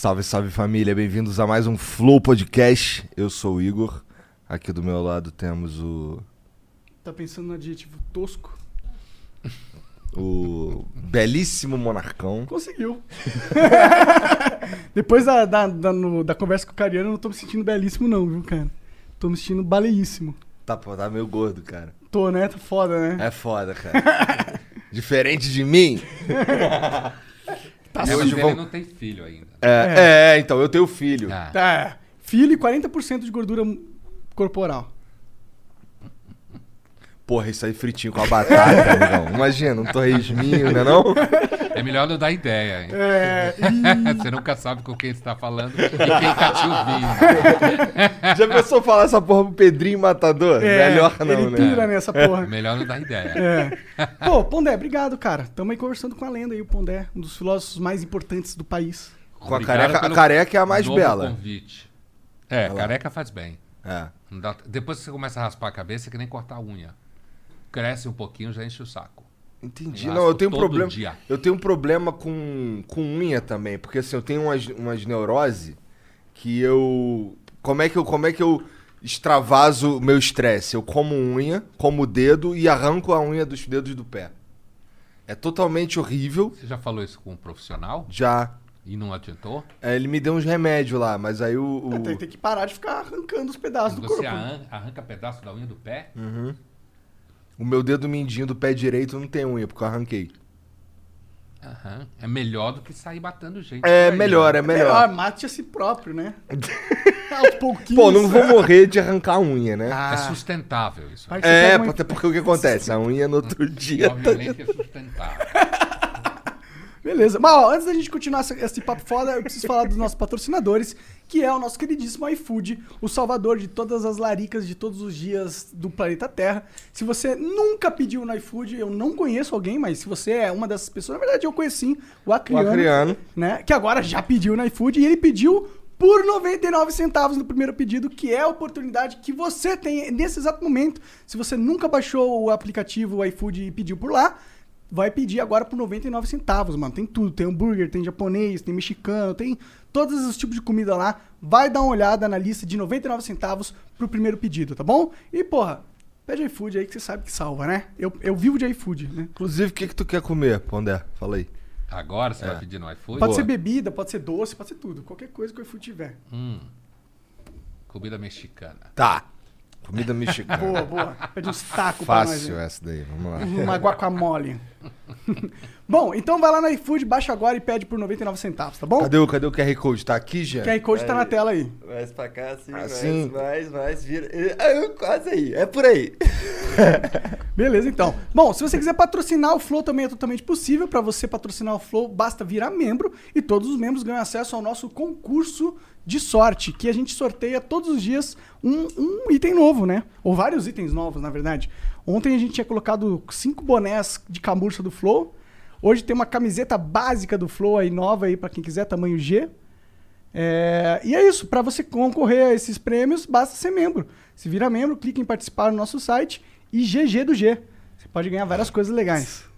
Salve, salve família, bem-vindos a mais um Flow Podcast. Eu sou o Igor. Aqui do meu lado temos o, Tá pensando no adjetivo tosco? o belíssimo Monarcão. Conseguiu. Depois da, da, da, no- da conversa com o Cariano, eu não tô me sentindo belíssimo, não, viu, cara? Tô me sentindo baleíssimo. Tá, pô, tá meio gordo, cara. Tô, né? Tá foda, né? É foda, cara. Diferente de mim. Tá E É, hoje ele vamos- não tem filho ainda. É, é, então, eu tenho filho. Ah, Tá. Filho e 40% de gordura corporal. Porra, isso aí fritinho com a batata, amigão. Imagina, um torresminho, né não? É melhor não dar ideia, hein? É. Você nunca sabe com quem você tá falando e quem tá te ouvindo. Já pensou falar essa porra pro Pedrinho Matador? É, Melhor não, ele né? pira nessa porra. Melhor não dar ideia. É. Pô, Pondé, obrigado, cara. Tamo aí conversando com a lenda aí, o Pondé, um dos filósofos mais importantes do país. Com a careca, a careca é a mais novo bela. convite. É, careca faz bem. É. Dá- Depois que você começa a raspar a cabeça, é que nem cortar a unha. Cresce um pouquinho, já enche o saco. Entendi. Eu Não, eu tenho um problema. dia. Eu tenho um problema com, com unha também, porque assim, eu tenho umas, umas neurose que eu como é que eu como é que eu extravaso o meu estresse? Eu como unha, como o dedo e arranco a unha dos dedos do pé. É totalmente horrível. Você já falou isso com um profissional Já e não adiantou? é, ele me deu uns remédios lá, mas aí o, o- Tem, tem que parar de ficar arrancando os pedaços do Você corpo. arran- arranca pedaço da unha do pé? o meu dedo mindinho do pé direito não tem unha porque eu arranquei. Aham. É melhor do que sair batendo gente. É melhor, né? é melhor. mate a si próprio, né? Aos pouquinhos. Pô, não vou morrer de arrancar a unha, né? Ah, É sustentável isso. Você É, uma- até porque o que acontece? A unha no outro dia. tá- Obviamente é sustentável. Beleza. Mas ó, antes da gente continuar essa- esse papo foda, eu preciso falar dos nossos patrocinadores, que é o nosso queridíssimo iFood, o salvador de todas as laricas de todos os dias do planeta Terra. Se você nunca pediu no iFood, eu não conheço alguém, mas se você é uma dessas pessoas, na verdade eu conheci o O Acriano, acriano. né? Que agora já pediu no iFood e ele pediu por 99 centavos no primeiro pedido, que é a oportunidade que você tem nesse exato momento. Se você nunca baixou o aplicativo iFood e pediu por lá, vai pedir agora por 99 centavos, mano. Tem tudo, tem hambúrguer, tem japonês, tem mexicano, tem todos os tipos de comida lá. Vai dar uma olhada na lista de 99 centavos pro primeiro pedido, tá bom? E, porra, pede iFood aí que você sabe que salva, né? Eu, eu vivo de iFood, né? Inclusive, o que, que tu quer comer, Pondé? Fala aí. Agora É. você vai pedir no iFood? Pode Boa. ser bebida, pode ser doce, pode ser tudo. Qualquer coisa que o iFood tiver. Hum. Comida mexicana. Tá. Comida mexicana. Boa, boa. Pede uns tacos pra nós. Fácil essa daí, vamos lá. Uma guacamole. Bom, então vai lá no iFood, baixa agora e pede por 99 centavos, tá bom? Cadê o, cadê o QR Code? Tá aqui, já? O QR Code tá na tela aí. Mais pra cá, assim, Assim? mais, mais, mais, vira. Ah, quase aí, é por aí. Beleza, então. Bom, se você quiser patrocinar o Flow também é totalmente possível. Para você patrocinar o Flow, basta virar membro e todos os membros ganham acesso ao nosso concurso de sorte, que a gente sorteia todos os dias um, um item novo, né? Ou vários itens novos, na verdade. Ontem a gente tinha colocado cinco bonés de camurça do Flow. Hoje tem uma camiseta básica do Flow aí nova aí para quem quiser, tamanho G. É, e é isso, para você concorrer a esses prêmios, basta ser membro. Se vira membro, clica em participar no nosso site e GG do G. Você pode ganhar várias coisas legais.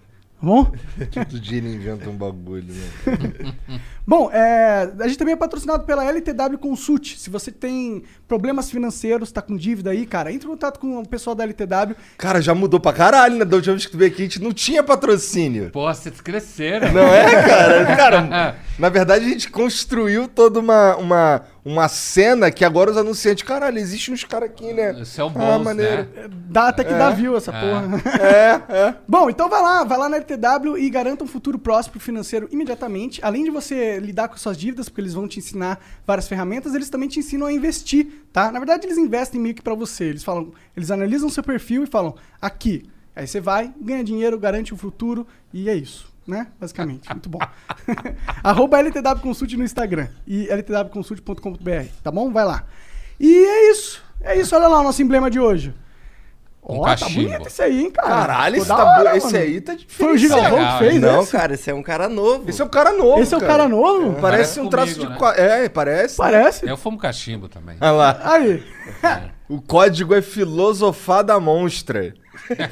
Tá bom? Todo dia ele inventa um bagulho, né? Bom, é, a gente também é patrocinado pela LTW Consult. Se você tem problemas financeiros, tá com dívida aí, cara, entre em contato com o pessoal da LTW. Cara, já mudou pra caralho, né? Da última vez que tu veio aqui, a gente não tinha patrocínio. Pô, vocês cresceram. Não é, cara? Cara, Na verdade, a gente construiu toda uma, uma, uma cena que agora os anunciantes, caralho, existe uns caras aqui, né? São Ah, bons, maneiro. né? Dá até que dá view essa porra. É, é. Bom, então vai lá, vai lá na LTW e garanta um futuro próspero financeiro imediatamente. Além de você lidar com suas dívidas, porque eles vão te ensinar várias ferramentas, eles também te ensinam a investir, tá? Na verdade, eles investem meio que pra você. Eles falam, eles analisam seu perfil e falam, aqui. Aí você vai, ganha dinheiro, garante o futuro e é isso. Né? Basicamente. Muito bom. Arroba LTW Consult no Instagram e ltwconsult.com.br, tá bom? Vai lá. E é isso. É isso, olha lá o nosso emblema de hoje. Um Ó, tá cachimbo. bonito esse aí, hein, cara? Caralho, esse, tá hora, esse aí tá Foi o difícil. Legal, que fez Não, esse? cara, esse é um cara novo. Esse é um cara novo. Esse é o cara novo? Parece Parece um traço comigo, de. né? É, parece. Parece. Eu fumo cachimbo também. Olha lá. Aí, O código é filosofar da monstra.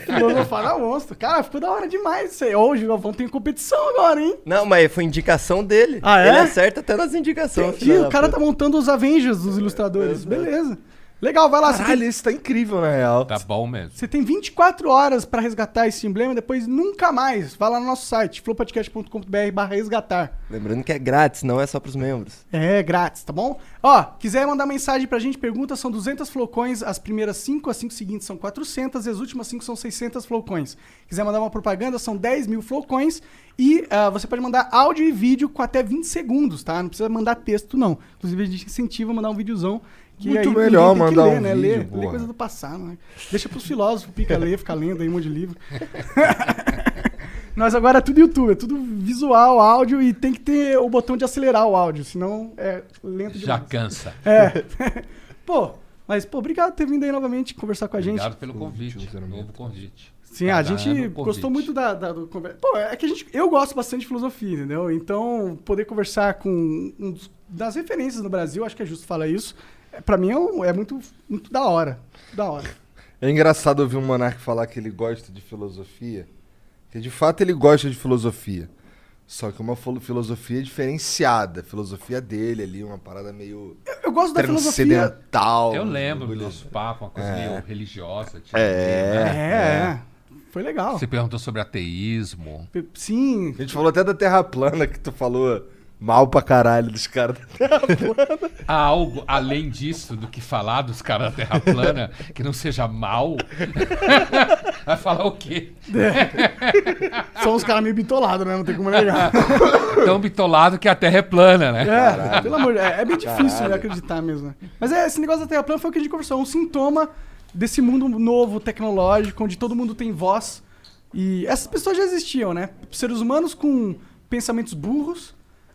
Filosofar da monstro. Cara, ficou da hora demais isso aí. Ô, o Gigavão tem competição agora, hein? Não, mas foi indicação dele. Ah, é? Ele acerta até nas indicações. Entendi, o cara tá montando os Avengers dos ilustradores. Beleza. Legal, vai lá. Caralho, tem, esse tá incrível, na real. Tá bom mesmo. você tem 24 horas pra resgatar esse emblema, depois nunca mais. Vai lá no nosso site, flowpodcast.com.br barra resgatar. Lembrando que é grátis, não é só pros membros. É, grátis, tá bom? Ó, quiser mandar mensagem pra gente, pergunta, são 200 flowcoins, as primeiras 5, as 5 seguintes são 400 e as últimas 5 são 600 flowcoins. Quiser mandar uma propaganda, são 10 mil flowcoins e ah, você pode mandar áudio e vídeo com até 20 segundos, tá? Não precisa mandar texto, não. Inclusive, a gente incentiva a mandar um videozão. Que Muito melhor mandar ler, um né? vídeo, Ler, ler coisa do passado, né? Deixa pros filósofos, pica ler, fica lendo aí um monte de livro. Nós agora é tudo YouTube, é tudo visual, áudio e tem que ter o botão de acelerar o áudio, senão é lento Já demais. cansa. É. pô, mas pô, obrigado por ter vindo aí novamente conversar com a gente. Obrigado pelo convite. Novo convite. Sim, a Cada gente um convite. gostou muito da, da do conversa. Pô, é que a gente, eu gosto bastante de filosofia, entendeu? Então, poder conversar com um dos, das referências no Brasil, acho que é justo falar isso. É, pra mim é, é muito, muito da hora. Da hora. É engraçado ouvir um monarca falar que ele gosta de filosofia. Que de fato ele gosta de filosofia. Só que uma filo- filosofia diferenciada. A filosofia dele ali, uma parada meio Eu, eu gosto da filosofia. transcendental. Eu lembro do nosso papo, uma coisa meio religiosa. Tipo, É. É, né? é. Foi legal. Você perguntou sobre ateísmo. Sim. A gente falou até da Terra plana, que tu falou mal pra caralho dos caras da Terra plana. Há algo além disso do que falar dos caras da Terra plana que não seja mal? Vai falar o quê? São uns caras meio bitolados, né? Não tem como negar. Tão bitolado que a Terra é plana, né? É, pelo amor de Deus. É, é bem difícil de acreditar mesmo. né? Mas é, esse negócio da Terra plana foi o que a gente conversou. É um sintoma desse mundo novo, tecnológico, onde todo mundo tem voz. E essas pessoas já existiam, né? Seres humanos com pensamentos burros.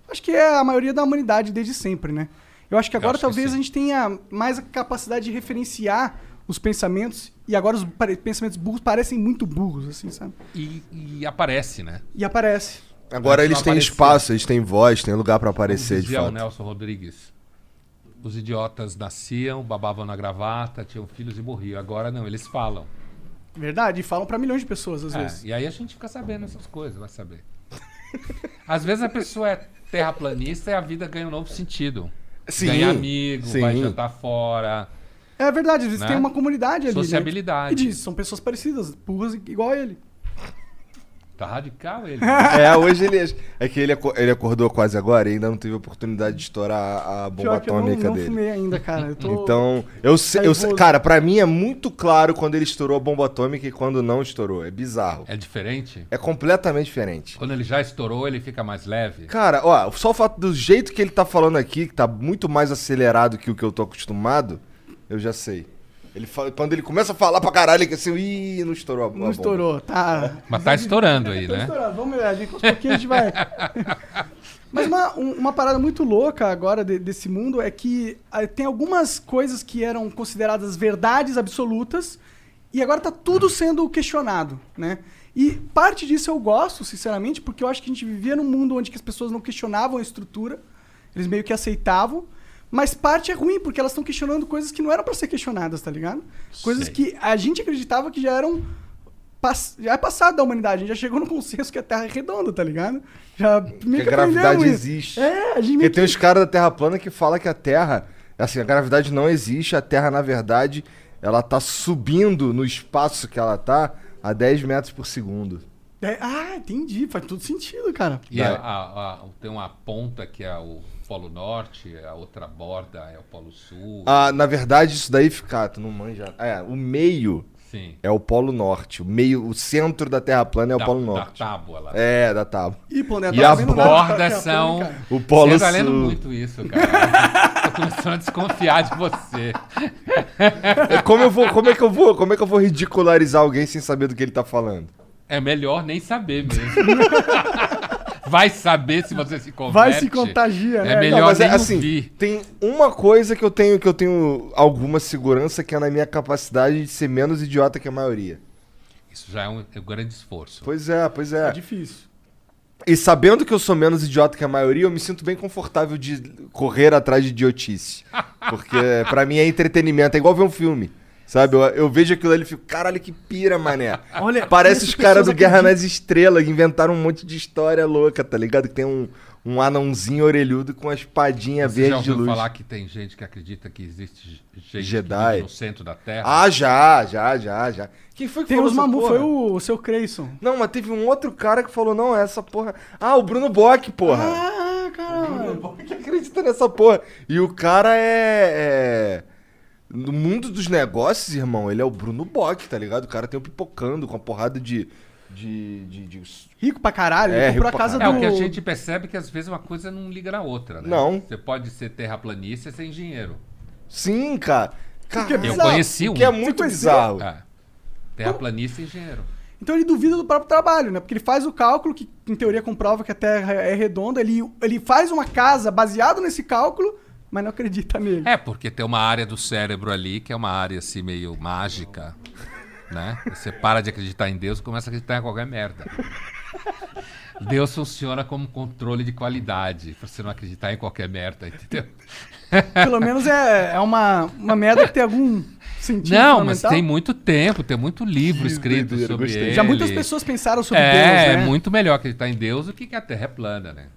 Acho que é a maioria da humanidade desde sempre, né? Eu acho que agora acho que talvez sim. a gente tenha mais a capacidade de referenciar os pensamentos. E agora os pensamentos burros parecem muito burros, assim, sabe? E, e aparece, né? E aparece. Agora eles têm aparecia. espaço, eles têm voz, têm lugar pra aparecer, de Dizia o fato. Nelson Rodrigues. Os idiotas nasciam, babavam na gravata, tinham filhos e morriam. Agora não, eles falam. Verdade, e falam pra milhões de pessoas às É, vezes. e aí a gente fica sabendo essas coisas, vai saber. Às vezes a pessoa é terraplanista e a vida ganha um novo sentido. Sim, Ganha amigo, sim. vai jantar fora. É verdade, vezes Né? uma comunidade ali. Sociabilidade. Né? E diz, são pessoas parecidas, burras igual a ele. Tá radical ele. É, hoje ele. É que ele, ele acordou quase agora e ainda não teve oportunidade de estourar a bomba eu não, atômica não dele. fumei ainda, cara. Eu tô... Então, eu sei, eu. Cara, pra mim é muito claro quando ele estourou a bomba atômica e quando não estourou. É bizarro. É diferente? É completamente diferente. Quando ele já estourou, ele fica mais leve? Cara, ó, só o fato do jeito que ele tá falando aqui, que tá muito mais acelerado que o que eu tô acostumado, eu já sei. Ele fala- quando ele começa a falar pra caralho, ele que assim, ih, não estourou a Não estourou, tá. Mas tá estourando aí, Tá né? estourando, vamos a gente, pouquinhos a gente vai. Mas uma, um- uma parada muito louca agora de- desse mundo é que ah, tem algumas coisas que eram consideradas verdades absolutas e agora tá tudo sendo questionado, né? E parte disso eu gosto, sinceramente, porque eu acho que a gente vivia num mundo onde que as pessoas não questionavam a estrutura, eles meio que aceitavam, mas parte é ruim, porque elas estão questionando coisas que não eram pra ser questionadas, tá ligado? Coisas Sei. que a gente acreditava que já eram pass- já é passado da humanidade, a gente já chegou no consenso que a Terra é redonda, tá ligado? Já meio Que a que gravidade isso. existe. É, a gente Porque meio tem que... os caras da Terra plana que falam que a Terra, assim, a gravidade não existe, a Terra, na verdade, ela tá subindo no espaço que ela tá a 10 metros por segundo. É, ah, entendi. Faz todo sentido, cara. E a- a- a- tem uma ponta que é o Polo Norte, a outra borda é o Polo Sul. Ah, na verdade, isso daí fica. Tu não manja. É, o meio Sim. é o Polo Norte. O meio, o centro da Terra plana é o da, Polo da Norte. tábua lá. É, da tábua. E, pô, né? E tava as bordas plana, são-. O Polo Você tá lendo Sul. muito isso, cara. Tô começando a desconfiar de você. É, Como, eu vou, como, é que eu vou, como é que eu vou ridicularizar alguém sem saber do que ele tá falando? É melhor nem saber mesmo. Vai saber se você se converte. Vai se contagia, né? É melhor Não, mas é assim, ouvir. tem uma coisa que eu tenho que eu tenho alguma segurança que é na minha capacidade de ser menos idiota que a maioria. Isso já é um, é um grande esforço. Pois é, pois É é. difícil. E sabendo que eu sou menos idiota que a maioria, eu me sinto bem confortável de correr atrás de idiotice. Porque pra mim é entretenimento, é igual ver um filme. Sabe? Eu, eu vejo aquilo ali e fico, caralho, que pira, mané. Olha, Parece os caras do Guerra acreditam- nas Estrelas, que inventaram um monte de história louca, tá ligado? Que tem um, um anãozinho orelhudo com uma espadinha Você já verde de ouviu luz. falar que tem gente que acredita que existe gente Jedi? no centro da Terra? Ah, já, já, já, já. Quem foi que Tem falou essa mamu, porra? foi o, o seu Creyson. Não, mas teve um outro cara que falou, não, essa porra... Ah, o Bruno Bock, porra. Ah, caralho. que acredita nessa porra. E o cara é, é- No mundo dos negócios, irmão, ele é o Bruno Bock, tá ligado? O cara tem o pipocando com uma porrada de. de. de, de- Rico pra caralho. É, ele comprou rico a pra casa É, do... o que a gente percebe que às vezes uma coisa não liga na outra, né? Não. Você pode ser terraplanista e ser engenheiro. Sim, cara. É Eu conheci o um. que é muito bizarro. É. Terraplanista e engenheiro. Então ele duvida do próprio trabalho, né? Porque ele faz o cálculo que, em teoria, comprova que a Terra é redonda. Ele, ele faz uma casa baseado nesse cálculo, mas não acredita nele. É, porque tem uma área do cérebro ali que é uma área assim meio mágica, né? Você para de acreditar em Deus e começa a acreditar em qualquer merda. Deus funciona como controle de qualidade, pra você não acreditar em qualquer merda, entendeu? Pelo menos é, é uma, uma merda que tem algum sentido Não, mas tem muito tempo, tem muito livro escrito doideira, sobre gostei. ele. Já muitas pessoas pensaram sobre é, Deus, né? É muito melhor acreditar em Deus do que que a Terra é plana, né?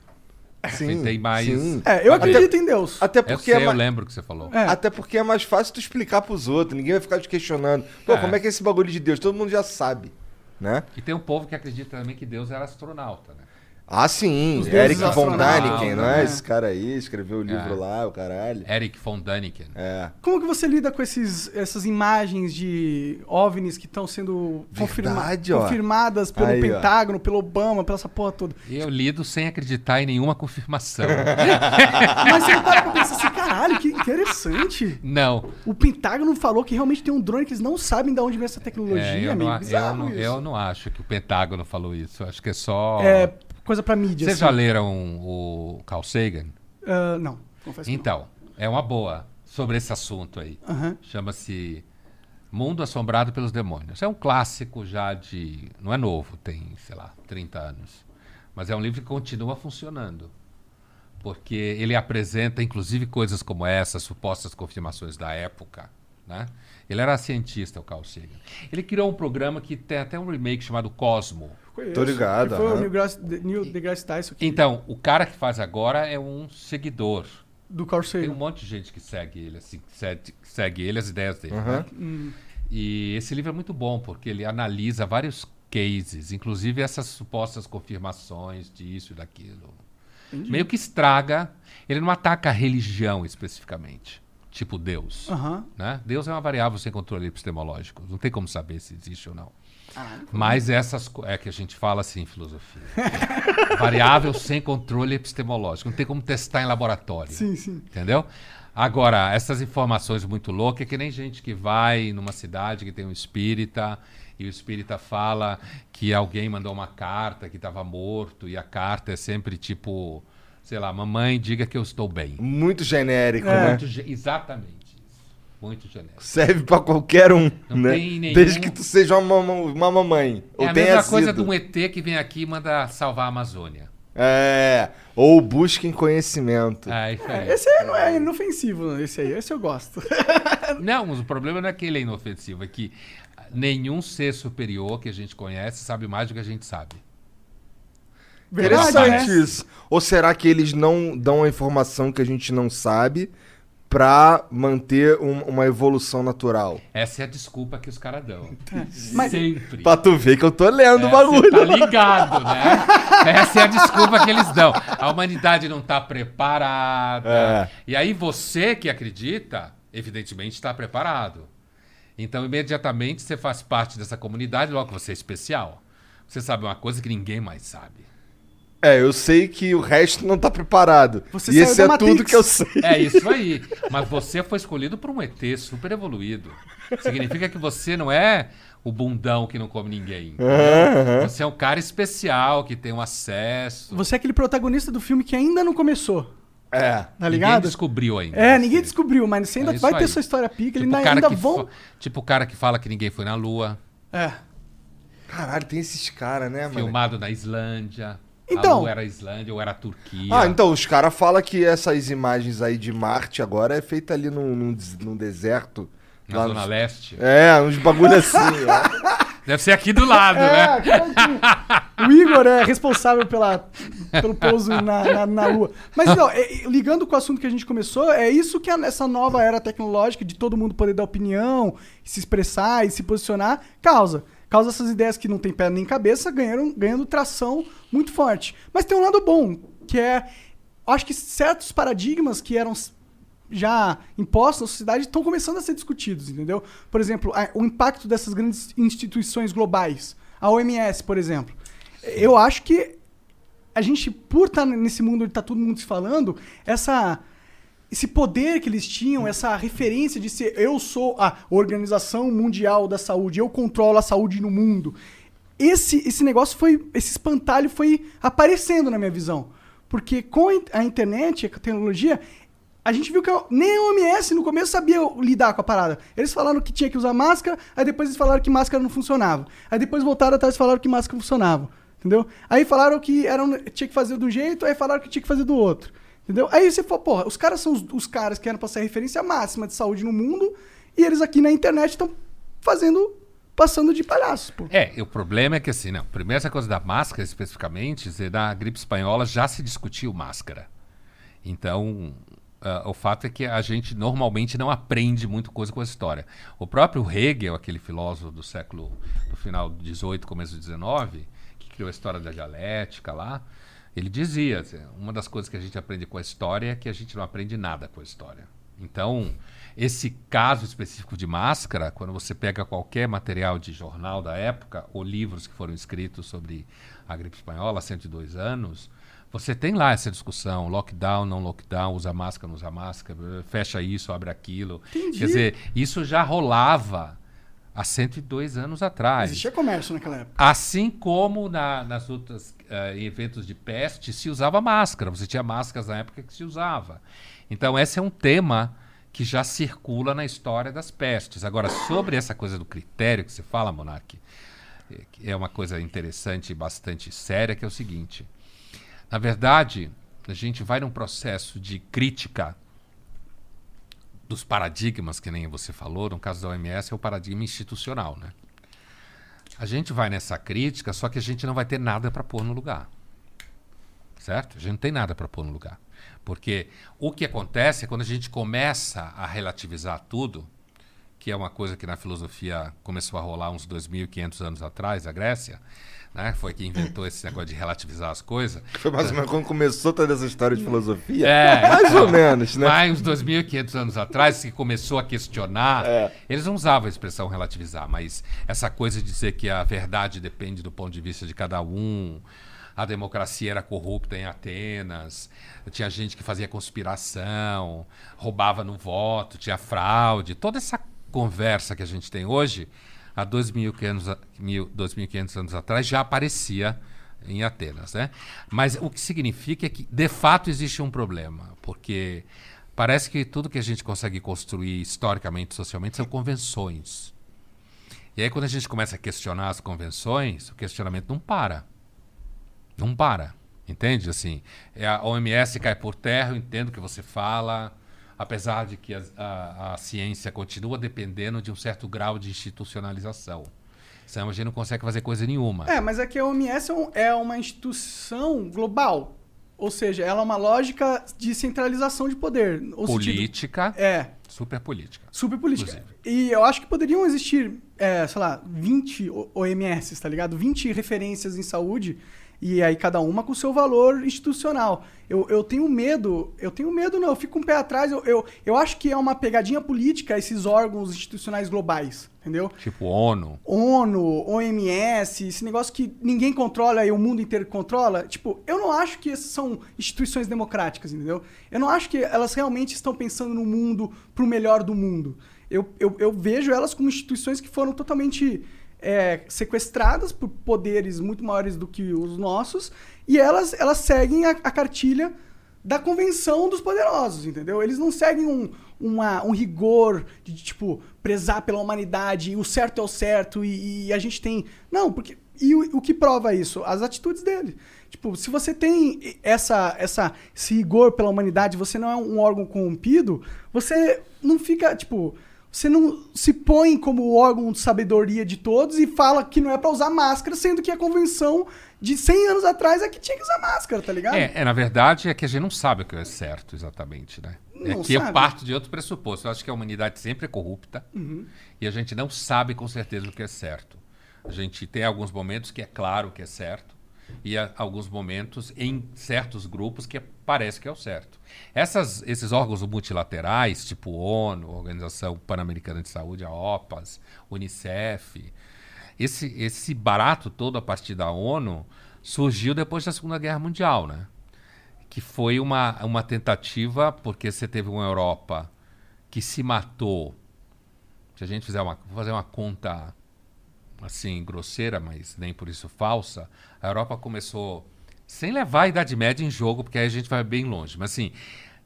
Sim, tem mais- sim. É, eu Até- acredito em Deus. Até Eu porque, sei, é eu lembro que você falou. É. até porque é mais fácil tu explicar pros outros. Ninguém vai ficar te questionando. Pô, É. como é que é esse bagulho de Deus? Todo mundo já sabe. Né? E tem um povo que acredita também que Deus era astronauta, né? Ah, sim. Eric von astronautas, Däniken, não né? é? Esse cara aí escreveu o livro É. lá, o caralho. Eric von Däniken. É. Como que você lida com esses, essas imagens de OVNIs que estão sendo confirma- Verdade, ó. confirmadas pelo Aí, ó. Pentágono, pelo Obama, pela essa porra toda? Eu lido sem acreditar em nenhuma confirmação. Mas você não para pra pensar assim, caralho, que interessante. não. O Pentágono falou que realmente tem um drone que eles não sabem de onde vem essa tecnologia, É, eu, meio não, eu, bizarro não, eu não acho que o Pentágono falou isso. Eu acho que é só. É coisa pra mídia, Vocês assim. já leram o Carl Sagan? Ah, não, confesso Então, é uma boa sobre esse assunto aí. não. Chama-se Mundo Assombrado pelos Demônios. É um clássico já de. Não é novo, tem, sei lá, 30 anos. Mas é um livro que continua funcionando. Porque ele apresenta, inclusive, coisas como essas, supostas confirmações da época. Né? Ele era cientista, o Carl Sagan. Ele criou um programa que tem até um remake chamado Cosmo. Conheço. Tô ligado, Que Foi o aham. Neil deGrasse, Neil deGrasse Tyson que, Então, o cara que faz agora é um seguidor. do Carl Tem um Sagan. monte de gente que segue ele, assim, que segue, que segue ele, as ideias dele. Aham. né? E esse livro é muito bom, porque ele analisa vários cases, inclusive essas supostas confirmações disso e daquilo. Meio que estraga. Ele não ataca a religião especificamente, tipo Deus. Aham. Né? Deus é uma variável sem controle epistemológico. Não tem como saber se existe ou não. Ah, Mas essas é que a gente fala assim em filosofia. variável sem controle epistemológico. Não tem como testar em laboratório. Sim, sim. Entendeu? Agora, essas informações muito loucas, é que nem gente que vai numa cidade que tem um espírita e o espírita fala que alguém mandou uma carta que estava morto e a carta é sempre tipo, sei lá, mamãe, diga que eu estou bem. Muito genérico, É. né? Muito ge- exatamente isso. Muito genérico. Serve pra qualquer um, Não né? tem nenhum- Desde que tu seja uma, uma mamãe. É ou a tenha mesma coisa sido. de um ET que vem aqui e manda salvar a Amazônia. É. Ou busquem conhecimento. É, isso aí. É, esse aí não é inofensivo, esse aí. Esse eu gosto. Não, mas o problema não é que ele é inofensivo, é que nenhum ser superior que a gente conhece sabe mais do que a gente sabe. Verdade, Interessante né? isso. Ou será que eles não dão a informação que a gente não sabe pra manter um- uma evolução natural? Essa é a desculpa que os caras dão. Mas- Sempre. Pra tu ver que eu tô lendo o É, bagulho. Você tá ligado, né? Essa é a desculpa que eles dão. A humanidade não tá preparada. É. E aí você que acredita, evidentemente está preparado. Então, imediatamente você faz parte dessa comunidade, logo você é especial. Você sabe uma coisa que ninguém mais sabe. É, eu sei que o resto não tá preparado. Você e saiu esse da é Matrix. tudo que eu sei. É isso aí. Mas você foi escolhido por um ET super evoluído. Significa que você não é o bundão que não come ninguém. Você é um cara especial que tem um acesso. Você é aquele protagonista do filme que ainda não começou. É. Tá Ninguém ligado? descobriu ainda. É, ninguém descobriu, mas você ainda É vai ter aí. sua história pica, Tipo ele ainda, vão. fa- Tipo o cara que fala que ninguém foi na Lua, É. Caralho, tem esses caras, né, mano? filmado na Islândia. Então- Lua era a Islândia ou era a Turquia. Ah, então os caras falam que essas imagens aí de Marte agora é feita ali num, num, num deserto. Na lá Zona nos- Leste. É, uns bagulho assim. ó. Deve ser aqui do lado, É, né? o Igor é responsável pela, pelo pouso na, na, na Lua. Mas não, é- é, ligando com o assunto que a gente começou, é isso que a- essa nova era tecnológica de todo mundo poder dar opinião, se expressar e se posicionar, causa. Causa essas ideias que não tem pé nem cabeça ganhando, ganhando tração muito forte. Mas tem um lado bom, que é. Acho que certos paradigmas que eram já impostos na sociedade estão começando a ser discutidos, entendeu? Por exemplo, o impacto dessas grandes instituições globais. A OMS, por exemplo. Eu acho que a gente, por estar nesse mundo onde está todo mundo se falando, essa, esse poder que eles tinham, essa referência de ser eu sou a Organização Mundial da Saúde, eu controlo a saúde no mundo. Esse, esse negócio foi. Esse espantalho foi aparecendo na minha visão. Porque com a in- a internet, a tecnologia, a gente viu que nem a OMS no começo sabia lidar com a parada. Eles falaram que tinha que usar máscara, aí depois eles falaram que máscara não funcionava. Aí depois voltaram atrás e falaram que máscara funcionava. Entendeu? Aí falaram que era, um- tinha que fazer de um jeito, aí falaram que tinha que fazer do outro. Entendeu? Aí você falou, porra, os caras são os, os caras que eram pra ser a referência máxima de saúde no mundo, e eles aqui na internet estão fazendo, passando de palhaços, pô. É, o problema é que assim, não. Primeiro, essa coisa da máscara, especificamente, na gripe espanhola já se discutiu máscara. Então, ah, o fato é que a gente normalmente não aprende muito coisa com a história. O próprio Hegel, aquele filósofo do século, do final do 18, começo do 19, que criou a história da dialética lá, ele dizia, assim, uma das coisas que a gente aprende com a história é que a gente não aprende nada com a história. Então, esse caso específico de máscara, quando você pega qualquer material de jornal da época, ou livros que foram escritos sobre a gripe espanhola há 102 anos, você tem lá essa discussão, lockdown, não lockdown, usa máscara, não usa máscara, fecha isso, abre aquilo. Entendi. Quer dizer, isso já rolava há 102 anos atrás. Existia comércio naquela época. Assim como na- nas outras eh, eventos de peste se usava máscara, você tinha máscaras na época que se usava. Então esse é um tema que já circula na história das pestes. Agora sobre essa coisa do critério que você fala, Monark, eh, que é uma coisa interessante e bastante séria, que é o seguinte: na verdade a gente vai num processo de crítica dos paradigmas, que nem você falou, no caso da OMS é o paradigma institucional, né? A gente vai nessa crítica, só que a gente não vai ter nada para pôr no lugar. Certo? A gente não tem nada para pôr no lugar. Porque o que acontece é quando a gente começa a relativizar tudo, que é uma coisa que na filosofia começou a rolar uns 2.500 anos atrás, a Grécia, né? foi que inventou esse negócio de relativizar as coisas. Foi mais ou menos quando começou toda essa história de filosofia. É, mais então, ou menos, né? Mais uns 2.500 anos atrás, que começou a questionar, É. eles não usavam a expressão relativizar, mas essa coisa de dizer que a verdade depende do ponto de vista de cada um, a democracia era corrupta em Atenas, tinha gente que fazia conspiração, roubava no voto, tinha fraude, toda essa conversa que a gente tem hoje, há 2.500 a- mil- 2.500 anos atrás, já aparecia em Atenas, né? Mas o que significa é que, de fato, existe um problema, porque parece que tudo que a gente consegue construir historicamente, socialmente, são convenções. E aí, quando a gente começa a questionar as convenções, o questionamento não para. Não para. Entende? Assim, é a OMS cai por terra, eu entendo o que você fala, apesar de que a, a- a ciência continua dependendo de um certo grau de institucionalização. Senão a gente não consegue fazer coisa nenhuma. É, mas é que a OMS é, é uma instituição global. Ou seja, ela é uma lógica de centralização de poder. No sentido- Política, É, super política. super política. E eu acho que poderiam existir, é, sei lá, 20 O- OMS, tá ligado? 20 referências em saúde e aí cada uma com seu valor institucional. Eu, eu tenho medo, eu tenho medo não, eu fico o pé atrás, eu, eu, eu acho que é uma pegadinha política esses órgãos institucionais globais, entendeu? Tipo ONU. ONU, OMS, esse negócio que ninguém controla e o mundo inteiro controla, tipo, eu não acho que essas são instituições democráticas, entendeu? Eu não acho que elas realmente estão pensando no mundo pro melhor do mundo. Eu, eu, eu vejo elas como instituições que foram totalmente é, sequestradas por poderes muito maiores do que os nossos e elas, elas seguem a, a cartilha da convenção dos poderosos, entendeu? Eles não seguem um, uma- um rigor de, tipo, prezar pela humanidade, o certo é o certo e, e a gente tem... Não, porque... E o, o que prova isso? As atitudes dele. Tipo, se você tem essa, essa, esse rigor pela humanidade, você não é um órgão corrompido, você não fica, tipo... Você não se põe como o órgão de sabedoria de todos e fala que não é pra usar máscara, sendo que a convenção de 100 anos atrás é que tinha que usar máscara, tá ligado? É, é, na verdade, é que a gente não sabe o que é certo exatamente, né? Não é que eu sabe. parto de outro pressuposto. Eu acho que a humanidade sempre é corrupta Uhum. e a gente não sabe com certeza o que é certo. A gente tem alguns momentos que é claro que é certo e há alguns momentos em certos grupos que parece que é o certo. Essas, esses órgãos multilaterais, tipo ONU, Organização Pan-Americana de Saúde, a OPAS, Unicef, esse, esse barato todo a partir da ONU surgiu depois da Segunda Guerra Mundial, né? Que foi uma, uma tentativa, porque você teve uma Europa que se matou. Se a gente fizer uma, fazer uma conta assim grosseira, mas nem por isso falsa, a Europa começou sem levar a Idade Média em jogo, porque aí a gente vai bem longe. Mas assim,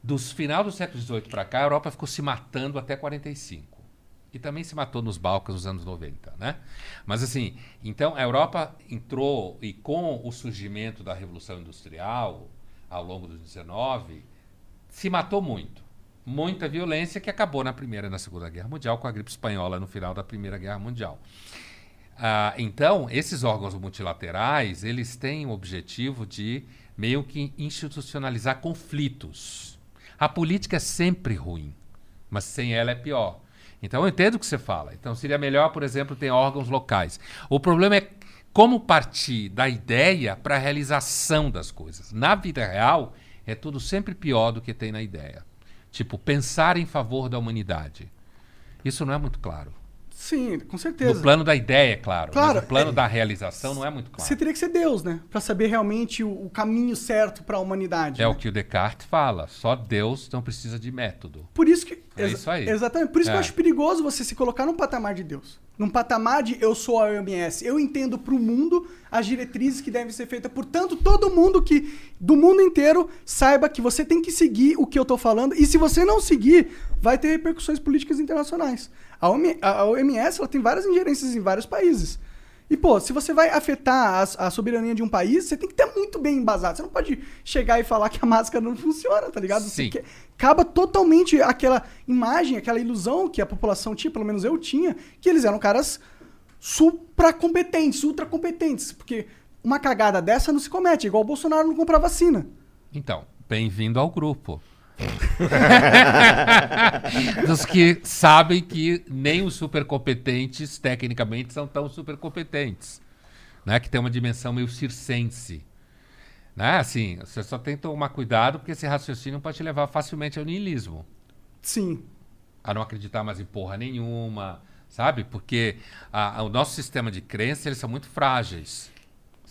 dos final do século XVIII para cá, a Europa ficou se matando até 45. E também se matou nos Balcãs nos anos 90, né? Mas assim, então a Europa entrou e com o surgimento da Revolução Industrial ao longo do 19 se matou muito. Muita violência que acabou na Primeira e na Segunda Guerra Mundial com a gripe espanhola no final da Primeira Guerra Mundial. Ah, então, esses órgãos multilaterais, eles têm o objetivo de meio que institucionalizar conflitos. A política é sempre ruim, mas sem ela é pior. Então, eu entendo o que você fala. Então, seria melhor, por exemplo, ter órgãos locais. O problema é como partir da ideia para a realização das coisas. Na vida real, é tudo sempre pior do que tem na ideia. Tipo, pensar em favor da humanidade. Isso não é muito claro. Sim, com No certeza. plano da ideia, é claro. Claro, mas no plano é- da realização não é muito claro. Você teria que ser Deus, né? Pra saber realmente o, o caminho certo pra humanidade. É né? o que o Descartes fala. Só Deus não precisa de método. Por isso que. É isso aí. Exatamente. Por isso que eu É. acho perigoso você se colocar num patamar de Deus. Num patamar de eu sou a OMS. Eu entendo pro mundo as diretrizes que devem ser feitas. Portanto, todo mundo que. Do mundo inteiro saiba que você tem que seguir o que eu tô falando. E se você não seguir, vai ter repercussões políticas internacionais. A OM- a OMS ela tem várias ingerências em vários países. E, pô, se você vai afetar a, a soberania de um país, você tem que ter muito bem embasado. Você não pode chegar e falar que a máscara não funciona, tá ligado? Sim. quer- acaba totalmente aquela imagem, aquela ilusão que a população tinha, pelo menos eu tinha, que eles eram caras supra competentes, ultra competentes. Porque uma cagada dessa não se comete, igual o Bolsonaro não comprar vacina. Então, bem-vindo ao grupo. Dos que sabem que nem os supercompetentes, tecnicamente, são tão supercompetentes. Né? Que tem uma dimensão meio circense. Né? Assim, você só tem que tomar cuidado porque esse raciocínio pode te levar facilmente ao niilismo. Sim. a não acreditar mais em porra nenhuma, sabe? Porque a- a- o nosso sistema de crença, eles são muito frágeis.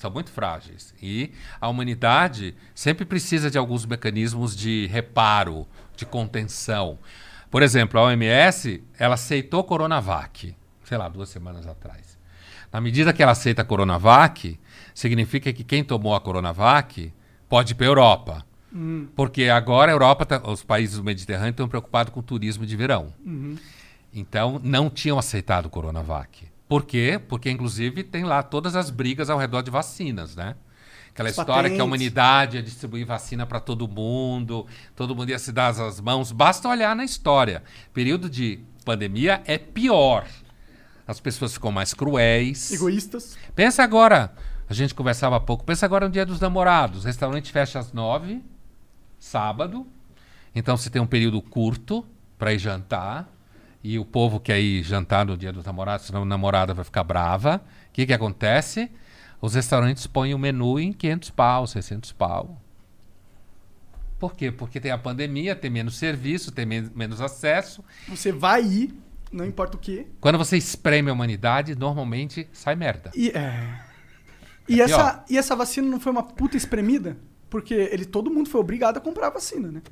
São muito frágeis. E a humanidade sempre precisa de alguns mecanismos de reparo, de contenção. Por exemplo, a OMS, ela aceitou Coronavac, sei lá, duas semanas atrás. Na medida que ela aceita a Coronavac, significa que quem tomou a Coronavac pode ir para a Europa. Porque agora a Europa, tá- os países do Mediterrâneo estão preocupados com o turismo de verão. Então, não tinham aceitado o Coronavac. Por quê? Porque, inclusive, tem lá todas as brigas ao redor de vacinas, né? Aquela história que a patentes. humanidade ia distribuir vacina para todo mundo, todo mundo ia se dar as mãos. Basta olhar na história. Período de pandemia é pior. As pessoas ficam mais cruéis. Egoístas. Pensa agora, A gente conversava há pouco. Pensa agora no dia dos namorados. Restaurante fecha às nove, sábado. Então você tem um período curto para ir jantar. E o povo quer ir jantar no dia dos namorados, senão a namorada vai ficar brava. O que, que acontece? Os restaurantes põem o menu em 500 pau, 600 pau. Por quê? Porque tem a pandemia, tem menos serviço, tem men- menos acesso. Você vai ir, não importa o quê. Quando você espreme a humanidade, normalmente sai merda. E, é... e, É essa, pior. e essa vacina não foi uma puta espremida? Porque ele, todo mundo foi obrigado a comprar a vacina, né?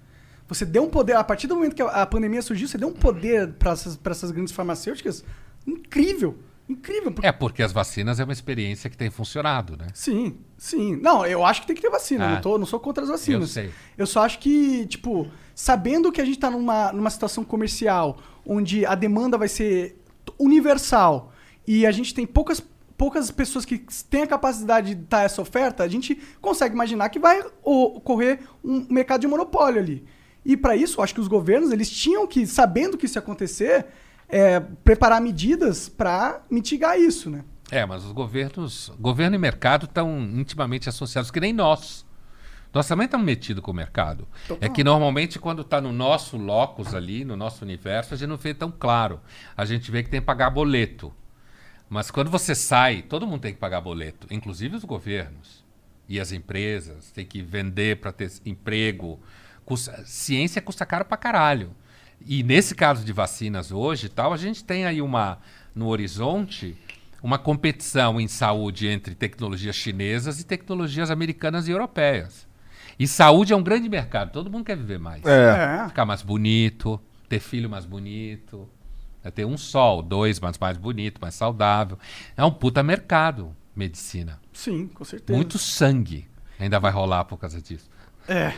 Você deu um poder, a partir do momento que a, pandemia surgiu, você deu um poder para essas, pra essas grandes farmacêuticas incrível. Incrível. porque- É porque as vacinas é uma experiência que tem funcionado, né? Sim, sim. Não, eu acho que tem que ter vacina. Ah. Não, tô, não sou contra as vacinas. Eu sei. Eu só acho que, tipo, sabendo que a gente tá numa, numa situação comercial onde a demanda vai ser universal e a gente tem poucas, poucas pessoas que têm a capacidade de dar essa oferta, a gente consegue imaginar que vai ocorrer um mercado de monopólio ali. E para isso, acho que os governos, eles tinham que, sabendo que isso ia acontecer, é, preparar medidas para mitigar isso, né? É, mas os governos, governo e mercado estão intimamente associados, que nem nós. Nós também estamos metidos com o mercado. É que normalmente quando está no nosso locus ali, no nosso universo, a gente não vê tão claro. A gente vê que tem que pagar boleto. Mas quando você sai, todo mundo tem que pagar boleto, inclusive os governos e as empresas, tem que vender para ter emprego. Custa- ciência custa caro pra caralho. E nesse caso de vacinas hoje e tal, a gente tem aí uma no horizonte uma competição em saúde entre tecnologias chinesas e tecnologias americanas e europeias. E saúde é um grande mercado, todo mundo quer viver mais. É. É. Ficar mais bonito, ter filho mais bonito, é ter um sol, dois, mas mais bonito, mais saudável. É um puta mercado, medicina. Sim, com certeza. Muito sangue ainda vai rolar por causa disso. É.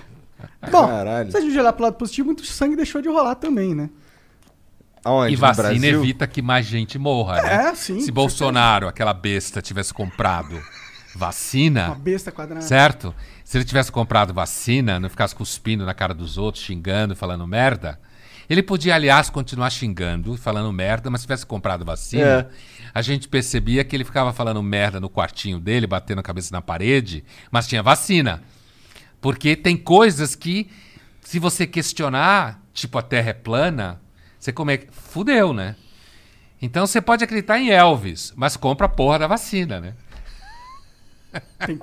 Bom, Caralho. se a gente olhar pro lado positivo, muito sangue deixou de rolar também, né? Aonde? e No vacina Brasil? evita que mais gente morra, né? É, sim, Se Bolsonaro, aquela besta, tivesse comprado Uma vacina, besta quadrada. certo? Se ele tivesse comprado vacina, não ficasse cuspindo na cara dos outros, xingando, falando merda, ele podia, aliás, continuar xingando, falando merda, mas se tivesse comprado vacina, É. a gente percebia que ele ficava falando merda no quartinho dele, batendo a cabeça na parede, mas tinha vacina. Porque tem coisas que, se você questionar, tipo a Terra é plana, você come... fudeu, né? Então você pode acreditar em Elvis, mas compra a porra da vacina, né? Tem,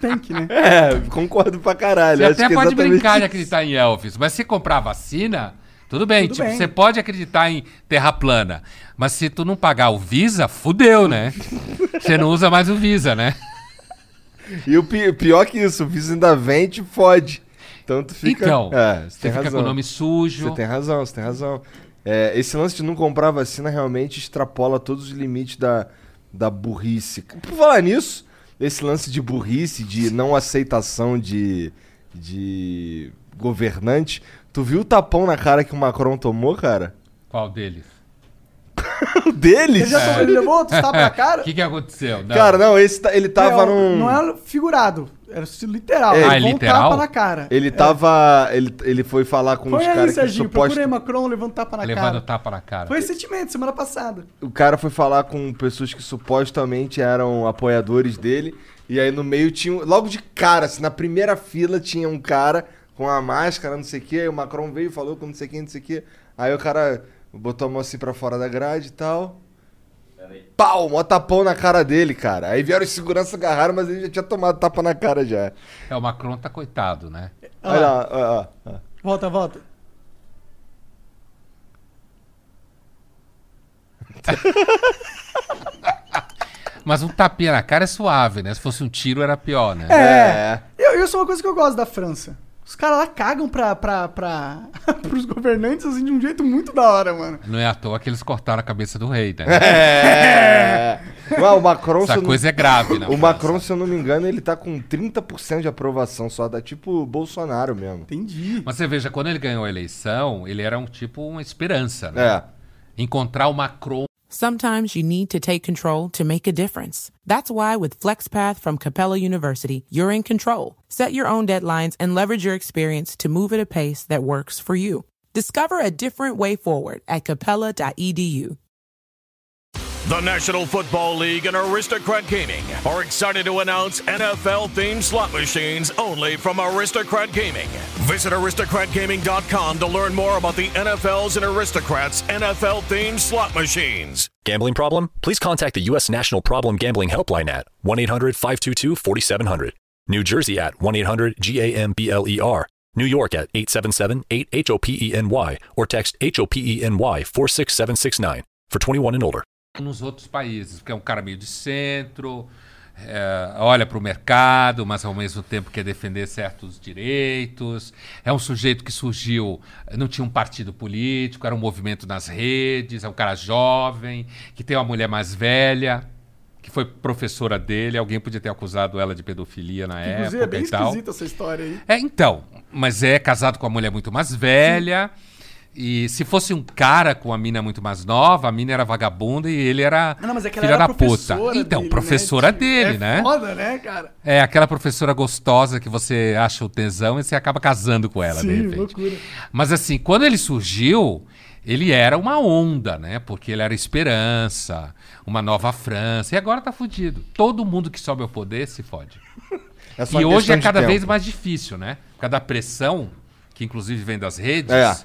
tem que, né? É, concordo pra caralho. Você acho até que é pode brincar de isso. acreditar em Elvis, mas se comprar vacina, tudo bem. Tudo tipo, bem. você pode acreditar em terra plana, mas se tu não pagar o Visa, fudeu, né? você não usa mais o Visa, né? E o pi- pior que isso, o Visa ainda vem e te fode. Então tu fica. então, é, você tem fica razão. com o nome sujo. Você tem razão, você tem razão. É, esse lance de não comprar vacina realmente extrapola todos os limites da, da burrice. Por falar nisso, esse lance de burrice, de não aceitação de, de governante, tu viu o tapão na cara que o Macron tomou, cara? Qual deles? O deles? Ele, já tomou- ele levou outros tapas na cara? O que, que aconteceu? Não. Cara, não, esse, ta- ele tava É, num. Não era figurado, era literal. É. Ele Ah, levou um literal? tapa na cara. Ele tava. Ele, ele foi falar com Foi os aí, caras que Serginho, suposto... procurei Macron levando tapa na Levando cara. tapa na cara. Foi recentemente, semana passada. O cara foi falar com pessoas que supostamente eram apoiadores dele. E aí no meio tinha. um- Logo de cara, assim, na primeira fila tinha um cara com a máscara, não sei o quê. Aí o Macron veio e falou com não sei quem, não sei o quê. Aí o cara botou a mão assim pra fora da grade e tal. Pau, mó tapão na cara dele, cara. Aí vieram os segurança agarraram, mas ele já tinha tomado tapa na cara já. É, o Macron tá coitado, né? Olha lá, ó, ó, ó. Volta, volta. Mas um tapinha na cara é suave, né? Se fosse um tiro era pior, né? É. Eu, isso é uma coisa que eu gosto da França. Os caras lá cagam pra, pra, pra, pros governantes assim, de um jeito muito da hora, mano. Não é à toa que eles cortaram a cabeça do rei, né? É. Ué, o Macron, Essa eu não- coisa é grave, né? O Macron, se eu não me engano, ele tá com 30% de aprovação só, dá tipo o Bolsonaro mesmo. Entendi. Mas você veja, quando ele ganhou a eleição, ele era um tipo uma esperança, né? É. Encontrar o Macron Sometimes you need to take control to make a difference. That's why with FlexPath from Capella University, you're in control. Set your own deadlines and leverage your experience to move at a pace that works for you. Discover a different way forward at capella.edu. The National Football League and Aristocrat Gaming are excited to announce NFL themed slot machines only from Aristocrat Gaming. Visit aristocratgaming.com to learn more about the NFL's and Aristocrats NFL themed slot machines. Gambling problem? Please contact the U.S. National Problem Gambling Helpline at 1 800 522 4700. New Jersey at 1 800 GAMBLER. New York at 877 8 HOPENY or text HOPENY 46769 for 21 and older. Nos outros países, porque é um cara meio de centro, é, olha para o mercado, mas ao mesmo tempo quer defender certos direitos. É um sujeito que surgiu, não tinha um partido político, era um movimento nas redes, é um cara jovem, que tem uma mulher mais velha, que foi professora dele. Alguém podia ter acusado ela de pedofilia na Inclusive, época é bem e tal. esquisita essa história aí. É, então, mas é casado com uma mulher muito mais velha. E se fosse um cara com uma mina muito mais nova, a mina era vagabunda e ele era Não, mas é filha era da puta. professora Então, dele, professora né? dele, é né? foda, né, cara? É aquela professora gostosa que você acha o tesão e você acaba casando com ela, de Sim, repente. loucura. Mas assim, quando ele surgiu, ele era uma onda, né? Porque ele era esperança, uma nova França. E agora tá fudido. Todo mundo que sobe ao poder se fode. É E hoje é de cada vez mais difícil, né? Por causa da pressão, que inclusive vem das redes, É.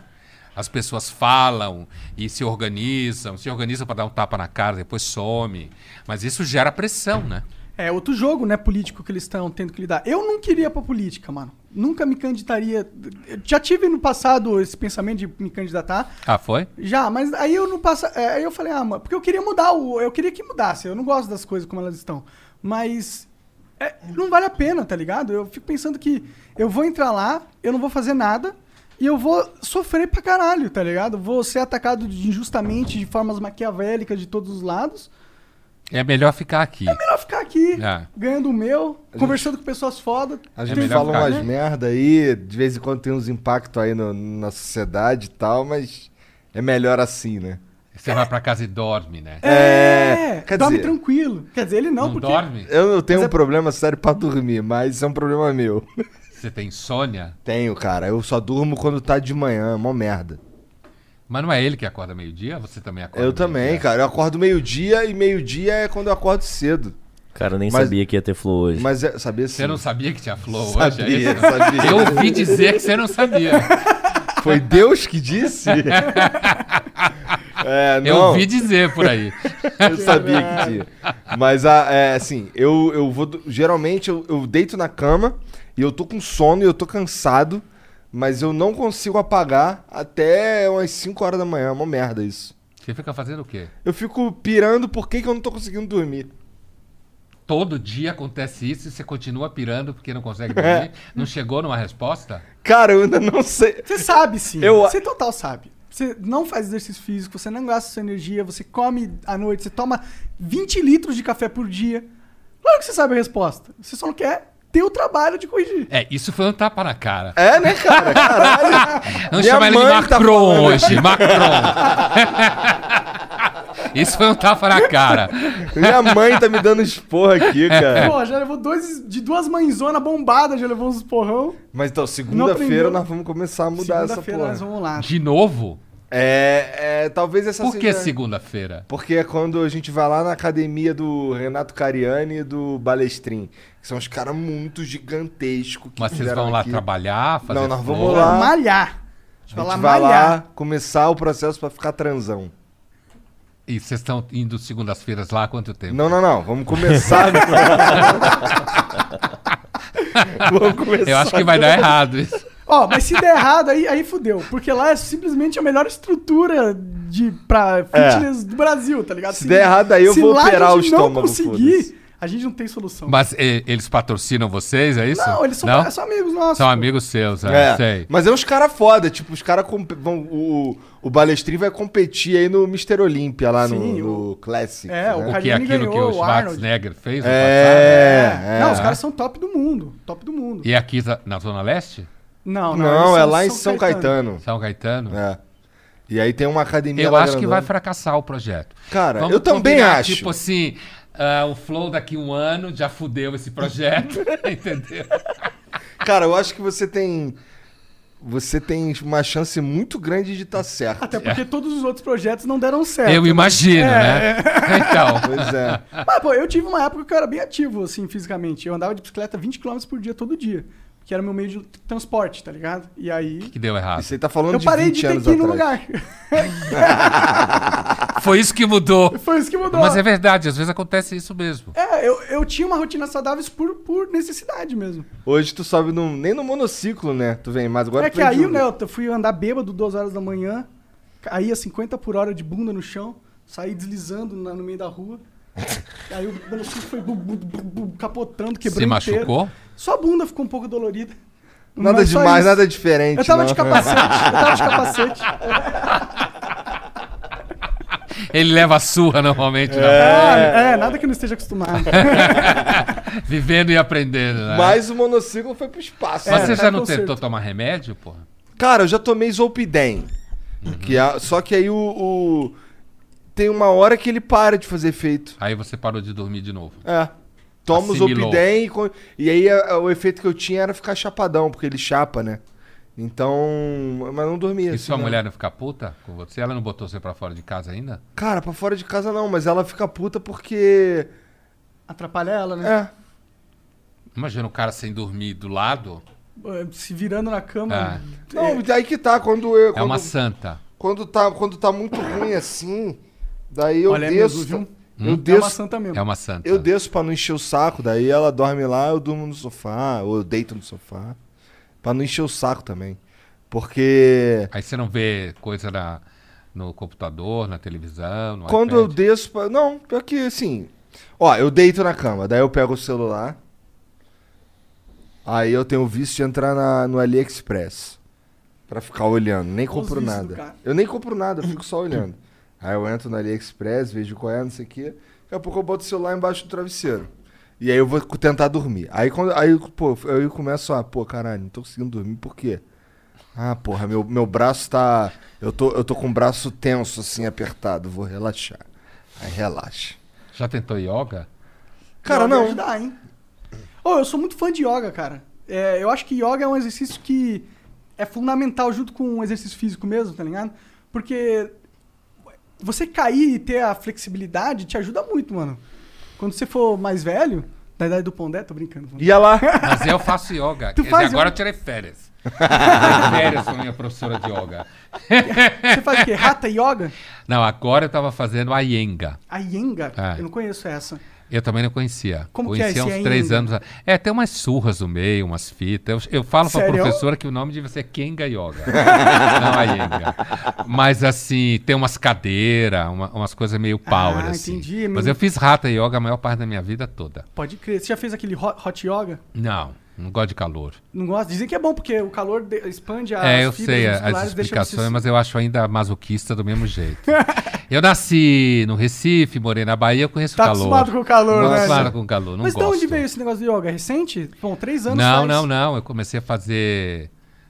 as pessoas falam e se organizam, se organizam para dar um tapa na cara, depois some. Mas isso gera pressão, né? É outro jogo, né, político que eles estão tendo que lidar. Eu não queria pra política, mano. Nunca me candidataria. Eu já tive no passado esse pensamento de me candidatar. Ah, foi? Já, mas aí eu não passa, é, aí eu falei, ah, mano, porque eu queria mudar o, eu queria que mudasse. Eu não gosto das coisas como elas estão. Mas é, não vale a pena, tá ligado? Eu fico pensando que eu vou entrar lá, eu não vou fazer nada e eu vou sofrer pra caralho, tá ligado? Vou ser atacado de- injustamente de formas maquiavélicas de todos os lados. É melhor ficar aqui. Melhor ficar aqui, É. ganhando o meu, conversando com pessoas fodas. A gente melhor fala umas né? merda aí, de vez em quando tem uns impactos aí no- na sociedade e tal, mas é melhor assim, né? Você vai pra casa e dorme, né? É, quer dorme dizer- tranquilo. Quer dizer, ele não, Não porque dorme? Eu, eu tenho Mas um é- problema sério pra dormir, mas isso é um problema meu. Você tem insônia? Tenho, cara. Eu só durmo quando tá de manhã, mó merda. Mas não é ele que acorda meio-dia? Você também acorda Eu também, cara. Eu acordo meio-dia e meio-dia é quando eu acordo cedo. Cara, nem Mas- sabia que ia ter flow hoje. Mas é, sabia sim. Você não sabia que tinha flow hoje? Sabia, é isso? sabia. Eu ouvi dizer que você não sabia. Foi Deus que disse? é, Eu não. ouvi dizer por aí. Eu sabia que tinha. Mas, a- é, assim, eu, eu vou. do- Geralmente eu, eu deito na cama e eu tô com sono e eu tô cansado, mas eu não consigo apagar até umas 5 horas da manhã. É uma merda isso. Você fica fazendo o quê? Eu fico pirando por que, que eu não tô conseguindo dormir. Todo dia acontece isso e você continua pirando porque não consegue dormir? Não chegou numa resposta? Cara, eu ainda não sei. Você sabe sim. Eu- Você total sabe. Você não faz exercício físico, você não gasta sua energia, você come à noite, você toma 20 litros de café por dia. Claro que você sabe a resposta. Você só não quer ter o trabalho de corrigir. É, isso foi um tapa na cara. É, né, cara? Caralho. Vamos Minha chamar ele de tá Macron falando. hoje. Macron. isso foi um tapa na cara. Minha mãe tá me dando esporra aqui, cara. Pô, já levou dois, de duas mãezonas bombadas, já levou uns porrão. Mas então, Não segunda-feira nós vamos começar a mudar essa Segunda-feira porra. nós vamos lá. De novo? É, é, talvez essa Por que seja- segunda-feira? Porque é quando a gente vai lá na academia do Renato Cariani e do Balestrin. Que são os caras muito gigantescos. Mas vocês vão lá aqui. trabalhar, fazer Não, nós vamos flor? lá. Malhar. A gente Vai lá vai malhar. lá começar o processo pra ficar transão. E vocês estão indo segundas-feiras lá há quanto tempo? Não, não, não. Vamos começar. vamos começar. Eu acho que vai dar errado isso. Ó, mas se der errado, aí, aí fudeu. Porque lá é simplesmente a melhor estrutura de, pra fitness do Brasil, tá ligado? É. Se der errado, aí eu se vou lá operar o gente não estômago, conseguir, a gente não tem solução. Mas eh, eles patrocinam vocês, é isso? Não, eles são, são amigos nossos. São pô. amigos seus, é, É, sei. mas é uns caras foda, tipo, os caras vão. O, o Balestrin vai competir aí no Mr. Olímpia lá no, Sim, no Classic. é, o né? O que é aquilo que ganhou, o o. Schwarzenegger fez? no É, passado? é. Não, os caras são top do mundo. Top do mundo. E aqui na Zona Leste? Não, Não, eles é são lá em São Caetano. São Caetano? É. E aí tem uma academia Eu lá acho que vai fracassar o projeto. Cara, Vamos eu também acho. Tipo assim, ah, o Flow daqui um ano já fudeu esse projeto, entendeu? Cara, eu acho que você tem você tem uma chance muito grande de estar certo. Até porque todos os outros projetos não deram certo. Eu né? imagino, É, né? Então, Pois é. Mas, pô, eu tive uma época que eu era bem ativo, assim, fisicamente. Eu andava de bicicleta 20 km por dia, todo dia. Que era meu meio de transporte, tá ligado? E aí. que deu errado. Isso aí tá falando Eu de parei 20 de ter que ir no lugar. Foi isso que mudou. Foi isso que mudou. Mas é verdade, às vezes acontece isso mesmo. É, eu, eu tinha uma rotina saudável por, por necessidade mesmo. Hoje tu sobe no, nem no monociclo, né? Tu vem, mas agora é que aí, né, eu fui andar bêbado duas horas da manhã, caía 50 por hora de bunda no chão, saí deslizando na- no meio da rua. Aí o monociclo foi bu, bu, bu, bu, capotando, quebrando Se machucou? Só a bunda ficou um pouco dolorida. Nada demais, isso. nada diferente. Eu tava não. de capacete, eu tava de capacete. Ele leva a surra normalmente, né? Ah, é, nada que eu não esteja acostumado. vivendo e aprendendo, né? Mas o monociclo foi pro espaço. Mas É, você tá já não conserto. tentou tomar remédio, porra? Cara, eu já tomei Zolpidem. Que é, só que aí o, o- Tem uma hora que ele para de fazer efeito. Aí você parou de dormir de novo. É. Toma o Assimilou. E, co- e aí a- o efeito que eu tinha era ficar chapadão, porque ele chapa, né? Então. Mas não dormia. E assim, sua né? mulher não fica puta com você? Ela não botou você pra fora de casa ainda? Cara, pra fora de casa não, mas ela fica puta porque. Atrapalha ela, né? É. Imagina o cara sem dormir do lado. Se virando na cama. Não, aí que tá, quando eu. É Quando, uma santa. quando, tá, quando tá muito ruim assim, daí eu Olha, é desço. viu? Eu É uma desço. santa mesmo. É uma santa. Eu desço pra não encher o saco, daí ela dorme lá, eu durmo no sofá, ou eu deito no sofá. Pra não encher o saco também. Porque Aí você não vê coisa na, no computador, na televisão, no quando eu iPad? desço. Pra... Não, pior que assim. Ó, eu deito na cama, daí eu pego o celular. Aí eu tenho o vício de entrar na, no AliExpress. Pra ficar olhando. Nem compro nada. Eu nem compro nada, eu fico só olhando. Aí eu entro no AliExpress, vejo qual é, não sei o quê. Daqui a pouco eu boto o celular embaixo do travesseiro. E aí eu vou tentar dormir. Aí, quando, aí pô, eu começo a, pô, caralho, não tô conseguindo dormir, por quê? Ah, porra, meu, meu braço tá. Eu tô, eu tô com o braço tenso, assim, apertado. Vou relaxar. Aí relaxa. Já tentou yoga? Cara, Yoga não. Ajudar, hein? Ô, eu sou muito fã de yoga, cara. É, eu acho que yoga é um exercício que é fundamental junto com o exercício físico mesmo, tá ligado? Porque você cair e ter a flexibilidade te ajuda muito, mano. Quando você for mais velho, da idade do Pondé, tô brincando. Ia lá. Mas eu faço yoga. Tu faz agora yoga? eu tirei férias. tirei férias com a minha professora de yoga. Você faz o quê? Hatha Yoga? Não, agora eu tava fazendo a Iyenga. A Yenga? É. Eu não conheço essa. Eu também não conhecia. Como que é Conhecia uns três Iyenga? anos. a- É, tem umas surras no meio, umas fitas. Eu, eu falo pra Sério? professora que o nome devia ser Kenga Yoga. não a Yenga. Mas assim, tem umas cadeiras, uma- umas coisas meio power, Ah, assim. entendi, Mas eu fiz Hatha Yoga a maior parte da minha vida toda. Pode crer. Você já fez aquele hot, hot yoga? Não, não gosto de calor. Não gosta? Dizem que é bom, porque o calor de- expande as é, eu fibras sei as explicações, você- mas eu acho ainda masoquista do mesmo jeito. eu nasci no Recife, morei na Bahia, eu conheço Tá o calor. acostumado com o calor, Não né? acostumado com o calor, não Mas gosto. de onde veio esse negócio de yoga? É recente? Bom, três anos Não, faz. não, não. Eu comecei a fazer.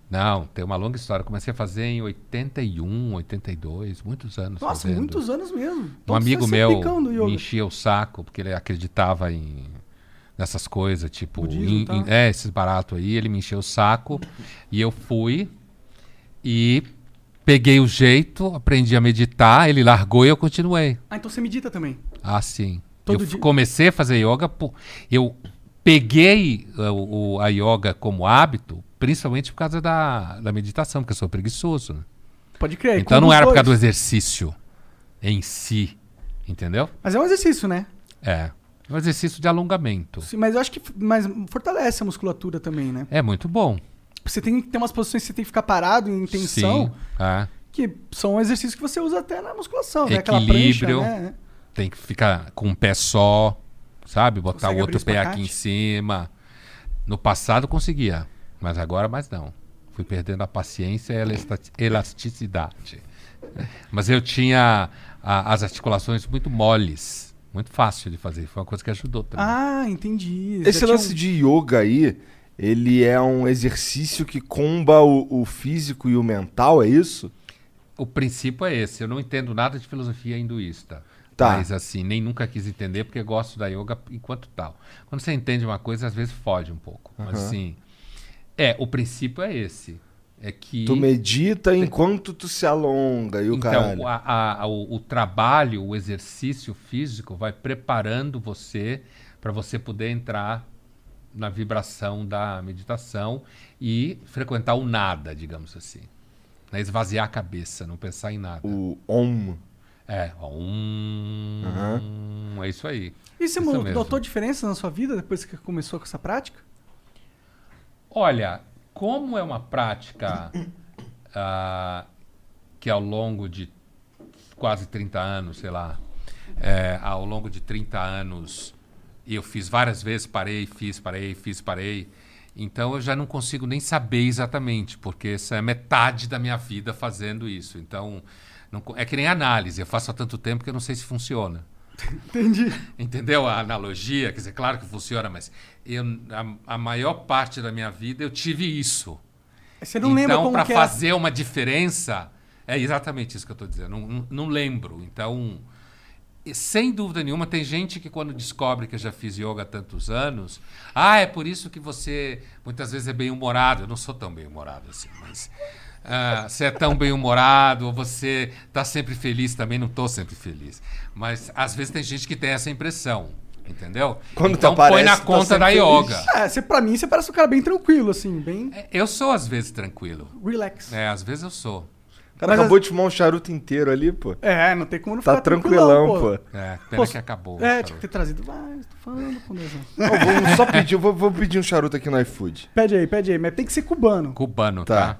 Não, tem uma longa história. Eu comecei a fazer em 81, 82, muitos anos. Nossa, fazendo. muitos anos mesmo. Um Então amigo é meu yoga. me enchia o saco, porque ele acreditava em nessas coisas, tipo, Budismo, em- tá? em- é, esses baratos aí, ele me encheu o saco e eu fui e peguei o jeito, aprendi a meditar, ele largou e eu continuei. Ah, então você medita também. Ah, sim. Todo eu dia? comecei a fazer yoga, pô, eu peguei uh, o, a yoga como hábito, principalmente por causa da, da meditação, porque eu sou preguiçoso. né? Pode crer. então não era por causa do dois. exercício em si, entendeu? Mas é um exercício, né? É. É um exercício de alongamento. Sim, Mas eu acho que mas fortalece a musculatura também, né? É muito bom. Você tem que ter umas posições que você tem que ficar parado em tensão, Sim. é. que são exercícios que você usa até na musculação, né? Equilíbrio. prancha, né? Tem que ficar com um pé só, sabe? Botar Consegue o outro pé aqui em cima. No passado conseguia, mas agora mais não. Fui perdendo a paciência e a elasticidade. Mas eu tinha a- as articulações muito moles, muito fácil de fazer. Foi uma coisa que ajudou também. Ah, entendi. Você Esse já lance um- de yoga aí, ele é um exercício que comba o, o físico e o mental, é isso? O princípio é esse. Eu não entendo nada de filosofia hinduísta. Tá. Mas assim, nem nunca quis entender porque gosto da yoga enquanto tal. Quando você entende uma coisa, às vezes foge um pouco. Mas assim, é, o princípio é esse. É que Tu medita enquanto tu se alonga e o caralho. então, a- a- o, o trabalho, o exercício físico vai preparando você para você poder entrar na vibração da meditação e frequentar o nada, digamos assim. Né? Esvaziar a cabeça, não pensar em nada. O Om. É, ó, um, é isso aí. E você Isso mo- mesmo. notou diferença na sua vida depois que começou com essa prática? Olha, como é uma prática ah, que ao longo de quase 30 anos, sei lá, é, ao longo de 30 anos, eu fiz várias vezes, parei, fiz, parei, fiz, parei. Então eu já não consigo nem saber exatamente, porque essa é metade da minha vida fazendo isso. Então, não é que nem análise, eu faço há tanto tempo que eu não sei se funciona. Entendi. Entendeu a analogia? Quer dizer, claro que funciona, mas eu, a, a maior parte da minha vida eu tive isso. Você não lembra então, como para que era? fazer uma diferença, é exatamente isso que eu estou dizendo. Não, não, não lembro. Então, sem dúvida nenhuma, tem gente que quando descobre que eu já fiz yoga há tantos anos, ah, é por isso que você muitas vezes é bem humorado. Eu não sou tão bem humorado assim, mas ah, você é tão bem humorado, ou você está sempre feliz, também não estou sempre feliz. Mas às vezes tem gente que tem essa impressão. Entendeu? Quando então põe aparece, na tu tá conta da feliz. yoga. É, você, pra mim, você parece um cara bem tranquilo, assim, bem Eu sou às vezes tranquilo. relax. É, às vezes eu sou. O cara Mas acabou de fumar um charuto inteiro ali, pô. É, não tem como não Tá ficar tranquilão, pô. É, pena Pô, que acabou. É, tinha que ter trazido. Vai, tô falando, pô, mesmo. Não, vou só pedir, vou, vou pedir um charuto aqui no iFood. Pede aí, pede aí, mas tem que ser cubano. Cubano, Tá. tá?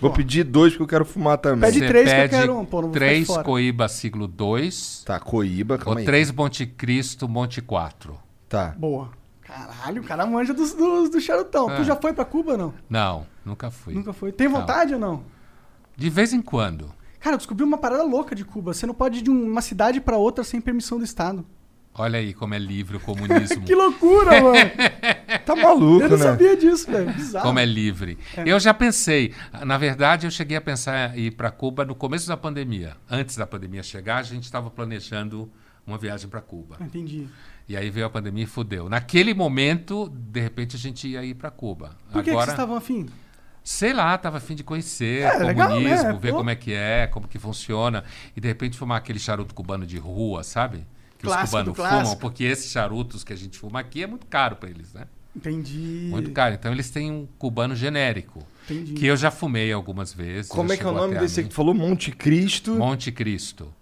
Vou pedir dois porque eu quero fumar também. Pede Você três que eu pede quero um, pô, não vou ficar de Três fora. Coíba siglo 2 Tá, Coíba, ou calma aí. três Monte Cristo Monte 4. Tá. Boa. Caralho, o cara manja dos, dos, do charutão. É. Tu já foi pra Cuba ou não? Não, nunca fui. Nunca foi. Tem vontade ou não? De vez em quando. Cara, eu descobri uma parada louca de Cuba. Você não pode ir de uma cidade pra outra sem permissão do Estado. Olha aí como é livre o comunismo. Que loucura, mano. Tá maluco, Eu não né? sabia disso, velho. Bizarro. Como é livre. Eu já pensei, na verdade, eu cheguei a pensar em ir para Cuba no começo da pandemia. Antes da pandemia chegar, a gente estava planejando uma viagem para Cuba. Entendi. E aí veio a pandemia e fudeu. Naquele momento, de repente, a gente ia ir para Cuba. Por que, que Agora, vocês estavam afim? sei lá, tava afim de conhecer É, o legal, comunismo, né? ver Pô. como é que é, como que funciona. E de repente fumar aquele charuto cubano de rua, sabe? Que Clássico os cubanos clássico. fumam, porque esses charutos que a gente fuma aqui é muito caro para eles, né? Entendi. Muito caro. Então eles têm um cubano genérico. Entendi. Que eu já fumei algumas vezes. Como é que é o nome desse que tu falou? Monte Cristo. Monte Cristo.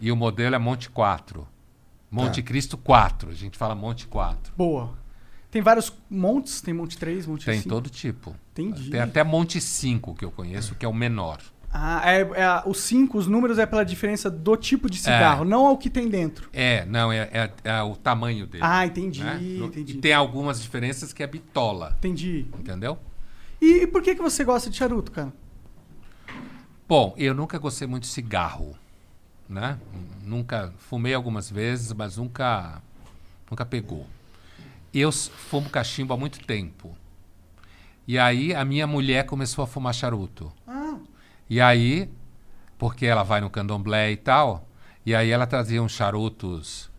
E o modelo é Monte 4. Monte Tá. Cristo 4. A gente fala Monte 4. Boa. Tem vários montes, tem Monte 3, Monte Tem 5. todo tipo. Entendi. Tem até Monte 5 que eu conheço, que é o menor. Ah, é, é, os 5, os números é pela diferença do tipo de cigarro, não ao que tem dentro. É, não, é, é- é o tamanho dele. Ah, entendi, né? Entendi. E tem algumas diferenças que é bitola, Entendi. entendeu? E, e por que, que você gosta de charuto, cara? Bom, eu nunca gostei muito de cigarro, né? Nunca fumei algumas vezes, mas nunca nunca pegou. Eu fumo cachimbo há muito tempo. E aí a minha mulher começou a fumar charuto. Ah, E aí, porque ela vai no candomblé e tal, e aí ela trazia uns charutos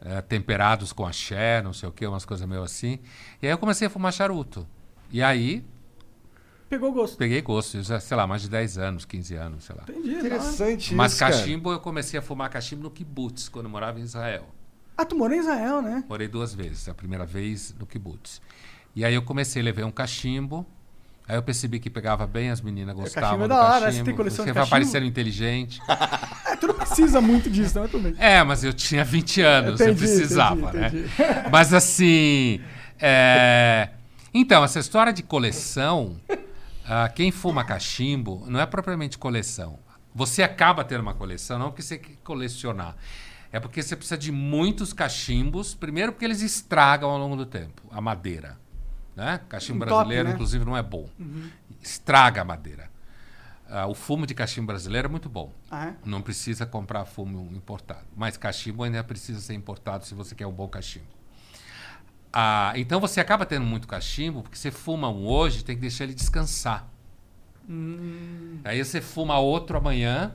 eh, temperados com axé, não sei o que, umas coisas meio assim. E aí eu comecei a fumar charuto. E aí pegou gosto. peguei gosto, já, sei lá, mais de 10 anos, 15 anos, sei lá. Entendi. hora. Interessante Mas isso, cara. cachimbo, eu comecei a fumar cachimbo no kibbutz, quando eu morava em Israel. Ah, tu morou em Israel, né? Morei duas vezes. A primeira vez no kibbutz. E aí eu comecei, levei um cachimbo. Aí eu percebi que pegava bem, as meninas gostavam cachimbo é do da hora, né? Você cachimbo. tem coleção de Você cachimbo? parecendo inteligente. É, tu não precisa muito disso? Mas tudo bem. É, mas eu tinha 20 anos, eu Entendi, precisava, entendi, né? entendi. Mas assim. é, Então, essa história de coleção, ah, quem fuma cachimbo não é propriamente coleção. Você acaba tendo uma coleção, não porque você quer colecionar. É porque você precisa de muitos cachimbos, primeiro porque eles estragam ao longo do tempo a madeira. Né? Cachimbo Um top, brasileiro, né? inclusive, não é bom. Estraga a madeira. Ah, o fumo de cachimbo brasileiro é muito bom. Ah, é? Não precisa comprar fumo importado. Mas cachimbo ainda precisa ser importado se você quer um bom cachimbo. Ah, então você acaba tendo muito cachimbo, porque você fuma um hoje, tem que deixar ele descansar. Aí você fuma outro amanhã.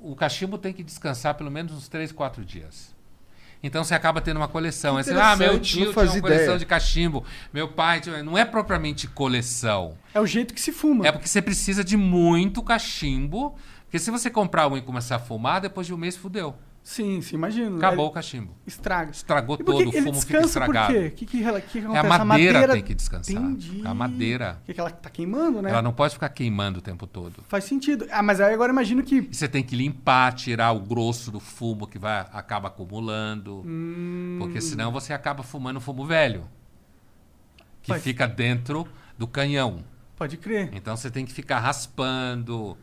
O cachimbo tem que descansar pelo menos uns 3, 4 dias. Então você acaba tendo uma coleção. Aí você, ah, meu tio tinha uma coleção ideia. de cachimbo, meu pai tinha... Não é propriamente coleção. É o jeito que se fuma. É porque você precisa de muito cachimbo. Porque se você comprar um e começar a fumar, depois de um mês fudeu. Sim, sim, imagino. Acabou o Ele cachimbo. Estraga. Estragou todo, o fumo fica estragado. por quê? O que, que, que, que É acontece? a madeira, tem que descansar. Entendi. A madeira. Porque ela tá queimando, né? Ela não pode ficar queimando o tempo todo. Faz sentido. Ah, mas aí agora imagino que. E você tem que limpar, tirar o grosso do fumo que vai acaba acumulando. Hum. Porque senão você acaba fumando fumo velho. Que Faz- fica dentro do canhão. Pode crer. Então você tem que ficar raspando.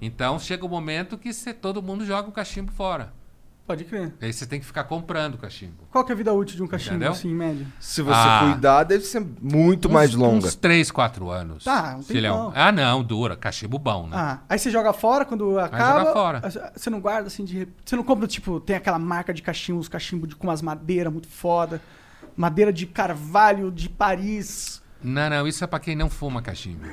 Então chega o momento que você, todo mundo joga o cachimbo fora. Pode crer. Aí você tem que ficar comprando cachimbo. Qual que é a vida útil de um cachimbo, Entendeu? assim, em média? Se você Ah. cuidar, deve ser muito mais Uns- longa. Uns 3, 4 anos. Tá, tempão. Ah, não, dura. Cachimbo bom, né? Ah, aí você joga fora quando acaba. joga fora. Você não guarda assim de. Você não compra, tipo, tem aquela marca de cachimbo, os cachimbos de- com umas madeiras muito foda. Madeira de carvalho de Paris. Não, não, isso é pra quem não fuma cachimbo.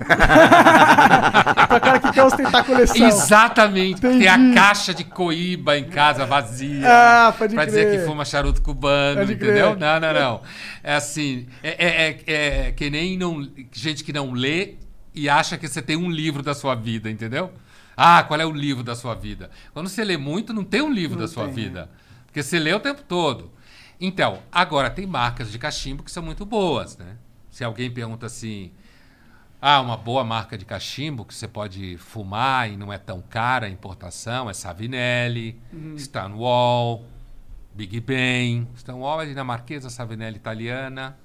Pra cara que quer ostentar coleção. Exatamente. Tem Entendi. a caixa de coíba em casa vazia. Ah, pode pra dizer que fuma charuto cubano, Pode entendeu? crer. Não, não, não. É assim, é, é, é- é que nem não, gente que não lê e acha que você tem um livro da sua vida, entendeu? Ah, qual é o livro da sua vida? Quando você lê muito, não tem um livro da sua vida. Porque você lê o tempo todo. Então, agora tem marcas de cachimbo que são muito boas, né? Se alguém pergunta assim, ah, uma boa marca de cachimbo que você pode fumar e não é tão cara a importação é Savinelli, Stonewall, Big Ben. Stonewall é dinamarquesa, Savinelli italiana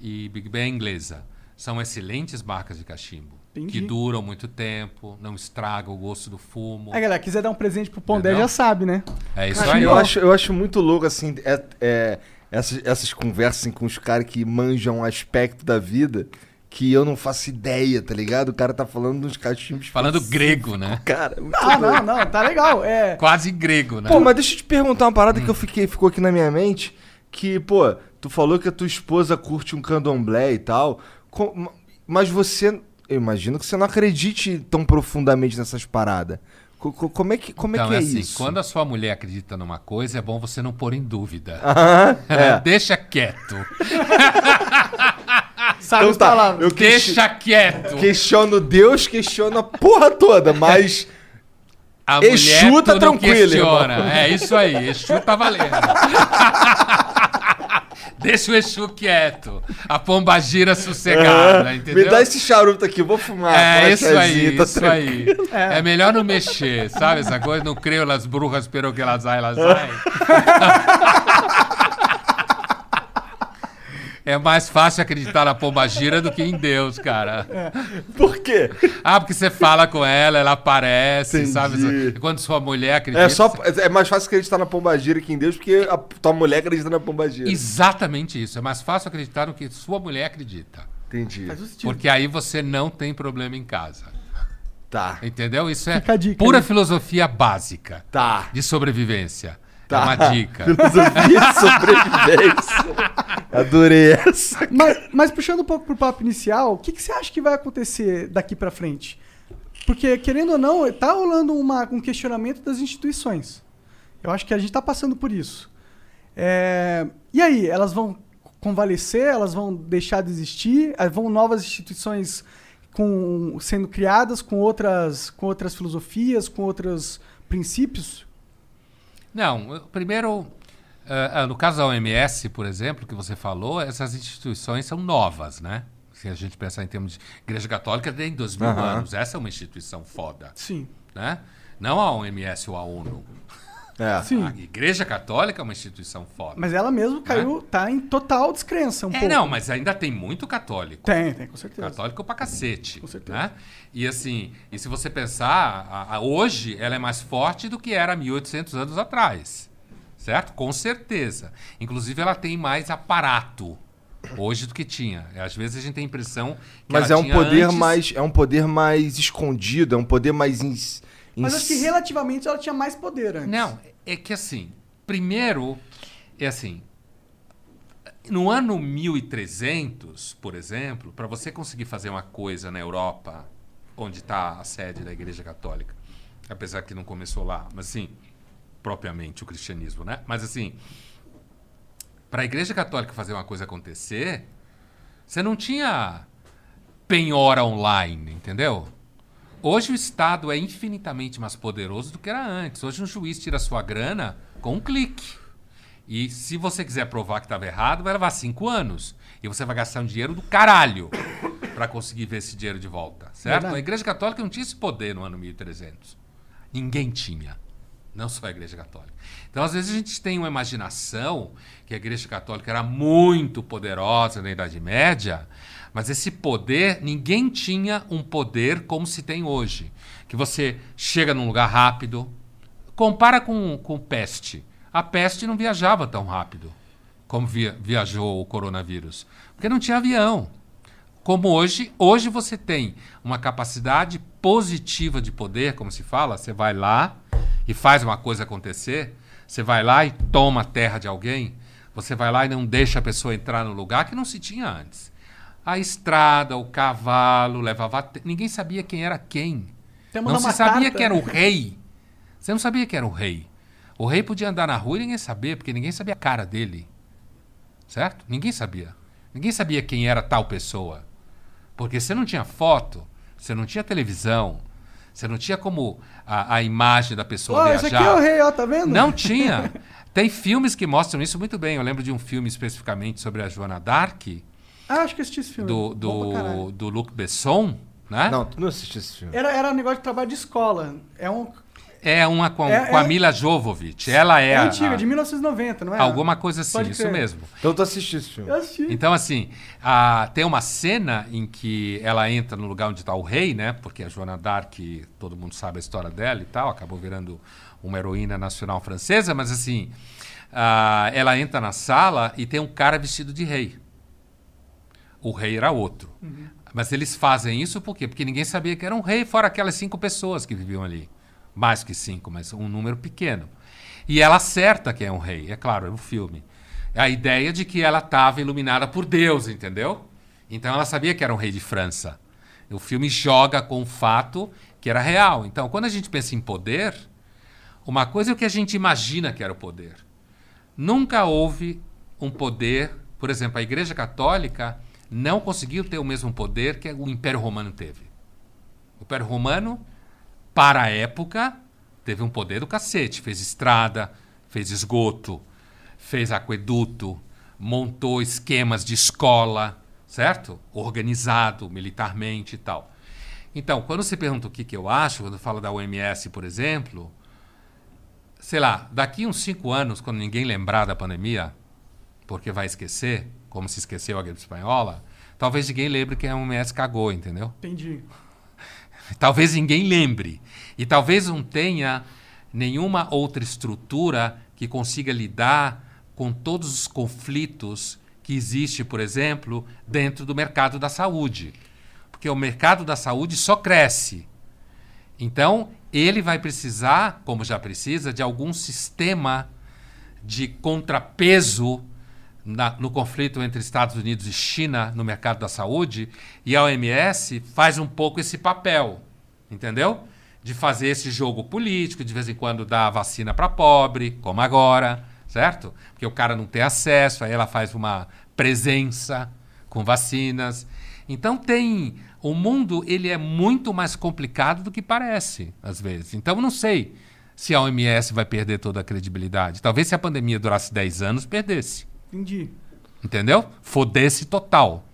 e Big Ben é inglesa. São excelentes marcas de cachimbo. Entendi. Que duram muito tempo, não estragam o gosto do fumo. Aí, galera, quiser dar um presente pro Pondé, Entendeu? já sabe, né? É isso Cara, aí. eu, acho, eu acho muito louco, assim, é, é, essas, essas conversas assim, com os caras que manjam um aspecto da vida que eu não faço ideia, tá ligado? O cara tá falando dos cachimbos. Falando grego, né? Cara, muito Ah, louco. não, não, tá legal. É. Quase grego, né? Pô, mas deixa eu te perguntar uma parada Hum. que eu fiquei, ficou aqui na minha mente. Que, pô, tu falou que a tua esposa curte um candomblé e tal. co- mas você. Eu imagino que você não acredite tão profundamente nessas paradas. Co- co- como é que, como então, é, que é, assim, isso? quando a sua mulher acredita numa coisa, é bom você não pôr em dúvida. Ah, é. Deixa quieto. Sabe Então tá, palavras. eu Deixa quieto. questiono Deus, questiono a porra toda, mas. A Exu mulher tá irmão. É isso aí, Exu tá valendo. Deixa o Exu quieto. A pomba gira sossegada, Ah, entendeu? Me dá esse charuto aqui, vou fumar. É com a isso aí, tá isso tranquilo. aí. É. melhor não mexer, sabe essa coisa? Não creio nas brujas, pero que elas vai, elas vai. É mais fácil acreditar na pomba gira do que em Deus, cara. Por quê? Ah, porque você fala com ela, ela aparece, Entendi. sabe? E Quando sua mulher acredita. É, só, é mais fácil acreditar na pombagira que em Deus, porque a tua mulher acredita na pombagira. Exatamente isso. É mais fácil acreditar no que sua mulher acredita. Entendi. Faz o sentido. Porque aí você não tem problema em casa. Tá. Entendeu? Isso é dica pura aí. filosofia básica Tá. de sobrevivência. Tá. É uma dica. Filosofia de sobrevivência. Adorei essa. Mas, mas puxando um pouco pro papo inicial, o que, que você acha que vai acontecer daqui pra frente? Porque, querendo ou não, tá rolando uma, um questionamento das instituições. Eu acho que a gente tá passando por isso. É, E aí, elas vão convalescer, elas vão deixar de existir, vão novas instituições com, sendo criadas com outras, com outras filosofias, com outros princípios? Não, primeiro, ah, no caso da OMS, por exemplo, que você falou, essas instituições são novas, né? Se a gente pensar em termos de Igreja Católica, tem dois mil Aham. anos. Essa é uma instituição foda, Sim. né? Não a OMS ou a ONU. É. Sim. A Igreja Católica é uma instituição foda. Mas ela mesmo caiu, tá em total descrença um é, pouco. não, mas ainda tem muito católico. Tem, tem, com certeza. Católico pra cacete. Com certeza. Né? E assim, e se você pensar, a- a- hoje ela é mais forte do que era 1800 anos atrás. Certo? Com certeza. Inclusive ela tem mais aparato hoje do que tinha. Às vezes a gente tem a impressão que Mas ela é um tinha poder antes- mais. É um poder mais escondido, é um poder mais. ins- Mas acho que relativamente ela tinha mais poder antes. Não, é que assim, primeiro, é assim, no ano 1300, por exemplo, para você conseguir fazer uma coisa na Europa, onde está a sede da Igreja Católica, apesar que não começou lá, mas assim, propriamente o cristianismo, né? Mas assim, Para a Igreja Católica fazer uma coisa acontecer, você não tinha penhora online, entendeu? Hoje o Estado é infinitamente mais poderoso do que era antes. Hoje um juiz tira sua grana com um clique. E se você quiser provar que estava errado, vai levar cinco anos. E você vai gastar um dinheiro do caralho para conseguir ver esse dinheiro de volta, certo? Verdade. A Igreja Católica não tinha esse poder no ano 1300. Ninguém tinha. Não só a Igreja Católica. Então, às vezes, a gente tem uma imaginação que a Igreja Católica era muito poderosa na Idade Média, mas esse poder, ninguém tinha um poder como se tem hoje. Que você chega num lugar rápido. Compara com, com peste. A peste não viajava tão rápido como via- viajou o coronavírus. Porque não tinha avião. Como hoje, hoje você tem uma capacidade positiva de poder, como se fala, você vai lá e faz uma coisa acontecer, você vai lá e toma a terra de alguém, você vai lá e não deixa a pessoa entrar no lugar que não se tinha antes. A estrada, o cavalo, levava. Ninguém sabia quem era quem. Até Não se sabia carta. que era o rei. Você não sabia que era o rei. O rei podia andar na rua e ninguém sabia, porque ninguém sabia a cara dele. Certo? Ninguém sabia. Ninguém sabia quem era tal pessoa. Porque você não tinha foto, você não tinha televisão, você não tinha como a, a imagem da pessoa esse viajar. aqui é o rei, ó, tá vendo? Não tinha. Tem filmes que mostram isso muito bem. Eu lembro de um filme especificamente sobre a Joana d'Arc, Ah, acho que eu assisti esse filme. do, do, do Luc Besson, né? Não, tu não assistiu esse filme. Era, era um negócio de trabalho de escola. É um. É uma com, É- com a é- Mila Jovovich. Ela é, É, a- antiga, a- de 1990, não é? alguma coisa assim, Pode isso crer. mesmo. Então tu assistiu esse filme. Eu assisti. Então, assim, a- tem uma cena em que ela entra no lugar onde está o rei, né? Porque a Joana d'Arc, todo mundo sabe a história dela e tal, acabou virando uma heroína nacional francesa, mas assim, ah, ela entra na sala e tem um cara vestido de rei. O rei era outro. Mas eles fazem isso por quê? Porque ninguém sabia que era um rei, fora aquelas cinco pessoas que viviam ali. Mais que cinco, mas um número pequeno. E ela acerta que é um rei, é claro, é um filme. A ideia de que ela estava iluminada por Deus, entendeu? Então ela sabia que era um rei de França. O filme joga com o fato que era real. Então, quando a gente pensa em poder, uma coisa é o que a gente imagina que era o poder. Nunca houve um poder, por exemplo, a Igreja Católica não conseguiu ter o mesmo poder que o Império Romano teve. O Império Romano, para a época, teve um poder do cacete. Fez estrada, fez esgoto, fez aqueduto, montou esquemas de escola, certo? Organizado militarmente e tal. Então, quando você pergunta o que, que eu acho, quando eu falo da OMS, por exemplo, sei lá, daqui uns cinco anos, quando ninguém lembrar da pandemia, porque vai esquecer, como se esqueceu a gripe espanhola, talvez ninguém lembre que a OMS cagou, entendeu? Entendi. Talvez ninguém lembre. E talvez não tenha nenhuma outra estrutura que consiga lidar com todos os conflitos que existe, por exemplo, dentro do mercado da saúde. Porque o mercado da saúde só cresce. Então, ele vai precisar, como já precisa, de algum sistema de contrapeso na- no conflito entre Estados Unidos e China no mercado da saúde, e a OMS faz um pouco esse papel, entendeu? De fazer esse jogo político, de vez em quando dar vacina para pobre, como agora, certo? Porque o cara não tem acesso, aí ela faz uma presença com vacinas. Então tem o mundo ele é muito mais complicado do que parece às vezes. Então não sei se a OMS vai perder toda a credibilidade. Talvez se a pandemia durasse 10 anos perdesse. Entendi. Entendeu? Fodesse total.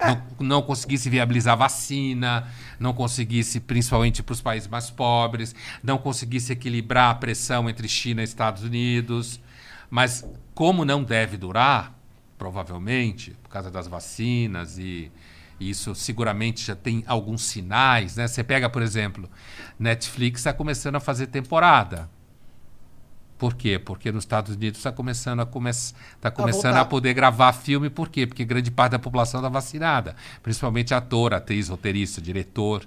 Não, não conseguisse viabilizar vacina, não conseguisse, principalmente para os países mais pobres, não conseguisse equilibrar a pressão entre China e Estados Unidos. Mas como não deve durar, provavelmente, por causa das vacinas e isso seguramente já tem alguns sinais, né? Você pega, por exemplo, Netflix está começando a fazer temporada. Por quê? Porque nos Estados Unidos está começando a, come tá começando a voltar. poder gravar filme. Por quê? Porque grande parte da população está vacinada. Principalmente ator, atriz, roteirista, diretor.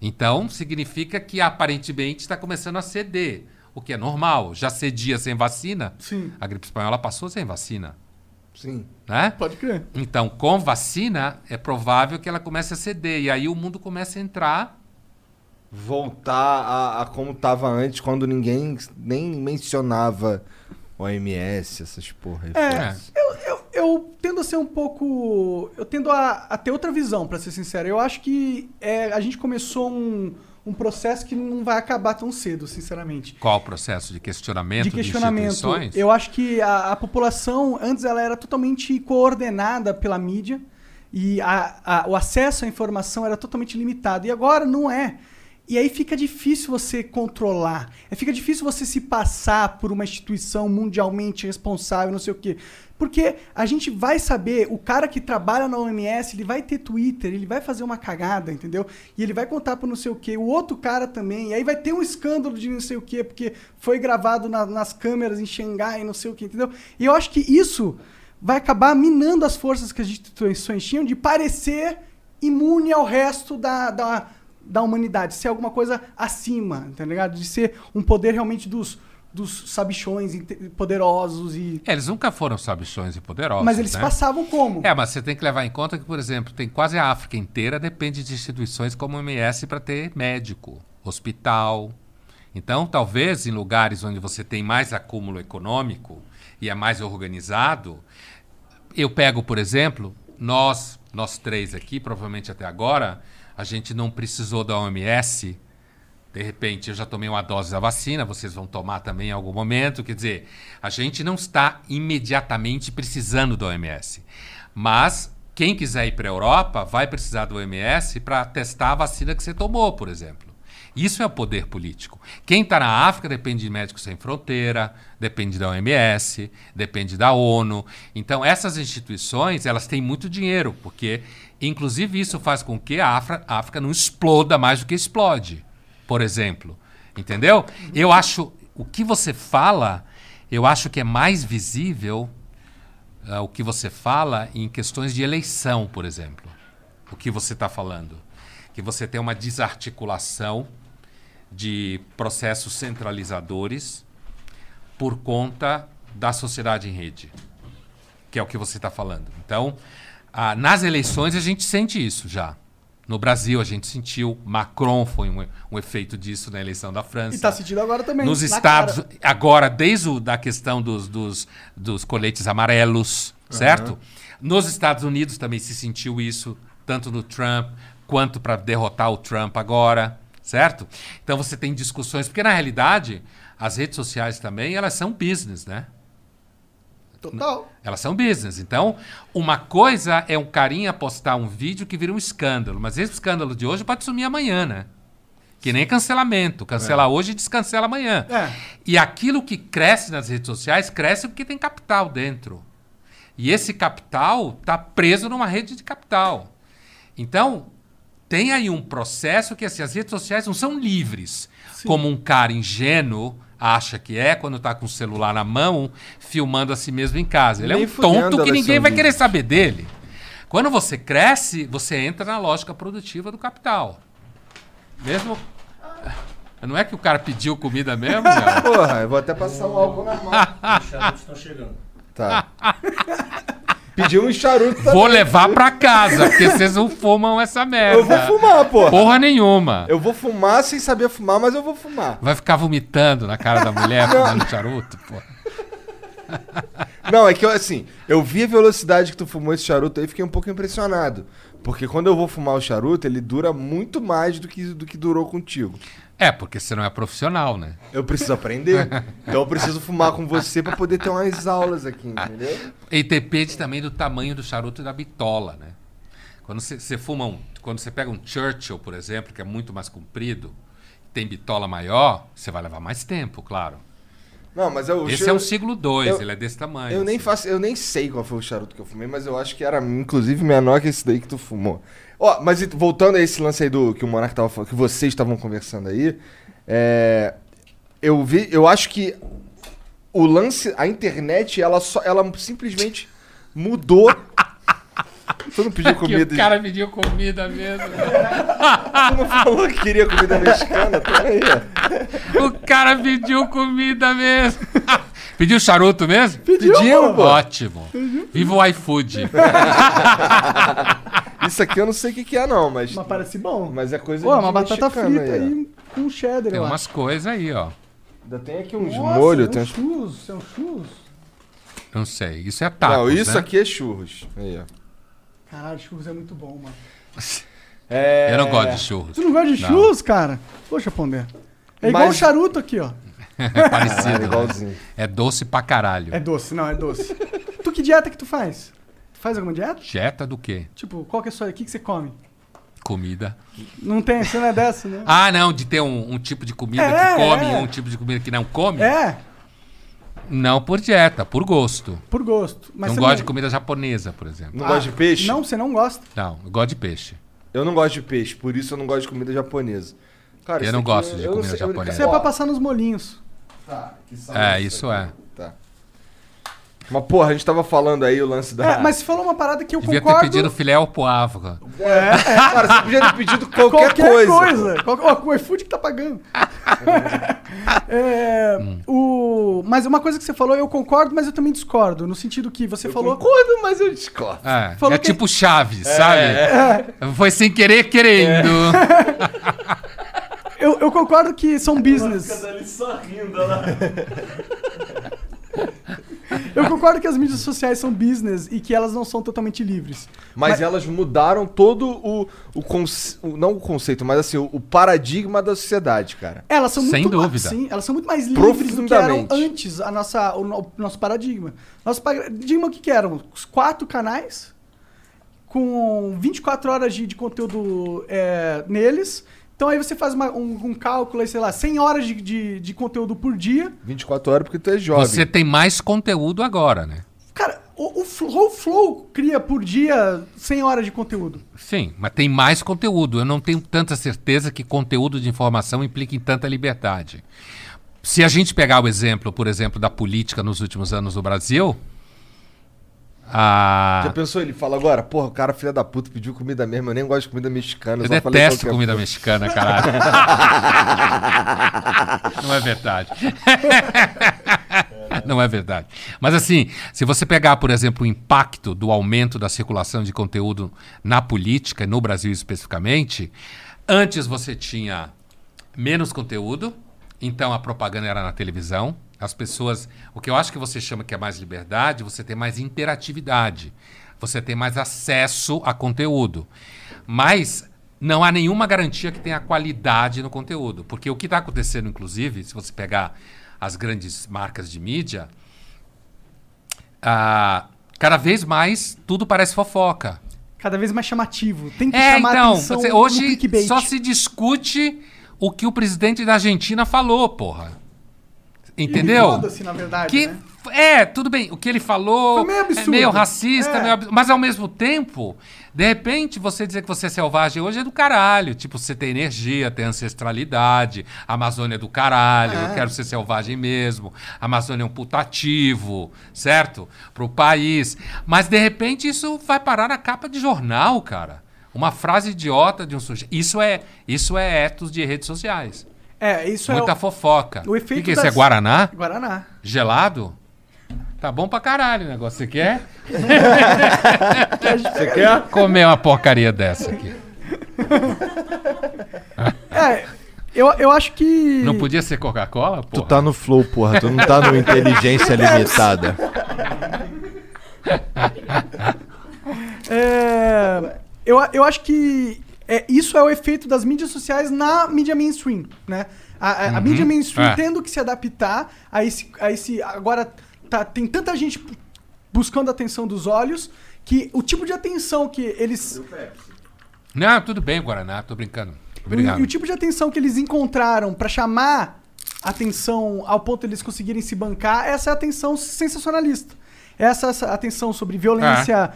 Então, significa que aparentemente está começando a ceder. O que é normal. Já cedia sem vacina. Sim. A gripe espanhola passou sem vacina. Sim. Né? Pode crer. Então, com vacina, é provável que ela comece a ceder. E aí o mundo começa a entrar Voltar a, a como tava antes, quando ninguém nem mencionava OMS, essas porra. É, eu, eu, eu tendo a ser um pouco. Eu tendo a, a ter outra visão, pra ser sincero. Eu acho que é, a gente começou um, um processo que não vai acabar tão cedo, sinceramente. Qual o processo de questionamento de de, questionamento. instituições? Eu acho que a, a população, antes ela era totalmente coordenada pela mídia e a- a- o acesso à informação era totalmente limitado. E agora não é. E aí fica difícil você controlar. É, fica difícil você se passar por uma instituição mundialmente responsável, não sei o quê. Porque a gente vai saber, o cara que trabalha na OMS, ele vai ter Twitter, ele vai fazer uma cagada, entendeu? E ele vai contar pro não sei o quê, o outro cara também, e aí vai ter um escândalo de não sei o quê, porque foi gravado na- nas câmeras em Xangai, não sei o quê, entendeu? E eu acho que isso vai acabar minando as forças que as instituições tinham de parecer imune ao resto da, da, da humanidade, ser alguma coisa acima, tá ligado? De ser um poder realmente dos, dos sabichões poderosos e... É, eles nunca foram sabichões e poderosos. Mas eles né? passavam como? É, mas você tem que levar em conta que, por exemplo, tem quase a África inteira depende de instituições como o MS para ter médico, hospital. Então, talvez em lugares onde você tem mais acúmulo econômico e é mais organizado, eu pego, por exemplo, nós, nós três aqui, provavelmente até agora, a gente não precisou da OMS. De repente, eu já tomei uma dose da vacina, vocês vão tomar também em algum momento. Quer dizer, a gente não está imediatamente precisando da OMS. Mas quem quiser ir para a Europa vai precisar do OMS para testar a vacina que você tomou, por exemplo. Isso é o poder político. Quem está na África depende de Médicos Sem Fronteira, depende da OMS, depende da ONU. Então, essas instituições, elas têm muito dinheiro, porque, inclusive, isso faz com que a África, a África não exploda mais do que explode, por exemplo. Entendeu? Eu acho, o que você fala, eu acho que é mais visível ah, o que você fala em questões de eleição, por exemplo. O que você está falando. Que você tem uma desarticulação de processos centralizadores por conta da sociedade em rede, que é o que você está falando. Então, ah, nas eleições a gente sente isso já. No Brasil a gente sentiu, Macron foi um, um efeito disso na eleição da França. E tá sentindo agora também. Nos estados, cara. agora, desde o, da questão dos, dos, dos coletes amarelos, certo? Nos Estados Unidos também se sentiu isso, tanto no Trump quanto para derrotar o Trump agora, certo? Então você tem discussões, porque na realidade as redes sociais também elas são business, né? Total. Elas são business. Então, uma coisa é um carinha postar um vídeo que vira um escândalo, mas esse escândalo de hoje pode sumir amanhã, né? Que nem cancelamento. Cancela hoje e descancela amanhã. É. E aquilo que cresce nas redes sociais cresce porque tem capital dentro. E esse capital está preso numa rede de capital. Então, tem aí um processo que assim, as redes sociais não são livres, como um cara ingênuo acha que é quando está com o celular na mão, filmando a si mesmo em casa. Ele é Nem um fudendo tonto que ninguém vai querer saber dele. Quando você cresce, você entra na lógica produtiva do capital. Mesmo. Não é que o cara pediu comida mesmo, cara? Porra, eu vou até passar um álcool na mão. Os charutos estão chegando. Tá. Pediu um charuto também. Vou levar pra casa, porque vocês não fumam essa merda. Eu vou fumar, porra. Porra nenhuma. Eu vou fumar sem saber fumar, mas eu vou fumar. Vai ficar vomitando na cara da mulher fumando charuto, pô. Não, é que eu, assim, eu vi a velocidade que tu fumou esse charuto aí e fiquei um pouco impressionado. Porque quando eu vou fumar o charuto, ele dura muito mais do que, do que durou contigo. É, porque você não é profissional, né? Eu preciso aprender. então eu preciso fumar com você pra poder ter umas aulas aqui, entendeu? E depende também do tamanho do charuto e da bitola, né? Quando você, você fuma um. Quando você pega um Churchill, por exemplo, que é muito mais comprido, tem bitola maior, você vai levar mais tempo, claro. Não, mas eu. Esse é um siglo 2, eu- ele é desse tamanho. Eu nem assim. faço, eu nem sei qual foi o charuto que eu fumei, mas eu acho que era inclusive menor que esse daí que tu fumou. Ó, mas e- voltando a esse lance aí do que o Monark tava falando, que vocês estavam conversando aí, é, eu vi, eu acho que o lance, a internet, ela só, ela simplesmente mudou. Tu não pediu Que comida? o cara pediu comida mesmo. Tu não falou que queria comida mexicana? Peraí. ó. o cara pediu comida mesmo. pediu charuto mesmo? Pediu, pô. Ótimo. Viva o iFood. Isso aqui eu não sei o que, que é, não, mas. Mas parece bom. Mas é coisa Pô, de uma batata frita aí, aí com cheddar, Tem umas coisas aí, ó. Ainda tem aqui uns Nossa, molhos. é Tem um uns... churros, são churros. Não sei. Isso é tacos, Não, isso né? aqui é churros. Aí, ó. Caralho, churros é muito bom, mano. É... Eu não gosto de churros. Tu não gosta de Não. churros, cara? Poxa, Pondé. É igual Mas- o charuto aqui, ó. É parecido. Né? igualzinho. É doce pra caralho. É doce, não, é doce. tu que dieta que tu faz? Tu faz alguma dieta? Dieta do quê? Tipo, qual que é a sua... O que, que você come? Comida. Não tem, você não é dessa, né? Ah, não, de ter um, um tipo de comida É, que come é. e um tipo de comida que não come? É, Não por dieta, por gosto. por gosto. Mas não você gosto de comida japonesa, por exemplo. Não gosto de peixe? Não, você não gosta. Não, eu gosto de peixe. Eu não gosto de peixe, por isso eu não gosto de comida japonesa. Cara, Eu isso não aqui gosto de eu não comida sei- eu- japonesa. Isso é pra passar nos molinhos. Tá, que sal É, isso isso aqui. é. Mas, porra, a gente tava falando aí o lance da... É, mas você falou uma parada que eu Devia concordo. ter pedido filé ao poavre. Cara, você podia ter pedido qualquer, Qualquer coisa. coisa. Qual- ó, o iFood que tá pagando. É, Hum. o, mas uma coisa que você falou, eu concordo, mas eu também discordo. No sentido que você Eu falou. concordo, mas eu discordo. É, Falou é que- tipo Chaves, sabe? Foi sem querer querendo. Eu, eu concordo que são business. ali só rindo, olha lá. Eu concordo que as mídias sociais são business e que elas não são totalmente livres. Mas, Mas- elas mudaram todo o, o, conce- o- Não o conceito, mas assim, o, o paradigma da sociedade, cara. Elas são Sem muito dúvida. Sim, elas são muito mais livres do que eram antes a nossa, o, no- nosso paradigma. Nosso paradigma o que, que eram? Os quatro canais com 24 horas de, de conteúdo é, neles. Então aí você faz uma- um, um cálculo, aí, sei lá, 100 horas de, de, de conteúdo por dia. 24 horas porque tu é jovem. Você tem mais conteúdo agora, né? Cara, o, o Flow, o Flow cria por dia 100 horas de conteúdo. Sim, mas tem mais conteúdo. Eu não tenho tanta certeza que conteúdo de informação implique em tanta liberdade. Se a gente pegar o exemplo, por exemplo, da política nos últimos anos no Brasil, a... Já pensou? Ele fala agora, porra, o cara filha da puta pediu comida mesmo, eu nem gosto de comida mexicana. Eu detesto comida coisa. mexicana, caralho. Não é verdade. Não é verdade. Mas assim, se você pegar, por exemplo, o impacto do aumento da circulação de conteúdo na política, no Brasil especificamente, antes você tinha menos conteúdo, então a propaganda era na televisão. As pessoas, o que eu acho que você chama que é mais liberdade, você tem mais interatividade, você tem mais acesso a conteúdo. Mas não há nenhuma garantia que tenha qualidade no conteúdo, porque o que está acontecendo, inclusive, se você pegar as grandes marcas de mídia, ah, cada vez mais tudo parece fofoca. Cada vez mais chamativo. Tem que É, chamar então, atenção você- hoje só se discute o que o presidente da Argentina falou, porra. Entendeu? Foda-se, na verdade, Que né? é, tudo bem, o que ele falou meio absurdo. é meio racista, É. meio ab- mas ao mesmo tempo, de repente você dizer que você é selvagem hoje é do caralho, tipo, você tem energia, tem ancestralidade, a Amazônia é do caralho, eu quero ser selvagem mesmo, a Amazônia é um putativo, certo? Pro país. Mas de repente isso vai parar na capa de jornal, cara. Uma frase idiota de um sujeito. Isso é, isso é etos de redes sociais. É, isso Muita é o, fofoca. o efeito que que é isso? É das- Guaraná? Guaraná. Gelado? Tá bom pra caralho o negócio. Você quer? Você quer? Comer uma porcaria dessa aqui. É, eu, eu acho que... Não podia ser Coca-Cola, Tu porra? tá no flow, porra. Tu não tá no inteligência limitada. É, eu, eu acho que é, isso é o efeito das mídias sociais na mídia mainstream, né? A, a- a mídia mainstream é. tendo que se adaptar a esse, a esse... Agora tá, tem tanta gente buscando a atenção dos olhos que o tipo de atenção que eles... Não, tudo bem, Guaraná. Tô brincando. O, Obrigado. e o tipo de atenção que eles encontraram pra chamar atenção ao ponto de eles conseguirem se bancar, essa é a atenção sensacionalista. Essa, essa atenção sobre violência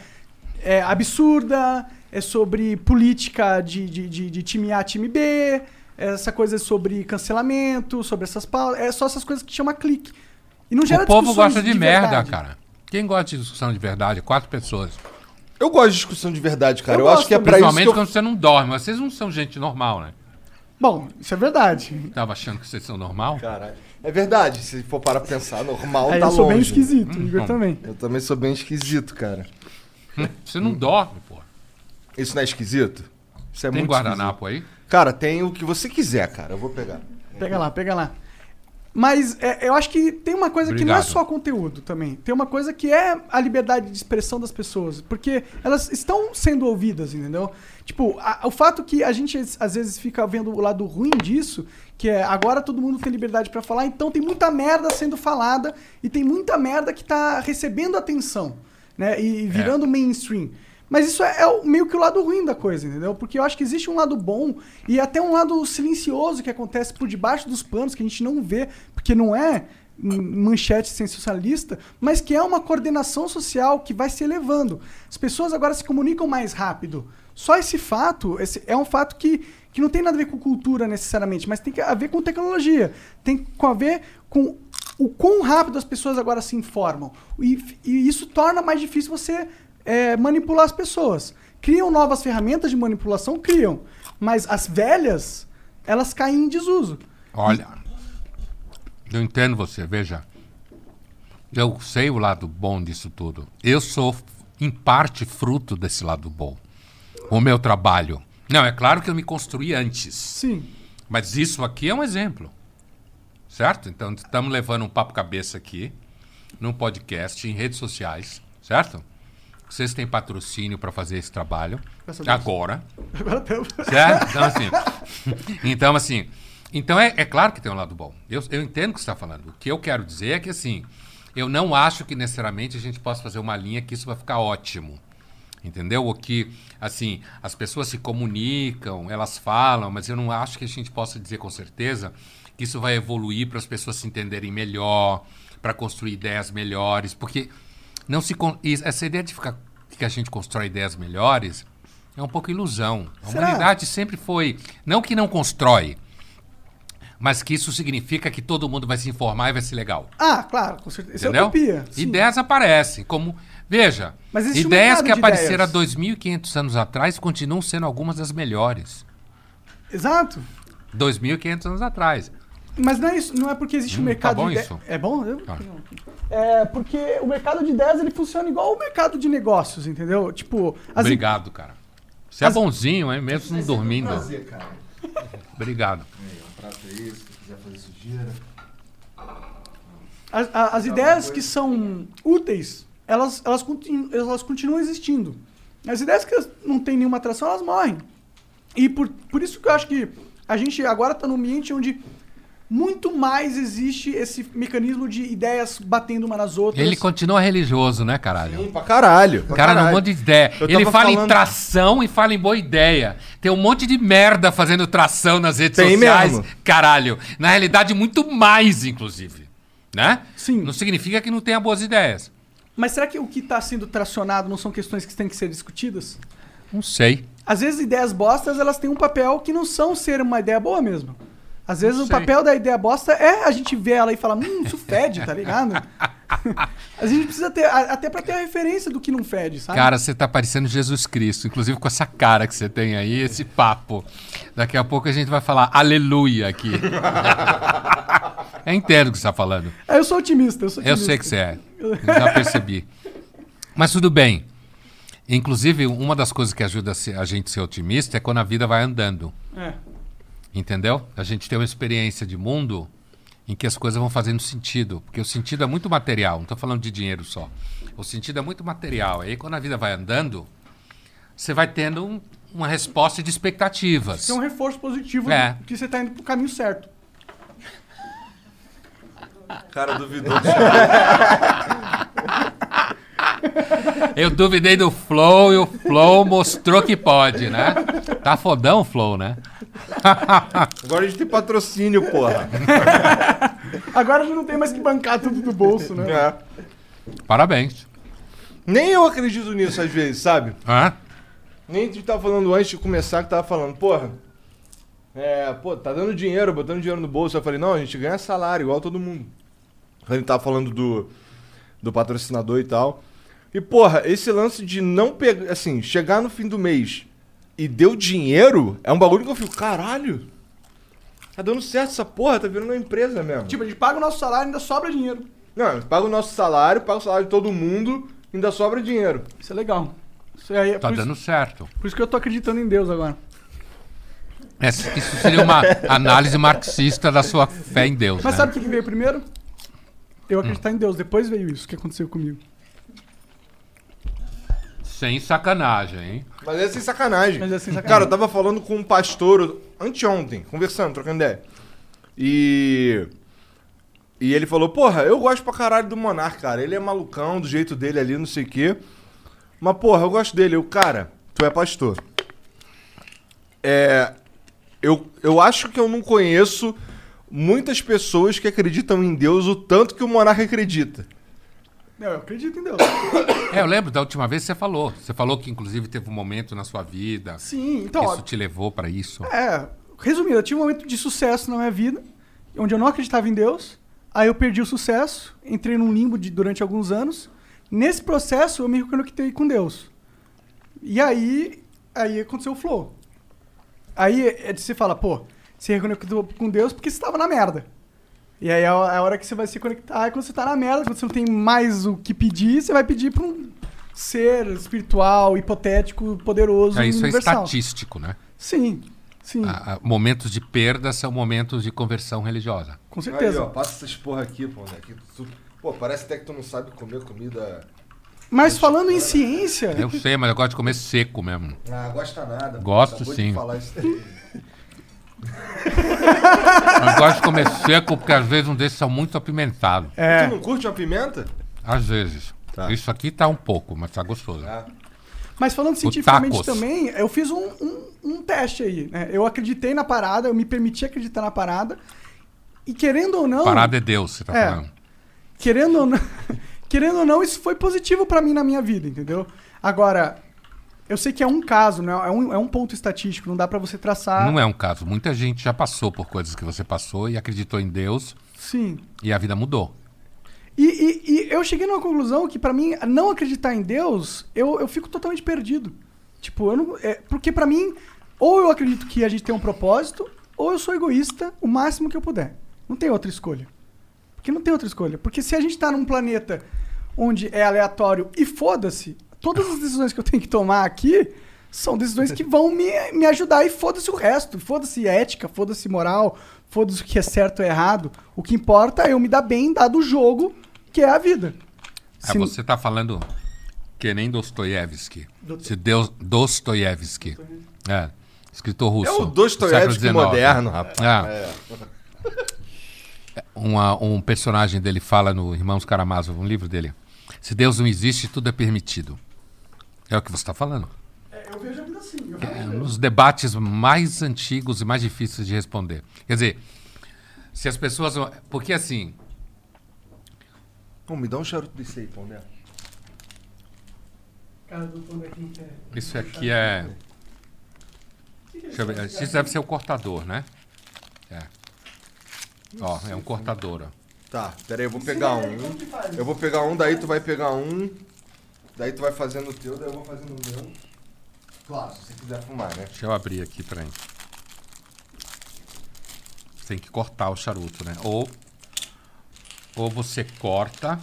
é, absurda, é sobre política de, de, de, de time A, time B, essa coisa sobre cancelamento, sobre essas pautas. É só essas coisas que chama clique. E não gera O povo gosta de, merda, verdade. cara. Quem gosta de discussão de verdade? Quatro pessoas. Eu gosto de discussão de verdade, cara. Eu Eu, acho que é pra isso Principalmente que eu... quando você não dorme. Vocês não são gente normal, né? Bom, isso é verdade. Tava achando que vocês são normal? Caralho. É verdade, se for para pensar, normal Aí tá eu sou longe. bem esquisito, o Igor Hum, também. Eu também sou bem esquisito, cara. Você não dorme, porra. Isso não é esquisito? Isso é Tem muito guardanapo aí? esquisito. Cara, tem o que você quiser, cara. Eu vou pegar. Pega lá, pega lá. Mas é, eu acho que tem uma coisa que não é Obrigado. só conteúdo também. Tem uma coisa que é a liberdade de expressão das pessoas. Porque elas estão sendo ouvidas, entendeu? Tipo, a- o fato que a gente às vezes fica vendo o lado ruim disso, que é agora todo mundo tem liberdade pra falar, então tem muita merda sendo falada e tem muita merda que tá recebendo atenção, né? E virando mainstream. Mas isso é, é meio que o lado ruim da coisa, entendeu? Porque eu acho que existe um lado bom e até um lado silencioso que acontece por debaixo dos panos, que a gente não vê, porque não é manchete sensacionalista, mas que é uma coordenação social que vai se elevando. As pessoas agora se comunicam mais rápido. Só esse fato esse é um fato que, que não tem nada a ver com cultura necessariamente, mas tem a ver com tecnologia. Tem a ver com o quão rápido as pessoas agora se informam. E, e isso torna mais difícil você é, manipular as pessoas. Criam novas ferramentas de manipulação? Criam. Mas as velhas, elas caem em desuso. Olha, eu entendo você, veja. Eu sei o lado bom disso tudo. Eu sou, em parte, fruto desse lado bom. O meu trabalho. Não, é claro que eu me construí antes. Sim. Mas isso aqui é um exemplo. Certo? Então, estamos levando um papo cabeça aqui, num podcast, em redes sociais. Certo? Vocês têm patrocínio para fazer esse trabalho. Agora. Agora temos. Certo? Então, assim. então, assim. Então, é, é claro que tem um lado bom. Eu, eu entendo o que você está falando. O que eu quero dizer é que, assim, eu não acho que necessariamente a gente possa fazer uma linha que isso vai ficar ótimo. Entendeu? O que, assim, as pessoas se comunicam, elas falam, mas eu não acho que a gente possa dizer com certeza que isso vai evoluir para as pessoas se entenderem melhor, para construir ideias melhores, porque não se essa ideia de ficar que a gente constrói ideias melhores é um pouco ilusão. A Será? humanidade sempre foi, não que não constrói, mas que isso significa que todo mundo vai se informar e vai ser legal. Ah, claro, com certeza. Isso Entendeu? é utopia. sim. Ideias aparecem, como. Veja, um ideias mercado que apareceram ideias. há 2.500 anos atrás continuam sendo algumas das melhores. Exato. 2.500 anos atrás. Mas não é isso, não é porque existe um Hum, mercado tá bom de ideias. isso. É bom? Eu- Tá. É porque o mercado de ideias ele funciona igual o mercado de negócios, entendeu? Tipo, as Obrigado, cara. Você é bonzinho, hein? Mesmo não dormindo. Prazer, cara. Obrigado. É esse, se quiser fazer sujeira. As, a- as ideias que são úteis, elas, elas, continu- elas continuam existindo. As ideias que não têm nenhuma atração, elas morrem. E por, por isso que eu acho que a gente agora está num ambiente onde muito mais existe esse mecanismo de ideias batendo uma nas outras. Ele continua religioso, né, caralho? Sim, pra caralho. O pra cara, caralho. não um monte de ideia. Eu Ele fala em falando- tração e fala em boa ideia. Tem um monte de merda fazendo tração nas redes Tem sociais. mesmo. Caralho. Na realidade, muito mais, inclusive. Né? Sim. Não significa que não tenha boas ideias. Mas será que o que está sendo tracionado não são questões que têm que ser discutidas? Não sei. Às vezes ideias bostas, elas têm um papel que não são ser uma ideia boa mesmo. Às vezes o papel da ideia bosta é a gente ver ela e falar, hum, isso fede, tá ligado? a gente precisa ter, até pra ter a referência do que não fede, sabe? Cara, você tá parecendo Jesus Cristo. Inclusive com essa cara que você tem aí, esse papo. Daqui a pouco a gente vai falar aleluia aqui. eu entendo o que você tá falando. Ah, eu sou otimista, eu sou Eu otimista. sei que você é. Já percebi. Mas tudo bem. Inclusive, uma das coisas que ajuda a gente a ser otimista é quando a vida vai andando. É. Entendeu? A gente tem uma experiência de mundo em que as coisas vão fazendo sentido. Porque o sentido é muito material, não estou falando de dinheiro só. O sentido é muito material. Aí quando a vida vai andando, você vai tendo um- uma resposta de expectativas. Tem um reforço positivo É. de que você tá indo pro caminho certo. Cara duvidou. Eu duvidei do Flow e o Flow mostrou que pode, né? Tá fodão o Flow, né? Agora a gente tem patrocínio, porra. Agora a gente não tem mais que bancar tudo do bolso, né? É. Parabéns. Nem eu acredito nisso às vezes, sabe? Hã? Nem a gente tava falando antes de começar que tava falando, porra. É, pô, tá dando dinheiro, botando dinheiro no bolso. Eu falei, não, a gente ganha salário, igual todo mundo. A gente tava falando do, do patrocinador e tal. E, porra, esse lance de não pegar, assim, chegar no fim do mês e deu dinheiro, é um bagulho que eu fico, caralho. Tá dando certo essa porra, tá virando uma empresa mesmo. Tipo, a gente paga o nosso salário e ainda sobra dinheiro. Não, paga o nosso salário, paga o salário de todo mundo, ainda sobra dinheiro. Isso é legal. Isso aí é Tá dando isso, certo. por isso que eu tô acreditando em Deus agora. Essa- Isso seria uma análise marxista da sua fé em Deus. Mas né? sabe o que que veio primeiro? Eu acreditar em Deus. Depois veio isso que aconteceu comigo. Sem sacanagem, hein? Mas é sem sacanagem. Mas é sem sacanagem. Cara, eu tava falando com um pastor anteontem, conversando, trocando ideia. E. E ele falou, porra, eu gosto pra caralho do Monark, cara. Ele é malucão, do jeito dele ali, não sei o quê. Mas, porra, eu gosto dele. Eu, cara, tu é pastor. É. Eu, eu acho que eu não conheço muitas pessoas que acreditam em Deus o tanto que o Monark acredita. Não, eu acredito em Deus. É, eu lembro da última vez que você falou. Você falou que, inclusive, teve um momento na sua vida Sim, que então, ó, isso te levou pra isso. É, resumindo, eu tive um momento de sucesso na minha vida, onde eu não acreditava em Deus, aí eu perdi o sucesso, entrei num limbo de, durante alguns anos. Nesse processo, eu me reconectei com Deus. E aí, aí aconteceu o flow. Aí é de você fala, pô, você reconectou com Deus porque você estava na merda. E aí a, a hora que você vai se conectar é quando você tá na merda, quando você não tem mais o que pedir, você vai pedir pra um ser espiritual, hipotético, poderoso, É, isso é universal. estatístico, né? Sim, sim, Ah, momentos de perda são momentos de conversão religiosa. com certeza. Aí, ó, passa essas porra aqui, pô, né? Que tu- pô, parece até que tu não sabe comer comida. Mas falando em ciência, Eu sei, mas eu gosto de comer seco mesmo. Ah, gosta nada. Gosto, sim. De falar isso daí. Eu gosto de comer seco porque às vezes um desses são muito apimentados. é, Tu não curte uma pimenta? Às vezes. Tá. Isso aqui tá um pouco, mas tá gostoso. Ah. mas falando cientificamente tacos. também, eu fiz um, um, um teste aí. né? Eu acreditei na parada, eu me permiti acreditar na parada. E querendo ou não. Parada é Deus, você tá É. falando. Querendo ou não, querendo ou não, isso foi positivo pra mim na minha vida, entendeu? Agora, eu sei que é um caso, né? É um, é um ponto estatístico, não dá pra você traçar. Não é um caso. Muita gente já passou por coisas que você passou e acreditou em Deus Sim. e a vida mudou. E, e- e eu cheguei numa conclusão que, pra mim, não acreditar em Deus, eu, eu fico totalmente perdido. Tipo, eu não. é, porque pra mim, ou eu acredito que a gente tem um propósito, ou eu sou egoísta o máximo que eu puder. Não tem outra escolha. Porque não tem outra escolha. Porque se a gente tá num planeta onde é aleatório e foda-se, todas as decisões que eu tenho que tomar aqui são decisões que vão me, me ajudar e foda-se o resto. Foda-se ética, foda-se moral, foda-se o que é certo ou errado. O que importa é eu me dar bem dado o jogo, que é a vida. É, Se- você tá falando que nem Dostoiévski. Se Deus Dostoiévski. É. Escritor russo. É o do Dostoiévski século XIX. moderno, rapaz. É. Uma- um personagem dele fala no Irmãos Karamazov, um livro dele. Se Deus não existe, tudo é permitido. É o que você está falando. Eu vejo a vida assim. É um dos debates mais antigos e mais difíceis de responder. Quer dizer, se as pessoas. Porque assim, Pô, me dá um charuto desse aí, né? Quer. isso aqui é. Deixa eu ver. Isso deve ser o cortador, né? É. Ó, é um cortador, ó. Tá, pera aí, eu vou pegar um. Eu vou pegar um, daí tu vai pegar um. Daí tu vai fazendo o teu, daí eu vou fazendo o meu. Claro, se você quiser fumar, né? Deixa eu abrir aqui, peraí. Tem que cortar o charuto, né? Ou, ou você corta.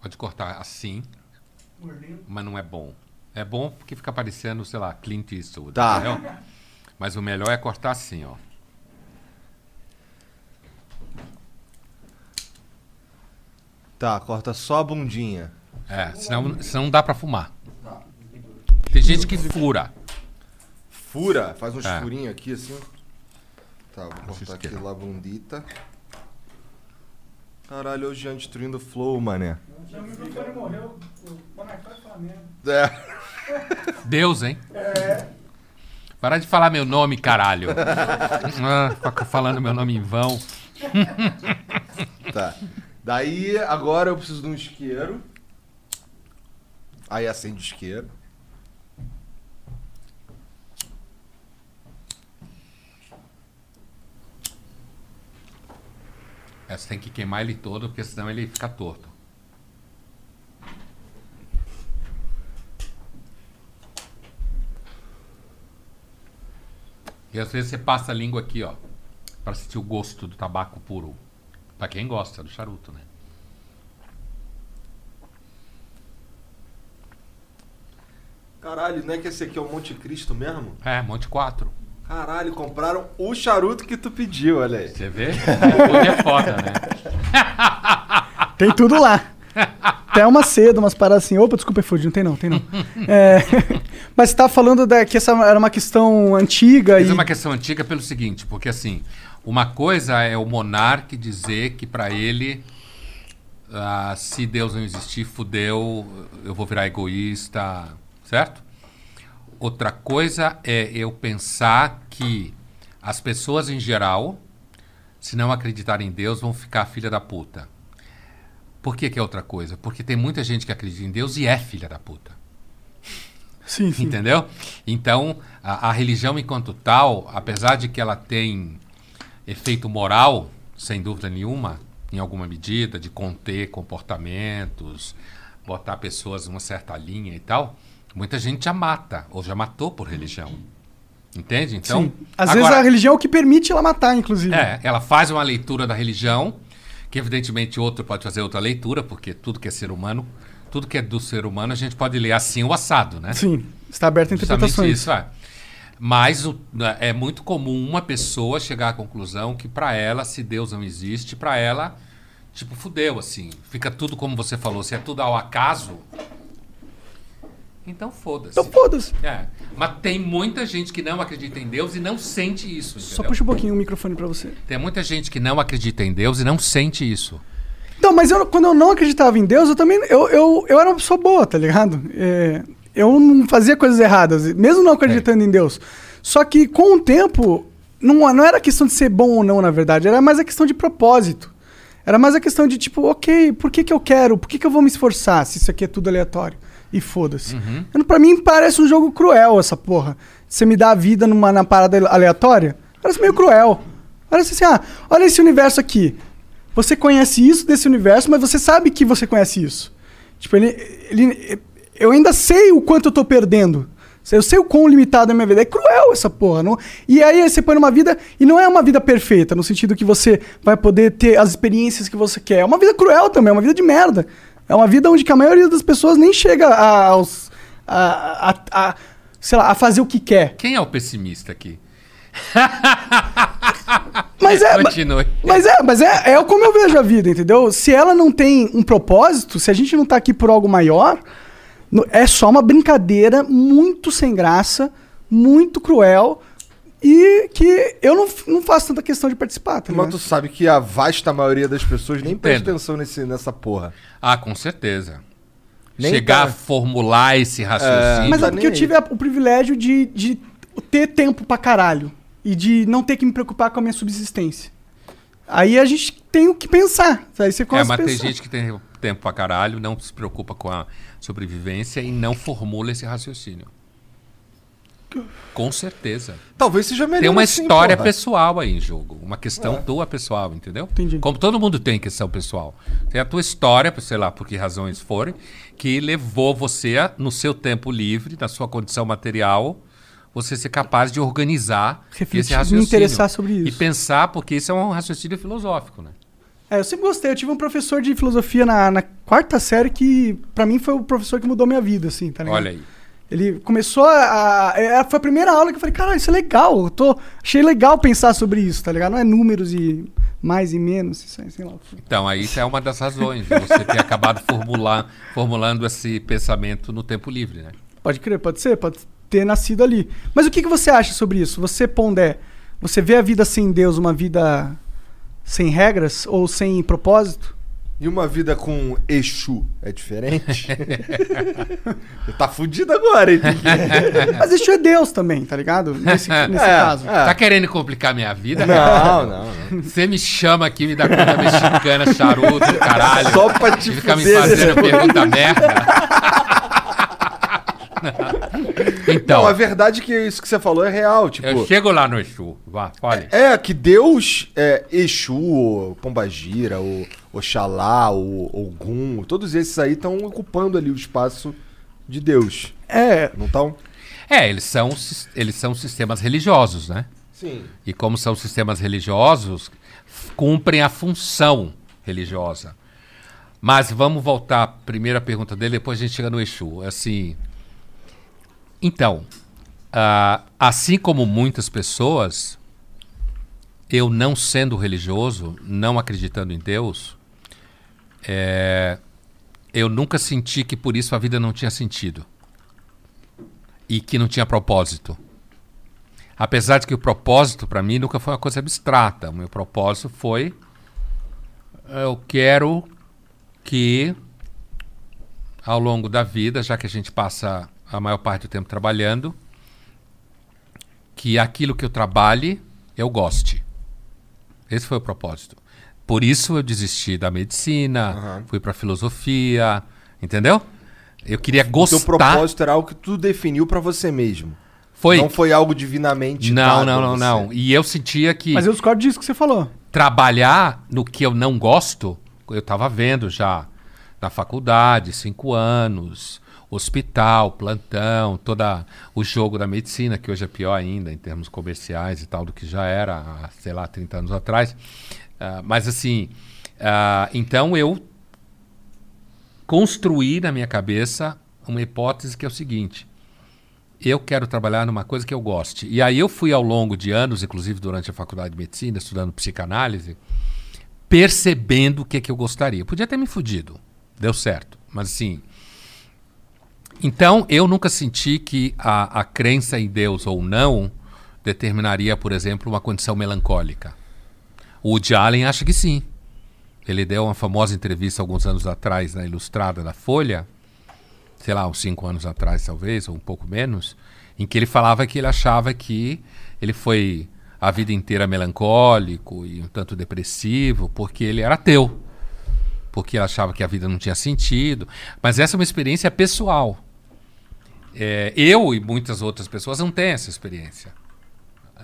Pode cortar assim, mas não é bom. É bom porque fica parecendo, sei lá, Clint Eastwood. Tá. entendeu? Mas o melhor é cortar assim, ó. Tá, corta só a bundinha. É, senão, senão não dá pra fumar. Tem gente que fura. Fura, faz uns É. furinhos aqui assim. Tá, vou cortar aqui esquerda. lá a bundita. Caralho, hoje já destruindo o flow, mané. Microfone morreu. O falar mesmo. É. Deus, hein? Para de falar meu nome, caralho. ah, fica falando meu nome em vão. Tá. Daí, agora eu preciso de um isqueiro. Aí acende o isqueiro. Você tem que queimar ele todo, porque senão ele fica torto. E às vezes você passa a língua aqui, ó, para sentir o gosto do tabaco puro. Pra quem gosta do charuto, né? Caralho, não é que esse aqui é o Monte Cristo mesmo? É, Monte 4. Caralho, compraram o charuto que tu pediu, olha aí. Você vê? Hoje é foda, né? Tem tudo lá. Até uma seda, umas paradas assim. Opa, desculpa, Food, não tem não, tem não. É, mas você tava falando da, que essa era uma questão antiga Isso e... é uma questão antiga pelo seguinte, porque assim, uma coisa é o monarca dizer que pra ele, ah, se Deus não existir, fudeu, eu vou virar egoísta, certo? Outra coisa é eu pensar que as pessoas em geral, se não acreditarem em Deus, vão ficar filha da puta. Por que, que é outra coisa? Porque tem muita gente que acredita em Deus e é filha da puta. Sim, sim. Entendeu? Então, a, a religião enquanto tal, apesar de que ela tem efeito moral, sem dúvida nenhuma, em alguma medida, de conter comportamentos, botar pessoas numa certa linha e tal, muita gente já mata, ou já matou por religião. Entende? Então, sim. Às vezes a religião é o que permite ela matar, inclusive. é, ela faz uma leitura da religião, que evidentemente outro pode fazer outra leitura, porque tudo que é ser humano, tudo que é do ser humano, a gente pode ler assim o assado, né? Sim, está aberto a Justamente interpretações. isso, é. Mas o- é muito comum uma pessoa chegar à conclusão que pra ela, se Deus não existe, pra ela, tipo, fudeu, assim. Fica tudo como você falou, se é tudo ao acaso, então foda-se. Então foda-se. É. Mas tem muita gente que não acredita em Deus e não sente isso, Só entendeu? puxa um pouquinho o microfone pra você. Tem muita gente que não acredita em Deus e não sente isso. Então, mas eu, quando eu não acreditava em Deus, eu também. Eu, eu, eu era uma pessoa boa, tá ligado? É, eu não fazia coisas erradas, mesmo não acreditando em Deus. Só que com o tempo, não, não era questão de ser bom ou não, na verdade. Era mais a questão de propósito. Era mais a questão de tipo, ok, por que, que eu quero? Por que, que eu vou me esforçar se isso aqui é tudo aleatório? E foda-se. Eu- Pra mim parece um jogo cruel essa porra. Você me dá a vida numa na parada aleatória, parece meio cruel. Parece assim, ah, olha esse universo aqui. Você conhece isso desse universo, mas você sabe que você conhece isso. Tipo, ele, ele, eu ainda sei o quanto eu tô perdendo. Eu sei o quão limitado é a minha vida. É cruel essa porra. Não? E aí você põe numa vida. E não é uma vida perfeita, no sentido que você vai poder ter as experiências que você quer. É uma vida cruel também, é uma vida de merda. É uma vida onde a maioria das pessoas nem chega a- aos. A, a- a- sei lá, a fazer o que quer. Quem é o pessimista aqui? Mas é. Continue. Mas é, mas é, é como eu vejo a vida, entendeu? Se ela não tem um propósito, se a gente não tá aqui por algo maior, é só uma brincadeira muito sem graça, muito cruel e que eu não, não faço tanta questão de participar, tá Mas tu sabe que a vasta maioria das pessoas nem presta Entendo. atenção nesse, nessa porra. Ah, com certeza. Nem Chegar tá- a formular esse raciocínio. Mas é tá porque eu tive a- o privilégio de, de ter tempo pra caralho e de não ter que me preocupar com a minha subsistência. Aí a gente tem o que pensar. Aí você É, começa mas a tem gente que tem tempo pra caralho, não se preocupa com a sobrevivência e não formula esse raciocínio. Com certeza. Talvez seja melhor Tem uma assim, história porra. pessoal aí em jogo. Uma questão tua pessoal, entendeu? Entendi. Como todo mundo tem questão pessoal. Tem a tua história, sei lá, por que razões forem, que levou você, a, no seu tempo livre, na sua condição material, você ser capaz de organizar Refletir, esse me raciocínio. interessar sobre E isso. pensar, porque isso é um raciocínio filosófico, né? É, eu sempre gostei. Eu tive um professor de filosofia na, na quarta série que, pra mim, foi o professor que mudou minha vida, assim, tá ligado? Olha aí. Ele começou a. a- é, foi a primeira aula que eu falei, caralho, isso é legal. Eu tô, achei legal pensar sobre isso, tá ligado? Não é números e mais e menos, isso aí, sei lá. Então, aí isso é uma das razões de você ter acabado formular, formulando esse pensamento no tempo livre, né? Pode crer, pode ser, pode ter nascido ali. Mas o que, que você acha sobre isso? Você, Pondé, você vê a vida sem Deus uma vida sem regras ou sem propósito? E uma vida com Exu é diferente? tá fudido agora, hein? Mas isso é Deus também, tá ligado? Nesse, nesse É, caso. é. Tá querendo complicar minha vida? Não, não, não. Você me chama aqui, me dá comida mexicana, charuto, caralho. Só pra te E fica me fazendo pergunta merda. então, Não, a verdade é que isso que você falou é real. Tipo, eu chego lá no Exu. Vá, fale. é que Deus, é, Exu, Pombagira, ou Oxalá, ou Ogum, todos esses aí estão ocupando ali o espaço de Deus. É, Não estão? É, eles são, eles são sistemas religiosos, né? Sim. E como são sistemas religiosos, cumprem a função religiosa. Mas vamos voltar à primeira pergunta dele, depois a gente chega no Exu. Assim, Então, ah, assim como muitas pessoas, eu não sendo religioso, não acreditando em Deus, é, eu nunca senti que por isso a vida não tinha sentido e que não tinha propósito. Apesar de que o propósito para mim nunca foi uma coisa abstrata. O meu propósito foi eu quero que ao longo da vida, já que a gente passa a maior parte do tempo trabalhando, que aquilo que eu trabalhe eu goste. Esse foi o propósito. Por isso eu desisti da medicina, fui para filosofia, entendeu? Eu queria O gostar. teu propósito era algo que tu definiu pra você mesmo. Foi. Não foi algo divinamente Não, não, não, você. não. E eu sentia que Mas eu discordo disso que você falou. trabalhar no que eu não gosto, eu estava vendo já na faculdade, cinco anos, hospital, plantão, toda o jogo da medicina, que hoje é pior ainda em termos comerciais e tal do que já era sei lá, 30 anos atrás. Ah, mas assim, ah, então eu construí na minha cabeça uma hipótese que é o seguinte: eu quero trabalhar numa coisa que eu goste. E aí eu fui ao longo de anos, inclusive durante a faculdade de medicina, estudando psicanálise, percebendo o que, que eu gostaria. Podia ter me fudido, deu certo, mas assim. Então eu nunca senti que a, a crença em Deus ou não determinaria, por exemplo, uma condição melancólica. O Woody Allen acha que sim. Ele deu uma famosa entrevista alguns anos atrás na Ilustrada da Folha, sei lá, uns cinco anos atrás talvez, ou um pouco menos, em que ele falava que ele achava que ele foi a vida inteira melancólico e um tanto depressivo, porque ele era ateu. Porque ele achava que a vida não tinha sentido. Mas essa é uma experiência pessoal. É, eu e muitas outras pessoas não têm essa experiência.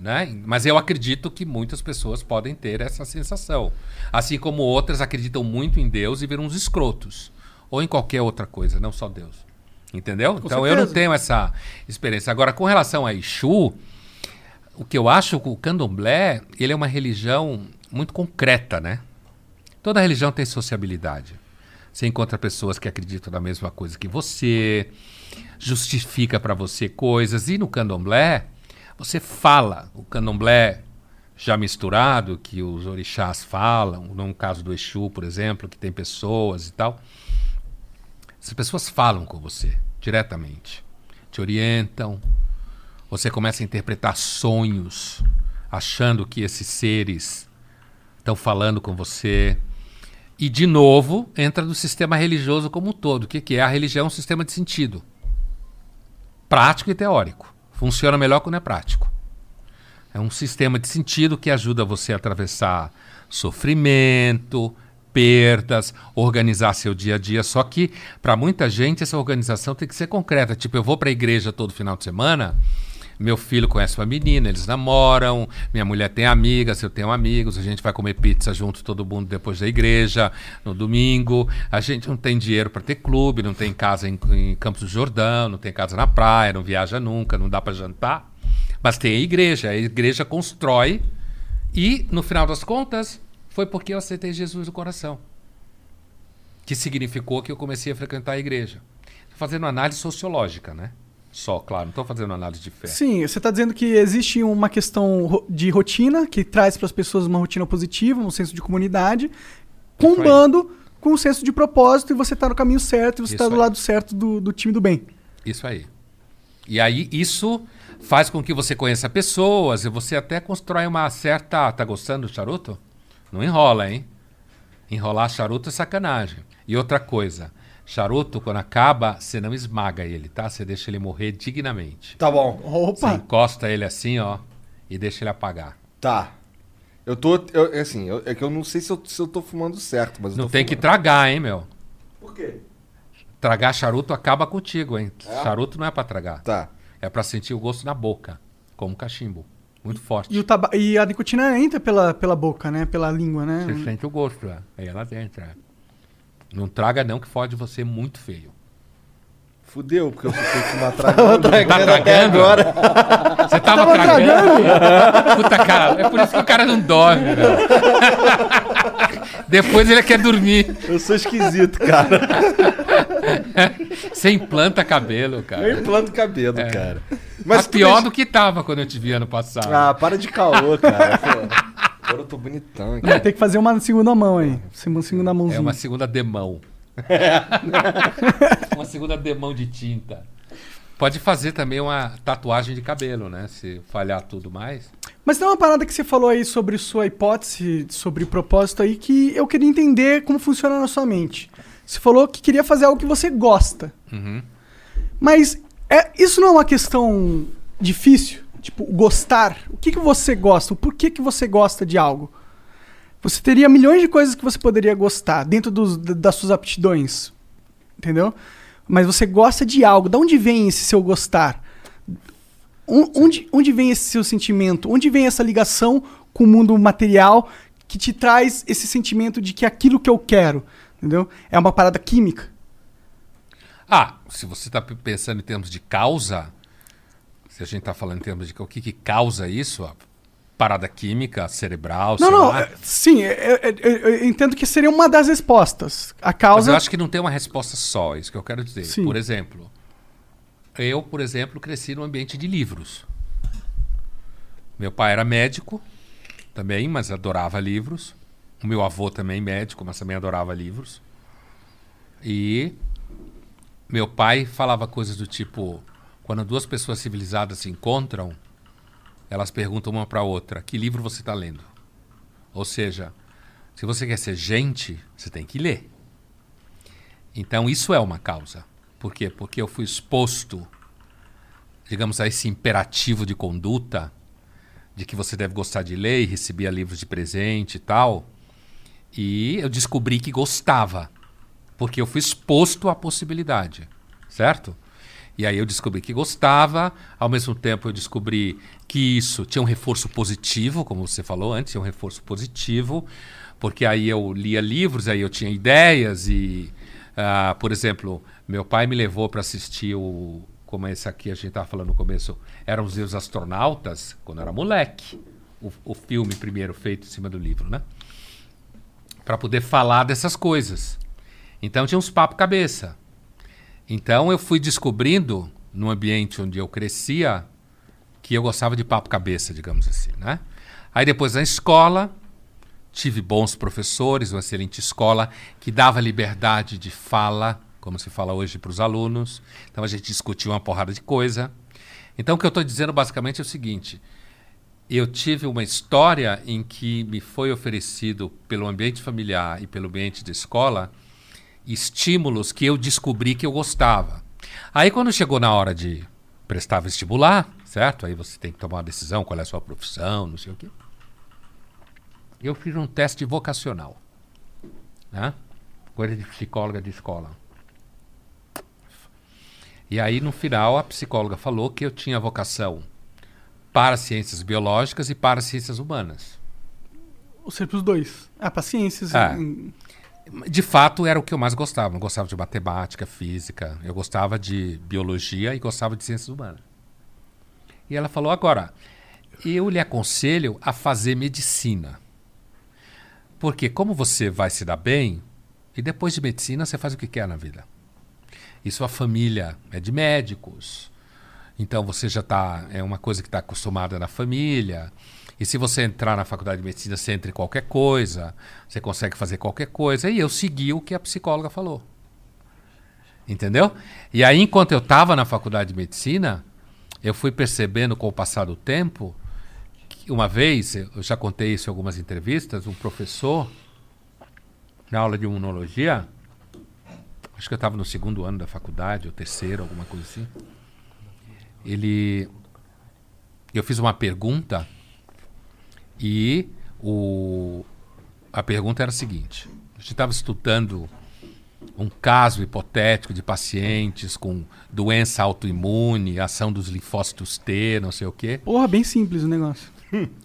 Né? Mas eu acredito que muitas pessoas podem ter essa sensação. Assim como outras acreditam muito em Deus e viram uns escrotos. Ou em qualquer outra coisa, não só Deus. Entendeu? então eu não certeza. tenho essa experiência. Agora, com relação a Exu, o que eu acho que o candomblé, ele é uma religião muito concreta, né? Toda religião tem sociabilidade. Você encontra pessoas que acreditam na mesma coisa que você, justifica para você coisas. E no candomblé, você fala. O candomblé já misturado, que os orixás falam, no caso do Exu, por exemplo, que tem pessoas e tal. Essas pessoas falam com você diretamente, te orientam. Você começa a interpretar sonhos, achando que esses seres estão falando com você. E, de novo, entra no sistema religioso como um todo. O que, que é? A religião é um sistema de sentido. Prático e teórico. Funciona melhor quando é prático. É um sistema de sentido que ajuda você a atravessar sofrimento, perdas, organizar seu dia a dia. Só que, para muita gente, essa organização tem que ser concreta. Tipo, eu vou para a igreja todo final de semana, meu filho conhece uma menina, eles namoram, minha mulher tem amigas, eu tenho amigos, a gente vai comer pizza junto, todo mundo depois da igreja, no domingo. A gente não tem dinheiro para ter clube, não tem casa em, em Campos do Jordão, não tem casa na praia, não viaja nunca, não dá para jantar. Mas tem a igreja, a igreja constrói e, no final das contas, foi porque eu aceitei Jesus no coração. Que significou que eu comecei a frequentar a igreja. Fazendo análise sociológica, né? Só, claro, não estou fazendo análise de fé. Sim, você está dizendo que existe uma questão de rotina que traz para as pessoas uma rotina positiva, um senso de comunidade, combando com um senso de propósito e você está no caminho certo e você está do aí. lado certo do, do time do bem. Isso aí. E aí, isso faz com que você conheça pessoas e você até constrói uma certa. Tá gostando do charuto? Não enrola, hein? Enrolar charuto é sacanagem. E outra coisa. Charuto, quando acaba, você não esmaga ele, tá? Você deixa ele morrer dignamente. Tá bom. Você Opa! encosta ele assim, ó, e deixa ele apagar. Tá. Eu tô. Eu, é assim, eu- é que eu não sei se eu, se eu tô fumando certo, mas eu Não tô tem que fumando. tragar, hein, meu? Por quê? Tragar charuto acaba contigo, hein? Charuto não é pra tragar. Tá. É pra sentir o gosto na boca, como cachimbo. Muito forte. E, o taba- e a nicotina entra pela, pela boca, né? Pela língua, né? Você sente o gosto, é. Aí ela dentro, é. Não traga não, que fode você muito feio. Fudeu, porque eu sei fumar Tava tragando. tragando até tragando? agora. Você tava, tragando? Puta, cara, é por isso que o cara não dorme, velho. Depois ele quer dormir. Eu sou esquisito, cara. Você implanta cabelo, Eu cara. implanto cabelo, É. cara. Mas pior deixa- do que tava quando eu te vi ano passado. Ah, para de caô, cara. Agora eu tô bonitão aqui. Vai ter que fazer uma segunda mão aí. Uma segunda mãozinha. É uma segunda demão. uma segunda demão de tinta. Pode fazer também uma tatuagem de cabelo, né? Se falhar tudo mais. Mas tem uma parada que você falou aí sobre sua hipótese, sobre propósito aí, que eu queria entender como funciona na sua mente. Você falou que queria fazer algo que você gosta. Uhum. Mas é, isso não é uma questão difícil? Tipo, gostar. O que, que você gosta? O porquê que você gosta de algo? Você teria milhões de coisas que você poderia gostar dentro dos- da- das suas aptidões. Entendeu? Mas você gosta de algo. De onde vem esse seu gostar? On- Onde, onde vem esse seu sentimento? Onde vem essa ligação com o mundo material que te traz esse sentimento de que é aquilo que eu quero? Entendeu? É uma parada química. Ah, se você está pensando em termos de causa, se a gente está falando em termos de o que, que causa isso, a parada química, cerebral, Não, não, é- sim, é- é- é- eu entendo que seria uma das respostas. A Mas causa. eu acho que não tem uma resposta só, isso que eu quero dizer. Sim. Por exemplo, eu, por exemplo, cresci num ambiente de livros. Meu pai era médico também, mas adorava livros. O meu avô também médico, mas também adorava livros. E meu pai falava coisas do tipo: quando duas pessoas civilizadas se encontram, elas perguntam uma para outra: que livro você está lendo? Ou seja, se você quer ser gente, você tem que ler. Então isso é uma causa. Por quê? Porque eu fui exposto, digamos, a esse imperativo de conduta de que você deve gostar de ler e recebia livros de presente e tal. E eu descobri que gostava, porque eu fui exposto à possibilidade, certo? E aí eu descobri que gostava, ao mesmo tempo eu descobri que isso tinha um reforço positivo, como você falou antes, um reforço positivo, porque aí eu lia livros, aí eu tinha ideias e, ah, por exemplo, meu pai me levou para assistir o, como esse aqui a gente estava falando no começo, eram os Os Astronautas, quando eu era moleque, o, o filme primeiro feito em cima do livro, né? Para poder falar dessas coisas. Então tinha uns papo cabeça. Então eu fui descobrindo, no ambiente onde eu crescia, que eu gostava de papo cabeça, digamos assim, né? Aí depois na escola, tive bons professores, uma excelente escola que dava liberdade de fala, como se fala hoje para os alunos. Então a gente discutia uma porrada de coisa. Então o que eu estou dizendo basicamente é o seguinte: eu tive uma história em que me foi oferecido pelo ambiente familiar e pelo ambiente de escola estímulos que eu descobri que eu gostava. Aí quando chegou na hora de prestar vestibular, certo? Aí você tem que tomar uma decisão, qual é a sua profissão, não sei o quê. Eu fiz um teste vocacional, né? Coisa de psicóloga de escola. E aí no final a psicóloga falou que eu tinha vocação para ciências biológicas e para ciências humanas. Ou seja, pros dois. Ah, paciências. É. em- De fato, era o que eu mais gostava. Não gostava de matemática, física. Eu gostava de biologia e gostava de ciências humanas. E ela falou: agora, eu lhe aconselho a fazer medicina. Porque, como você vai se dar bem, e depois de medicina você faz o que quer na vida. E sua família é de médicos. Então você já está. É uma coisa que está acostumada na família. E se você entrar na faculdade de medicina, você entra em qualquer coisa, você consegue fazer qualquer coisa. E eu segui o que a psicóloga falou. Entendeu? E aí, enquanto eu estava na faculdade de medicina, eu fui percebendo com o passar do tempo que uma vez, eu já contei isso em algumas entrevistas, um professor, na aula de imunologia, acho que eu estava no segundo ano da faculdade, ou terceiro, alguma coisa assim. Ele. Eu fiz uma pergunta e o, a pergunta era a seguinte: a gente estava estudando um caso hipotético de pacientes com doença autoimune, ação dos linfócitos T, não sei o quê. Porra, bem simples o negócio.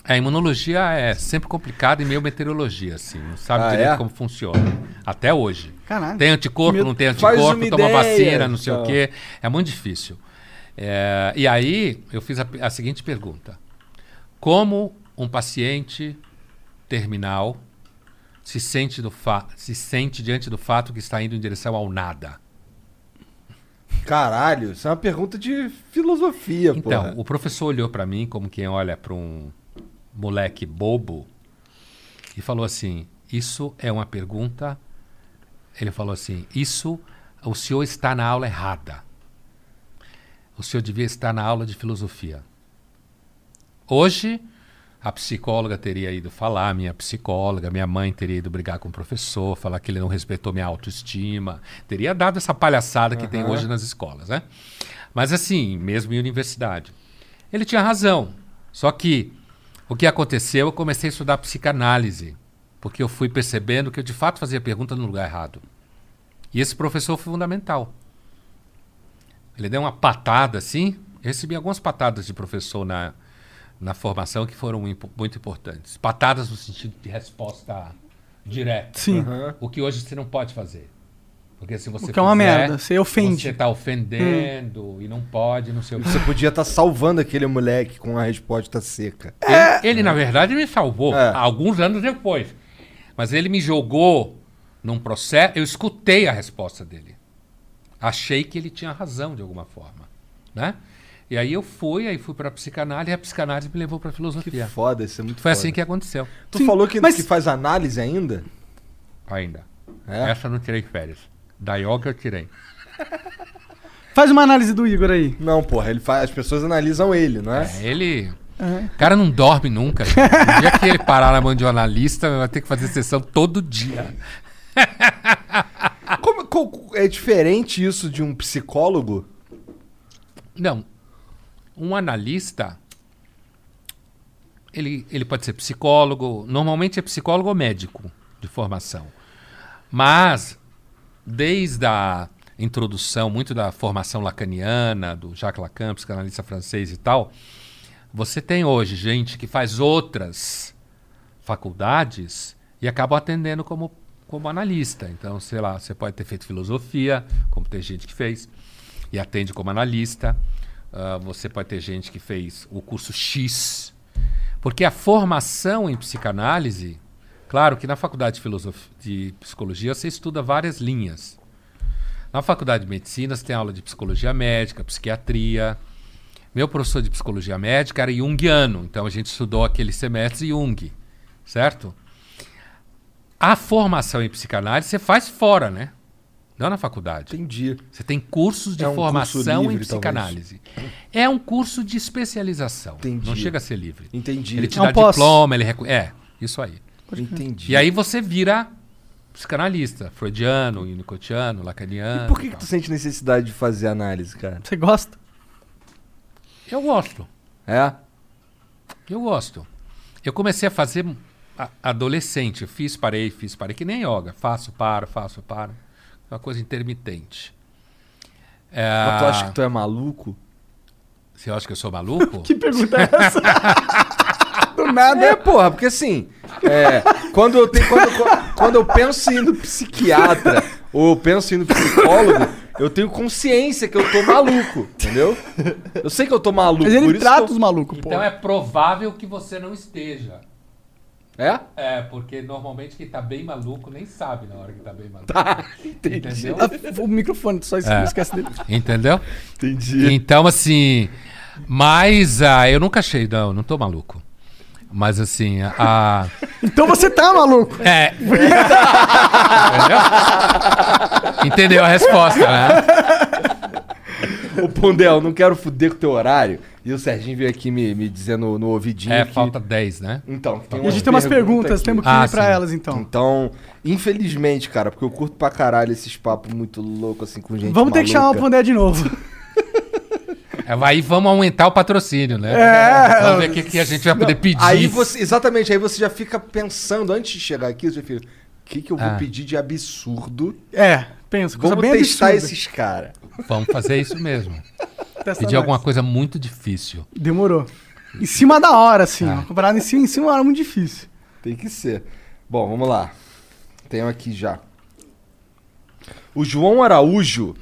A imunologia é sempre complicada e meio meteorologia, assim, não sabe Ah, direito é? como funciona. Até hoje. Caralho. Tem anticorpo, Medo. não tem anticorpo, uma toma ideia, vacina, não sei então. o quê. É muito difícil. É, e aí, eu fiz a, a seguinte pergunta: Como um paciente terminal se sente, do fa se sente diante do fato que está indo em direção ao nada? Caralho, isso é uma pergunta de filosofia, Então, porra. o professor olhou para mim como quem olha para um moleque bobo e falou assim: Isso é uma pergunta. Ele falou assim: Isso, o senhor está na aula errada. O senhor devia estar na aula de filosofia. Hoje, a psicóloga teria ido falar, minha psicóloga, minha mãe teria ido brigar com o professor, falar que ele não respeitou minha autoestima, teria dado essa palhaçada que tem hoje nas escolas, né? Mas assim, mesmo em universidade. Ele tinha razão. Só que o que aconteceu, eu comecei a estudar psicanálise, porque eu fui percebendo que eu de fato fazia pergunta no lugar errado. E esse professor foi fundamental. Ele deu uma patada assim, eu recebi algumas patadas de professor na, na formação que foram impo- muito importantes. Patadas no sentido de resposta direta. Sim. O que hoje você não pode fazer. Porque se você O que é uma fizer, merda, você ofende. Você está ofendendo e não pode, não sei o que. Você podia estar salvando aquele moleque com a resposta seca. Ele, ele, na verdade, me salvou É. alguns anos depois. Mas ele me jogou num processo. Eu escutei a resposta dele. Achei que ele tinha razão de alguma forma. Né? E aí eu fui, aí fui para psicanálise e a psicanálise me levou para Que filosofia. foda, isso é muito Foi foda. assim que aconteceu. Tu Sim, falou que, mas- que faz análise ainda? Ainda. É? Essa eu não tirei férias. Da yoga eu tirei. Faz uma análise do Igor aí. Não, porra, ele faz, as pessoas analisam ele, não é? É, Ele. É. O cara não dorme nunca. gente. O dia que ele parar na mão de um analista, vai ter que fazer sessão todo dia. Como- co- é diferente isso de um psicólogo? Não. Um analista, ele, ele pode ser psicólogo, normalmente é psicólogo ou médico de formação. Mas, desde a introdução, muito da formação lacaniana, do Jacques Lacan, psicanalista francês e tal, você tem hoje gente que faz outras faculdades e acaba atendendo como, como analista. Então, sei lá, você pode ter feito filosofia, como tem gente que fez, e atende como analista. Ah, você pode ter gente que fez o curso X. Porque a formação em psicanálise, claro que na faculdade de, filosof- de psicologia você estuda várias linhas. Na faculdade de medicina você tem aula de psicologia médica, psiquiatria. Meu professor de psicologia médica era junguiano, então a gente estudou aquele semestre Jung, certo? A formação em psicanálise você faz fora, né? Não na faculdade. Entendi. Você tem cursos de É um curso formação livre, em psicanálise. É um curso de especialização. Entendi. Não chega a ser livre. Entendi. Ele te É um dá pós. diploma, ele recu... É, isso aí. Entendi. E aí você vira psicanalista, freudiano, unicotiano, lacaniano. E por que, e que tu sente necessidade de fazer análise, cara? Você gosta? Eu gosto. É? Eu gosto. Eu comecei a fazer adolescente. Eu fiz, parei, fiz, parei. Que nem yoga. Faço, paro, faço, paro. É uma coisa intermitente. É, Mas tu acha que tu é maluco? Você acha que eu sou maluco? Que pergunta é essa? Do nada. É, porra, porque assim, é, quando, eu tenho, quando, eu- quando eu penso em ir no psiquiatra ou eu penso em ir no psicólogo, eu tenho consciência que eu tô maluco, entendeu? Eu sei que eu tô maluco. Mas por ele isso trata que os malucos, pô. Então é provável que você não esteja. É? É, porque normalmente quem tá bem maluco nem sabe na hora que tá bem maluco. Tá, entendi. Entendeu? Ah, O microfone, só isso, É. esquece dele. Entendeu? Entendi. Então, assim. Mas ah, eu nunca achei, não, não tô maluco. Mas assim, a. Então você tá maluco. É. Entendeu? Entendeu a resposta, né? Ô, Pondel, não quero fuder com o teu horário. E o Serginho veio aqui me, me dizendo no ouvidinho É, que... falta 10, né? Então, tem E a gente tem umas perguntas, aqui. temos que Ah, ir pra sim. elas então. Então, infelizmente, cara, porque eu curto pra caralho esses papos muito loucos, assim, com gente Vamos ter que chamar o maluca. Pondé de novo. É, Aí vamos aumentar o patrocínio, né? É. Vamos ver o que, que a gente vai poder pedir. Aí você, exatamente, aí você já fica pensando, antes de chegar aqui, você já fica, o que, que eu vou Ah. pedir de absurdo? É, pensa, coisa Vamos bem testar absurda. esses caras. Vamos fazer isso mesmo. Testa Pedir alguma coisa muito difícil. Demorou. Em cima da hora, assim, Ah. ó. Comparado em cima, em cima era muito difícil. Tem que ser. Bom, vamos lá. Tenho aqui já. O João Araújo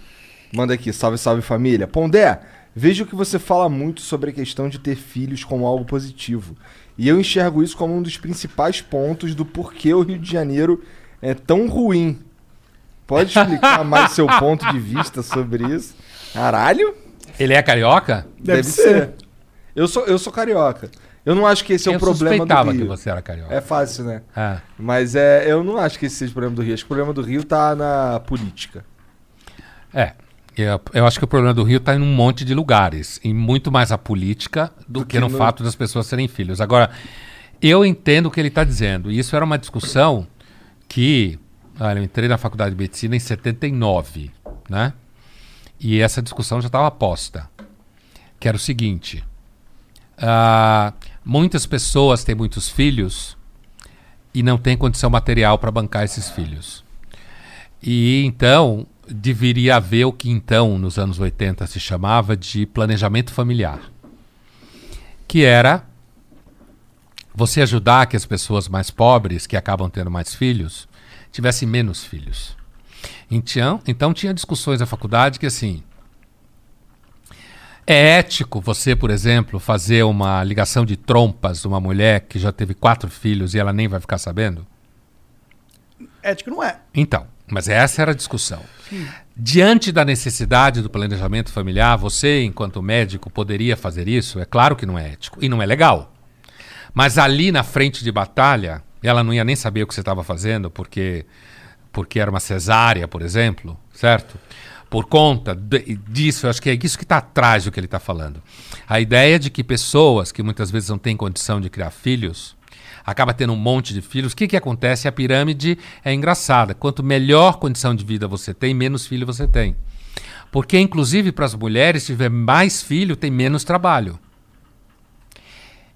manda aqui, salve, salve família. Pondé, vejo que você fala muito sobre a questão de ter filhos como algo positivo. E eu enxergo isso como um dos principais pontos do porquê o Rio de Janeiro é tão ruim. Pode explicar mais seu ponto de vista sobre isso? Caralho? Ele é carioca? Deve, ser. Eu sou, eu sou carioca. Eu não acho que esse é o eu problema do suspeitava Rio. que você era carioca. É fácil, né? É. Mas é, eu não acho que esse seja o problema do Rio. Acho que o problema do Rio tá na política. É. Eu, eu acho que o problema do Rio está em um monte de lugares. E muito mais a política do, que, que no, no- fato das pessoas serem filhos. Agora, eu entendo o que ele está dizendo. E isso era uma discussão que. Olha, eu entrei na faculdade de medicina em 79, né? E essa discussão já estava posta. Que era o seguinte: ah, muitas pessoas têm muitos filhos e não têm condição material para bancar esses filhos. E então deveria haver o que então, nos anos 80, se chamava de planejamento familiar. Que era você ajudar que as pessoas mais pobres, que acabam tendo mais filhos, tivessem menos filhos. Então, então tinha discussões na faculdade que assim. É ético você, por exemplo, fazer uma ligação de trompas de uma mulher que já teve quatro filhos e ela nem vai ficar sabendo? Ético não é. Então, mas essa era a discussão. Diante da necessidade do planejamento familiar, você, enquanto médico, poderia fazer isso? É claro que não é ético e não é legal. Mas ali na frente de batalha, ela não ia nem saber o que você estava fazendo, porque, porque era uma cesárea, por exemplo, certo? Por conta de- disso, eu acho que é isso que está atrás do que ele está falando. A ideia de que pessoas que muitas vezes não têm condição de criar filhos, acaba tendo um monte de filhos. O que, que acontece? A pirâmide é engraçada. Quanto melhor condição de vida você tem, menos filho você tem. Porque, inclusive, para as mulheres, se tiver mais filho, tem menos trabalho.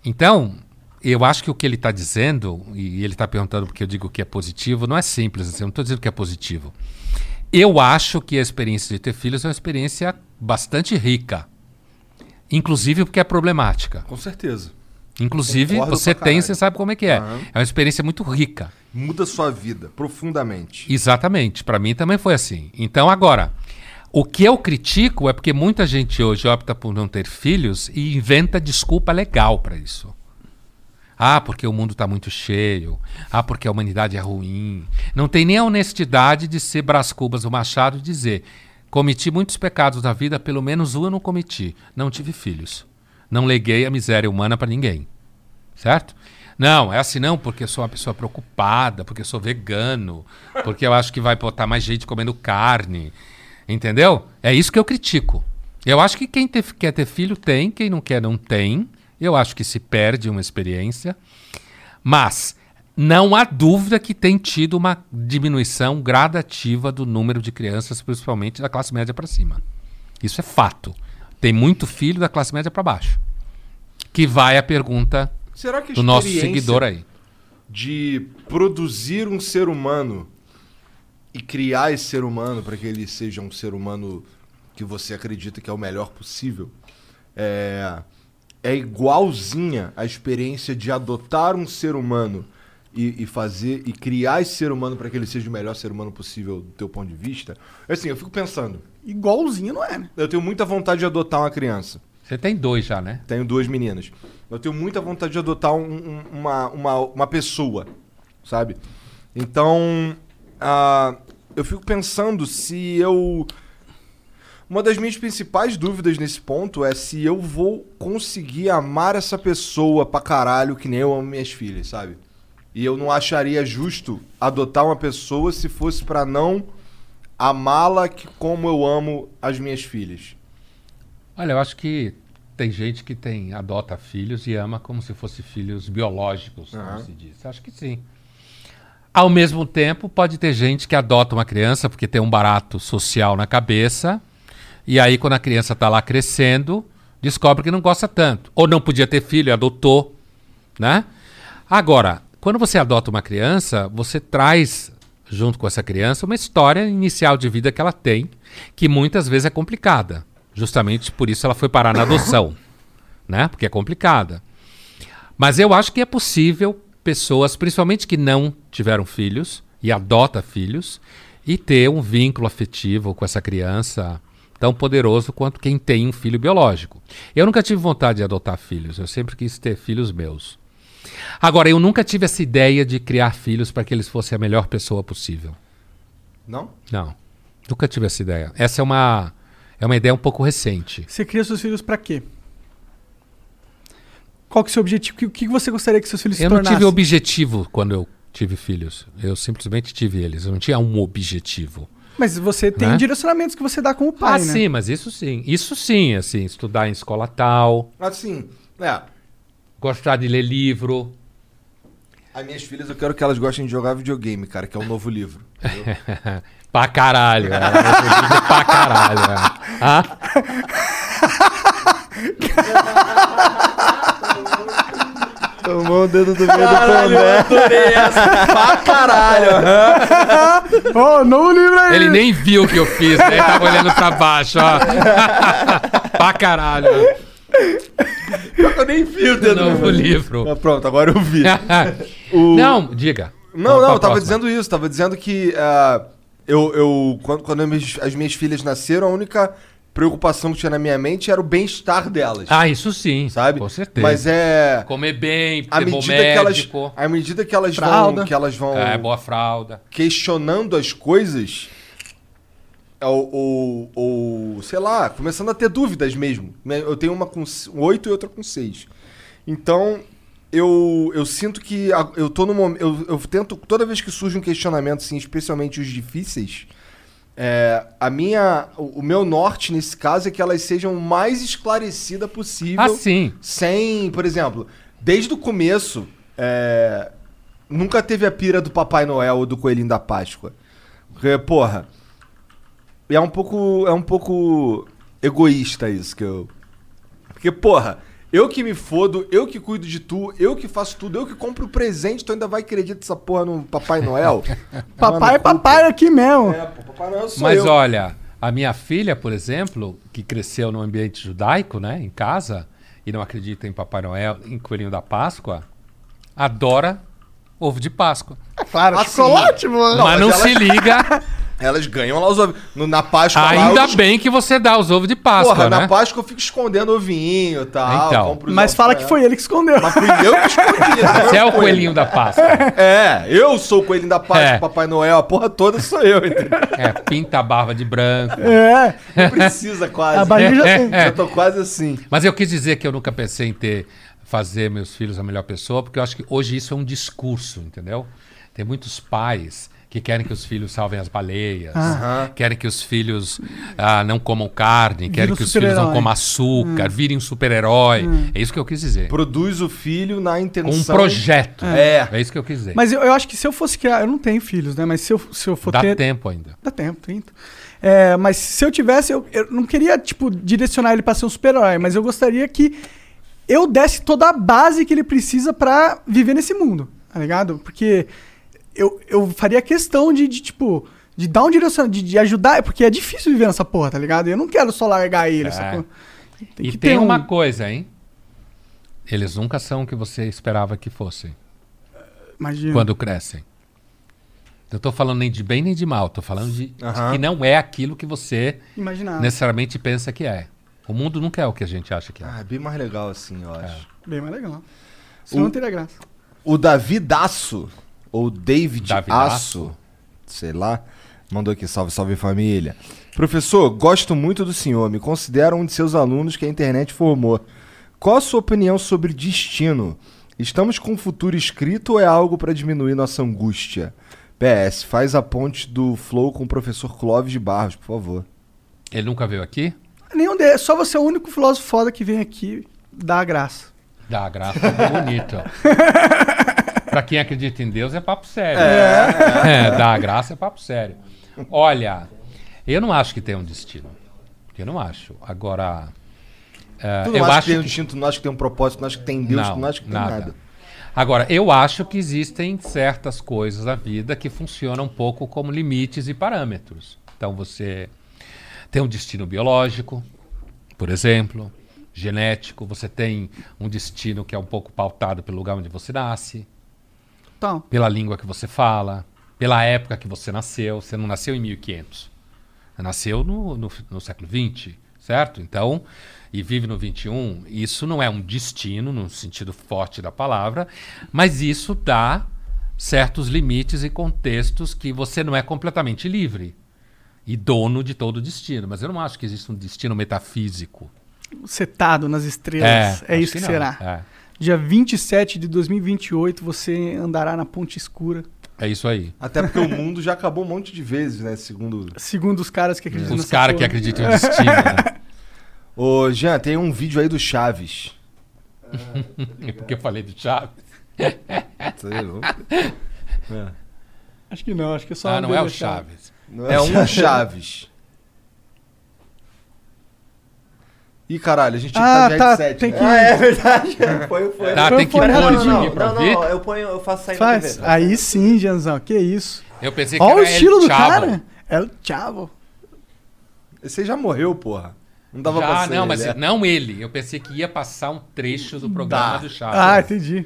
Então, eu acho que o que ele está dizendo, e ele está perguntando porque eu digo que é positivo, não é simples assim, eu não estou dizendo que é positivo. Eu acho que a experiência de ter filhos é uma experiência bastante rica. Inclusive porque é problemática. Com certeza. Inclusive, Concordo você tem, você sabe como é que é. Aham. É uma experiência muito rica. Muda sua vida profundamente. Exatamente. Para mim também foi assim. Então, agora, o que eu critico é porque muita gente hoje opta por não ter filhos e inventa desculpa legal para isso. Ah, porque o mundo está muito cheio. Ah, porque a humanidade é ruim. Não tem nem a honestidade de ser Brás Cubas o Machado e dizer: cometi muitos pecados na vida, pelo menos um eu não cometi. Não tive filhos. Não leguei a miséria humana para ninguém. Certo? Não, é assim não, porque sou uma pessoa preocupada, porque sou vegano, porque eu acho que vai botar mais gente comendo carne. Entendeu? É isso que eu critico. Eu acho que quem te- quer ter filho tem, quem não quer não tem. Eu acho que se perde uma experiência. Mas não há dúvida que tem tido uma diminuição gradativa do número de crianças, principalmente da classe média para cima. Isso é fato. Tem muito filho da classe média para baixo. Que vai a pergunta Será que a do nosso seguidor aí. de produzir um ser humano e criar esse ser humano para que ele seja um ser humano que você acredita que é o melhor possível é, é igualzinha à experiência de adotar um ser humano e, e fazer e criar esse ser humano para que ele seja o melhor ser humano possível do teu ponto de vista. Assim, eu fico pensando, Igualzinho não é, né? eu tenho muita vontade de adotar uma criança. Você tem dois já, né? Tenho duas meninas. Eu tenho muita vontade de adotar um- um- uma, uma, uma pessoa, sabe? Então, ah, eu fico pensando se eu. Uma das minhas principais dúvidas nesse ponto é se eu vou conseguir amar essa pessoa pra caralho que nem eu amo minhas filhas, sabe? E eu não acharia justo adotar uma pessoa se fosse pra não amá-la como eu amo as minhas filhas. Olha, eu acho que tem gente que tem adota filhos e ama como se fossem filhos biológicos, como Aham. se diz. Acho que sim. Ao mesmo tempo, pode ter gente que adota uma criança porque tem um barato social na cabeça, e aí quando a criança está lá crescendo, descobre que não gosta tanto. Ou não podia ter filho, adotou, né? Agora, quando você adota uma criança, você traz junto com essa criança uma história inicial de vida que ela tem, que muitas vezes é complicada. Justamente por isso ela foi parar na adoção, né? Porque é complicada. Mas eu acho que é possível pessoas, principalmente que não tiveram filhos e adota filhos, e ter um vínculo afetivo com essa criança tão poderoso quanto quem tem um filho biológico. Eu nunca tive vontade de adotar filhos, eu sempre quis ter filhos meus. Agora, eu nunca tive essa ideia de criar filhos para que eles fossem a melhor pessoa possível. Não? Não, nunca tive essa ideia. Essa é uma, é uma ideia um pouco recente. Você cria seus filhos pra quê? Qual que é o seu objetivo? O que, você gostaria que seus filhos se Eu não tornassem? tive objetivo quando eu tive filhos. Eu simplesmente tive eles. Eu não tinha um objetivo. Mas você tem Né? direcionamentos que você dá como pai, ah, né? sim, mas isso sim. Isso sim, assim, estudar em escola tal, Assim, é. gostar de ler livro. As minhas filhas, eu quero que elas gostem de jogar videogame, cara, que é um novo livro. pra caralho. É. Digo pra caralho. É. Ah, Tomou o dedo do meio do pondé. adorei essa pra caralho. Ó, novo livro aí! ele nem viu o que eu fiz, né? Ele tava olhando pra baixo, ó. pra caralho. Eu nem vi o dedo Novo meu. livro. Ah, pronto, agora eu vi. O- Não, diga. Não, Vamos não, eu tava próxima. dizendo isso, tava dizendo que ah, eu, eu quando, quando as minhas filhas nasceram, a única preocupação que tinha na minha mente era o bem-estar delas, Ah, isso sim. sabe? Com certeza. Mas é Comer bem, à medida que elas, médico. à medida que elas Fralda. vão, que elas vão É, boa fralda. questionando as coisas, ou, ou, ou, sei lá, começando a ter dúvidas mesmo. né? Eu tenho uma com 8 e outra com 6. Então, eu, eu sinto que eu tô no momento. Eu, eu tento, toda vez que surge um questionamento, assim, especialmente os difíceis, é, a minha, o, o meu norte nesse caso é que elas sejam o mais esclarecida possível. Ah, sim. Sem, por exemplo, desde o começo, é, nunca teve a pira do Papai Noel ou do Coelhinho da Páscoa. Porque, porra, é um pouco, é um pouco egoísta isso que eu... Porque, porra, eu que me fodo, eu que cuido de tu, eu que faço tudo, eu que compro o presente, tu ainda vai acreditar essa porra no Papai Noel? Papai é papai aqui mesmo. É, pô, Papai Noel sou Mas eu. olha, a minha filha, por exemplo, que cresceu num ambiente judaico, né, em casa, e não acredita em Papai Noel, em Coelhinho da Páscoa, adora ovo de Páscoa. É claro, Ah, chocolate, mano. Não, mas mas não ela- se liga, Elas ganham lá os ovos. No- Na Páscoa lá, ainda eu- bem que você dá os ovos de Páscoa, Porra, né? na Páscoa eu fico escondendo ovinho e tal. Então. Mas fala que ela. foi ele que escondeu. Mas fui eu que escondi. não Você é o coelhinho da Páscoa. É, eu sou o coelhinho da Páscoa, É. Papai Noel, a porra toda sou eu, entendeu? É, pinta a barba de branco. É, Não precisa quase. a barriga já tem. Já tô quase assim. Mas eu quis dizer que eu nunca pensei em ter fazer meus filhos a melhor pessoa, porque eu acho que hoje isso é um discurso, entendeu? Tem muitos pais que querem que os filhos salvem as baleias, querem que os filhos ah, não comam carne, querem um que os filhos não comam açúcar, virem um super-herói. É isso que eu quis dizer. Produz o filho na intenção... um projeto. É. É isso que eu quis dizer. Mas eu, eu acho que se eu fosse criar. Eu não tenho filhos, né? Mas se eu, se eu for Dá ter. tempo ainda. Dá tempo, 30. É, mas se eu tivesse, eu, eu não queria, tipo, direcionar ele pra ser um super-herói, mas eu gostaria que eu desse toda a base que ele precisa pra viver nesse mundo, tá ligado? Porque eu, eu faria questão de, de, tipo, de dar um direcionamento, de, de ajudar, porque é difícil viver nessa porra, tá ligado? E eu não quero só largar ele, É. Tem e que tem um- uma coisa, hein? Eles nunca são o que você esperava que fossem Imagina. quando crescem. Eu tô falando nem de bem nem de mal, tô falando de, de que não é aquilo que você Imaginar. necessariamente pensa que é. O mundo nunca é o que a gente acha que é. Ah, é bem mais legal assim, eu acho. Bem mais legal. Senão O- não teria graça. O Davi Daço, ou David Davidaço. Aço, sei lá, mandou aqui, salve, salve família. Professor, gosto muito do senhor, me considero um de seus alunos que a internet formou. Qual a sua opinião sobre destino? Estamos com o futuro escrito ou é algo para diminuir nossa angústia? PS, faz a ponte do Flow com o professor Clóvis de Barros, por favor. Ele nunca veio aqui? Nenhum deles. Só você é o único filósofo foda que vem aqui dar graça. Dá graça, bonito. pra quem acredita em Deus é papo sério. É, dá graça é papo sério. Olha, eu não acho que tem um destino. Eu não acho. Agora, é, Tu não eu acho que tem um destino, tu não acha que tem um propósito, tu não acha que tem Deus, tu não acha que tem nada. Agora, eu acho que existem certas coisas na vida que funcionam um pouco como limites e parâmetros. Então, você tem um destino biológico, por exemplo, genético, você tem um destino que é um pouco pautado pelo lugar onde você nasce, Então, pela língua que você fala, pela época que você nasceu. Você não nasceu em 1500. Você nasceu no, no, no século XX, certo? Então, e vive no 21. Isso não é um destino, no sentido forte da palavra, mas isso dá certos limites e contextos que você não é completamente livre e dono de todo o destino. Mas eu não acho que existe um destino metafísico. Setado nas estrelas. É, acho isso que, não. será. É. Dia 27 de 2028, você andará na Ponte Escura. É isso aí. Até porque o mundo já acabou um monte de vezes, né? Segundo. Segundo os caras que acreditam Os caras que acreditam em destino. né? Ô, Jean, tem um vídeo aí do Chaves. É porque eu falei do Chaves. Sei lá. Acho que não, acho que é só Ah, um não é o deles Chaves. É um Chaves. Ih, caralho, a gente Ah, tá de tá, headset, tem né? que- Ah, é verdade. Foi, foi. Tá, Foi tem que pôr isso não, aqui não, pra não, ouvir. não, eu ponho, eu faço sair Faz. TV. Aí sim, Janzão, que isso. Eu pensei que Olha o era estilo El do Chavo. cara. É o Chavo. Aí já morreu, porra. Não dava pra Já, ser não, ele, mas é. não ele. Eu pensei que ia passar um trecho do programa do Chaves. Ah, entendi.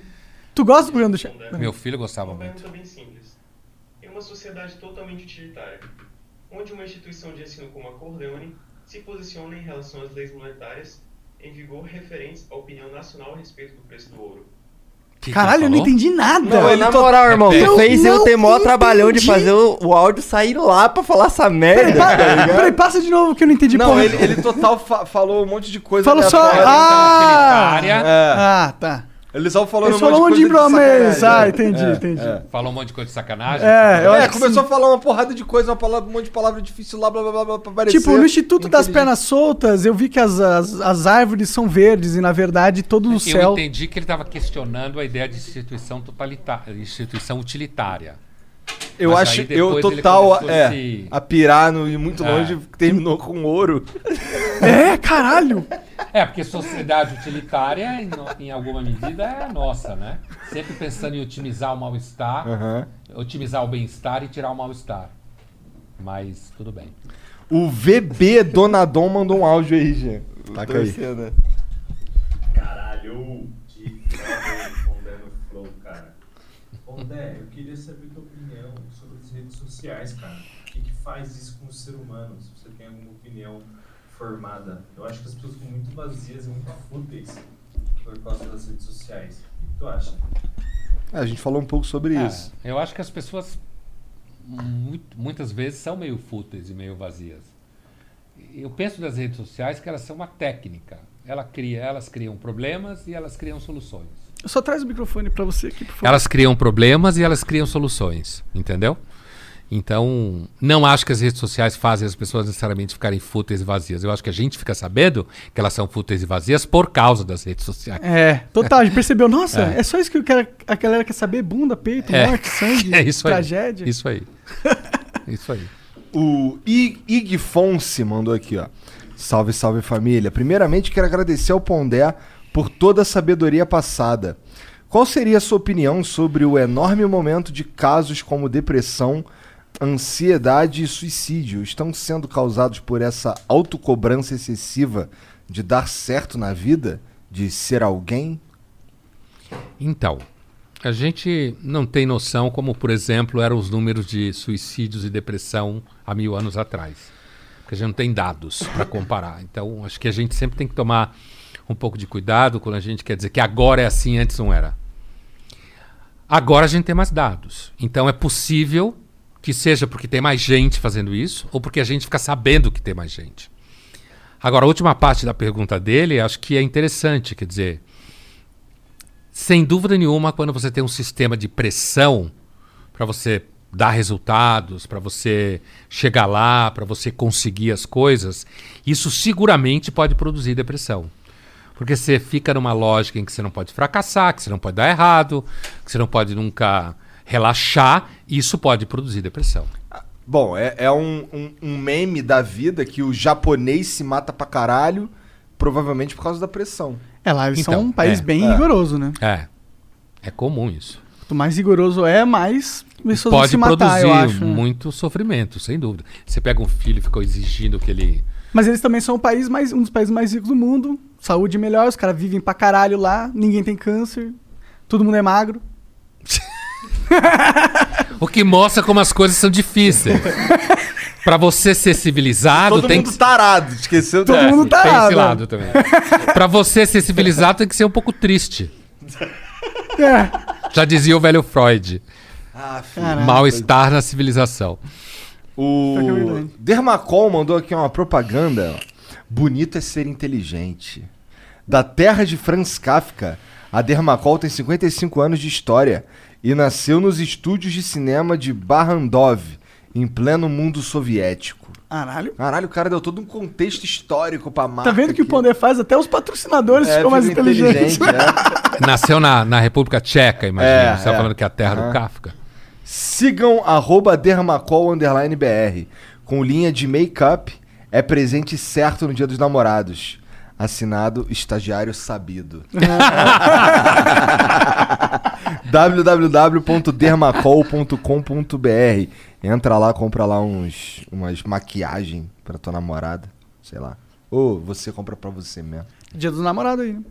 Tu gosta do programa do Chavo? Meu filho gostava Uma muito. pergunta bem simples. Em uma sociedade totalmente utilitária, onde uma instituição de ensino como a Corleone se posiciona em relação às leis monetárias em vigor referentes à opinião nacional a respeito do preço do ouro? Que que Caralho, eu ele não entendi nada. Não, ele na to- moral, irmão, Eu você fez eu ter mó trabalhão de fazer o, o áudio sair lá pra falar essa merda. Peraí, pa- tá peraí, passa de novo que eu não entendi Não, porra. ele, ele total fa- falou um monte de coisa. Falou só. aleatória. Ah! utilitária. É. Ah, tá. Ele só falou Ele um falou um monte de coisa promessa. Ah, entendi, É, entendi. é. Falou um monte de coisa de sacanagem. É, eu É, começou a falar uma porrada de coisa, uma palavra- um monte de palavra difícil lá, blá blá blá, blá pra parecer. Tipo, no Instituto das. Pernas Soltas, eu vi que as, as, as árvores são verdes e, na verdade, todo o Eu céu. entendi que ele estava questionando a ideia de instituição totalitária, instituição utilitária. Eu Mas acho, eu total, é, a pirar no, e muito É. longe, terminou com ouro. É, caralho. É, porque sociedade utilitária, em, em alguma medida, é nossa, né? Sempre pensando em otimizar o mal-estar, Aham. otimizar o bem-estar e tirar o mal-estar. Mas tudo bem. O VB Donadon mandou um áudio aí, Jean. Taca aí. Torcendo. Caralho, que Pondé no Flow, cara. Pondé, eu queria saber sobre as redes sociais, cara. O que, que faz isso com o ser humano? Se você tem alguma opinião formada. Eu acho que as pessoas ficam muito vazias e muito fúteis por causa das redes sociais. O que tu acha? É, a gente falou um pouco sobre É, isso. eu acho que as pessoas muito- muitas vezes são meio fúteis e meio vazias. Eu penso das redes sociais que elas são uma técnica. Ela cria, elas criam problemas e elas criam soluções. Só traz o microfone pra você aqui, por favor. Elas criam problemas e elas criam soluções, entendeu? Então, não acho que as redes sociais fazem as pessoas necessariamente ficarem fúteis e vazias. Eu acho que a gente fica sabendo que elas são fúteis e vazias por causa das redes sociais. É, total. A gente percebeu, nossa, é, É. só isso que eu quero, a galera quer saber: bunda, peito, É. morte, sangue, É isso aí. tragédia. Isso aí. Isso aí. O Ig Fonse mandou aqui, ó. Salve, salve família. Primeiramente, quero agradecer ao Pondé por toda a sabedoria passada. Qual seria a sua opinião sobre o enorme momento de casos como depressão, ansiedade e suicídio estão sendo causados por essa autocobrança excessiva de dar certo na vida, de ser alguém? Então, a gente não tem noção como, por exemplo, eram os números de suicídios e depressão há mil anos atrás. Porque a gente não tem dados para comparar. Então, acho que a gente sempre tem que tomar um pouco de cuidado quando a gente quer dizer que agora é assim, antes não era. Agora a gente tem mais dados. Então, é possível que seja porque tem mais gente fazendo isso ou porque a gente fica sabendo que tem mais gente. Agora, a última parte da pergunta dele, acho que é interessante, quer dizer, sem dúvida nenhuma, quando você tem um sistema de pressão para você dar resultados, para você chegar lá, para você conseguir as coisas, isso seguramente pode produzir depressão. Porque você fica numa lógica em que você não pode fracassar, que você não pode dar errado, que você não pode nunca relaxar, e isso pode produzir depressão. Bom, é, é um, um- um meme da vida que o japonês se mata pra caralho, provavelmente por causa da pressão. É, lá eles Então, são um país é, bem é. rigoroso, né? É. É comum isso. Quanto mais rigoroso é, mais pessoas vão Pode se matar, produzir eu acho. né? muito sofrimento, sem dúvida. Você pega um filho e ficou exigindo que ele. Mas eles também são o país mais, um dos países mais ricos do mundo. Saúde melhor, os caras vivem pra caralho lá, ninguém tem câncer, todo mundo é magro. O que mostra como as coisas são difíceis. Pra você ser civilizado, Todo tem mundo que tarado, esqueceu Todo dessa. mundo Tem esse errado. lado também. pra você ser civilizado, tem que ser um pouco triste. É. Já dizia o velho Freud. Ah, filho. Mal-estar na civilização. O é. Dermacol mandou aqui uma propaganda. ó. Bonito é ser inteligente. Da terra de Franz Kafka, a Dermacol tem 55 anos de história e nasceu nos estúdios de cinema de Barrandov, em pleno mundo soviético. Caralho. Caralho, o cara deu todo um contexto histórico pra marca. Tá vendo que o. Pondé faz? Até os patrocinadores é, ficam mais inteligentes. inteligente, é. Nasceu na, na República Tcheca, imagina. É, Você tá é. falando que é a terra Aham. do Kafka. Sigam arroba Dermacol underline BR. Com linha de make-up, é presente certo no dia dos namorados. Assinado Estagiário Sabido. www.dermacol.com.br Entra lá, compra lá uns, umas maquiagem pra tua namorada. Sei lá. Ou você compra pra você mesmo. Dia dos namorados aí, né?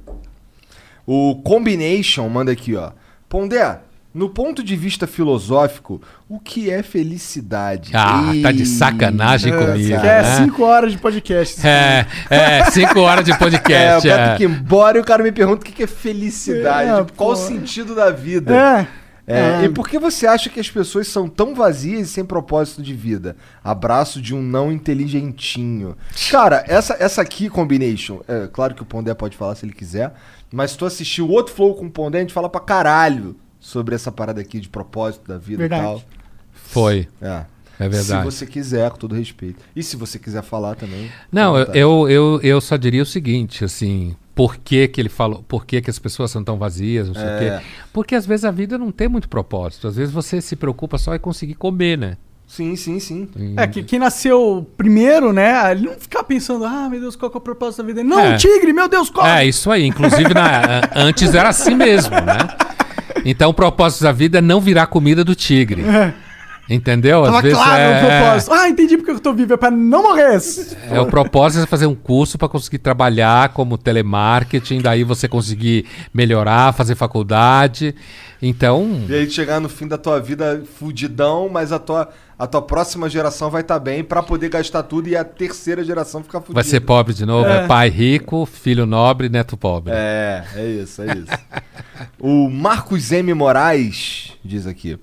O Combination manda aqui, ó. Pondé, no ponto de vista filosófico, o que é felicidade? Ah, tá de sacanagem É, comigo. é né? 5 horas de podcast. É, é, cinco horas de É, o podcast. É, que ir embora e o cara me pergunta o que é felicidade. É, tipo, qual o sentido da vida? É. É, É. E por que você acha que as pessoas são tão vazias e sem propósito de vida? Abraço de um não inteligentinho. Cara, essa, essa aqui, Combination, é claro que o Pondé pode falar se ele quiser, mas se tu assistiu outro Flow com o Pondé, a gente fala pra caralho sobre essa parada aqui de propósito da vida Verdade. e tal. Foi. É. É verdade. Se você quiser, com todo respeito. E se você quiser falar também. Não, eu, eu, eu, eu só diria o seguinte, assim, por que, que ele falou, por que, que as pessoas são tão vazias, não sei o É. quê. Porque às vezes a vida não tem muito propósito. Às vezes você se preocupa só em conseguir comer, né? Sim, sim, sim. É, que quem nasceu primeiro, né? Ele não fica pensando, ah, meu Deus, qual que é o propósito da vida? Não, É. um tigre, meu Deus, qual? É, isso aí. Inclusive, na- antes era assim mesmo, né? Então o propósito da vida é não virar comida do tigre. Entendeu? Às Tava vezes claro é, o propósito. Ah, entendi porque eu tô vivo, é pra não morrer. É, o propósito é fazer um curso para conseguir trabalhar como telemarketing, daí você conseguir melhorar, fazer faculdade. Então, E aí chegar no fim da tua vida fudidão, mas a tua, a tua próxima geração vai estar bem pra poder gastar tudo e a terceira geração ficar fudida. vai ser pobre de novo. É. É. pai rico, filho nobre, neto pobre. É, é isso, é isso. o Marcos M. Moraes diz aqui.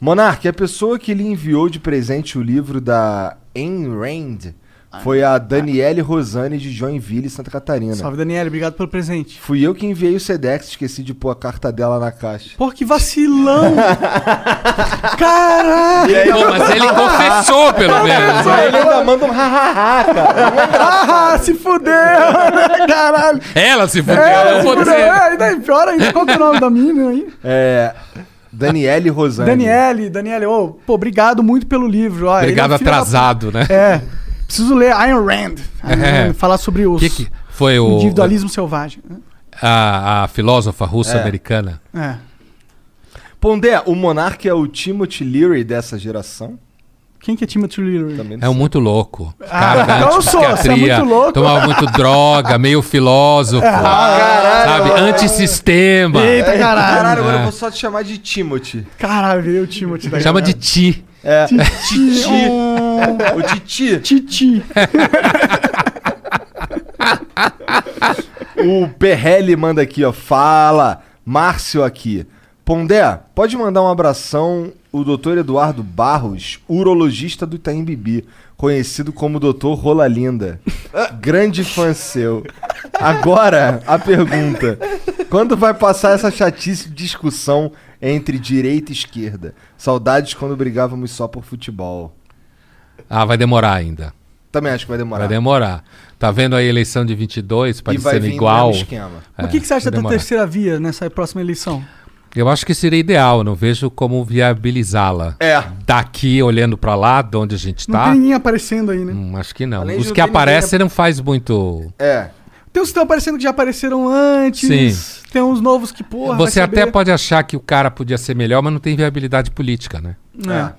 Monark, a pessoa que lhe enviou de presente o livro da Ayn Rand foi a Daniele Rosane de Joinville, Santa Catarina. Salve, Daniela, obrigado pelo presente. Fui eu que enviei o Sedex, esqueci de pôr a carta dela na caixa. Pô, que vacilão! Caralho! Pô, mas ele confessou, pelo menos. Aí ele ainda manda um hahaha, cara. Ah, se fudeu! Caralho! Ela se fudeu, É, eu se vou fudeu. dizer. É, e daí, pior ainda, qual que é o nome da mina aí? É. Daniele Rosane. Daniele, Daniele, ô, pô, obrigado muito pelo livro. Ó, ele é Obrigado filho da atrasado, né? É, preciso ler Ayn Rand. É. Rand, Falar sobre os Que que foi o individualismo selvagem. a, a filósofa russa É. americana? É. Pondé, o Monark é o Timothy Leary dessa geração? Quem que é Timothy Leary? Também É um muito louco. Ah, Cara então eu sou, você é muito louco. tomava muito droga, meio filósofo, sabe? Antissistema. Eita, caralho. Caralho, agora É. eu vou só te chamar de Timothy. Caralho, veio o Timothy daí. Chama de ti. É. Titi. O Titi. Titi. O Perrelli manda aqui, ó. Fala. Márcio aqui. Pondé, pode mandar um abração o doutor Eduardo Barros, urologista do Itaim Bibi, conhecido como doutor Rola Linda. Grande fã seu. Agora, a pergunta. Quando vai passar essa chatice de discussão entre direita e esquerda? Saudades quando brigávamos só por futebol. Ah, vai demorar ainda. Também acho que vai demorar. Vai demorar. Tá vendo a eleição de 22 E vai parecendo igual? esquema. o que, que você acha vai da terceira via nessa próxima eleição? Eu acho que seria ideal, não vejo como viabilizá-la. É. Daqui, olhando pra lá, de onde a gente Não tá, tem ninguém aparecendo aí, né? hum, acho que não. Além Os não que aparecem não faz muito... É. Tem uns que estão aparecendo que já apareceram antes. Sim. Tem uns novos que, porra. Você vai até pode achar que o cara podia ser melhor, mas não tem viabilidade política, né? É.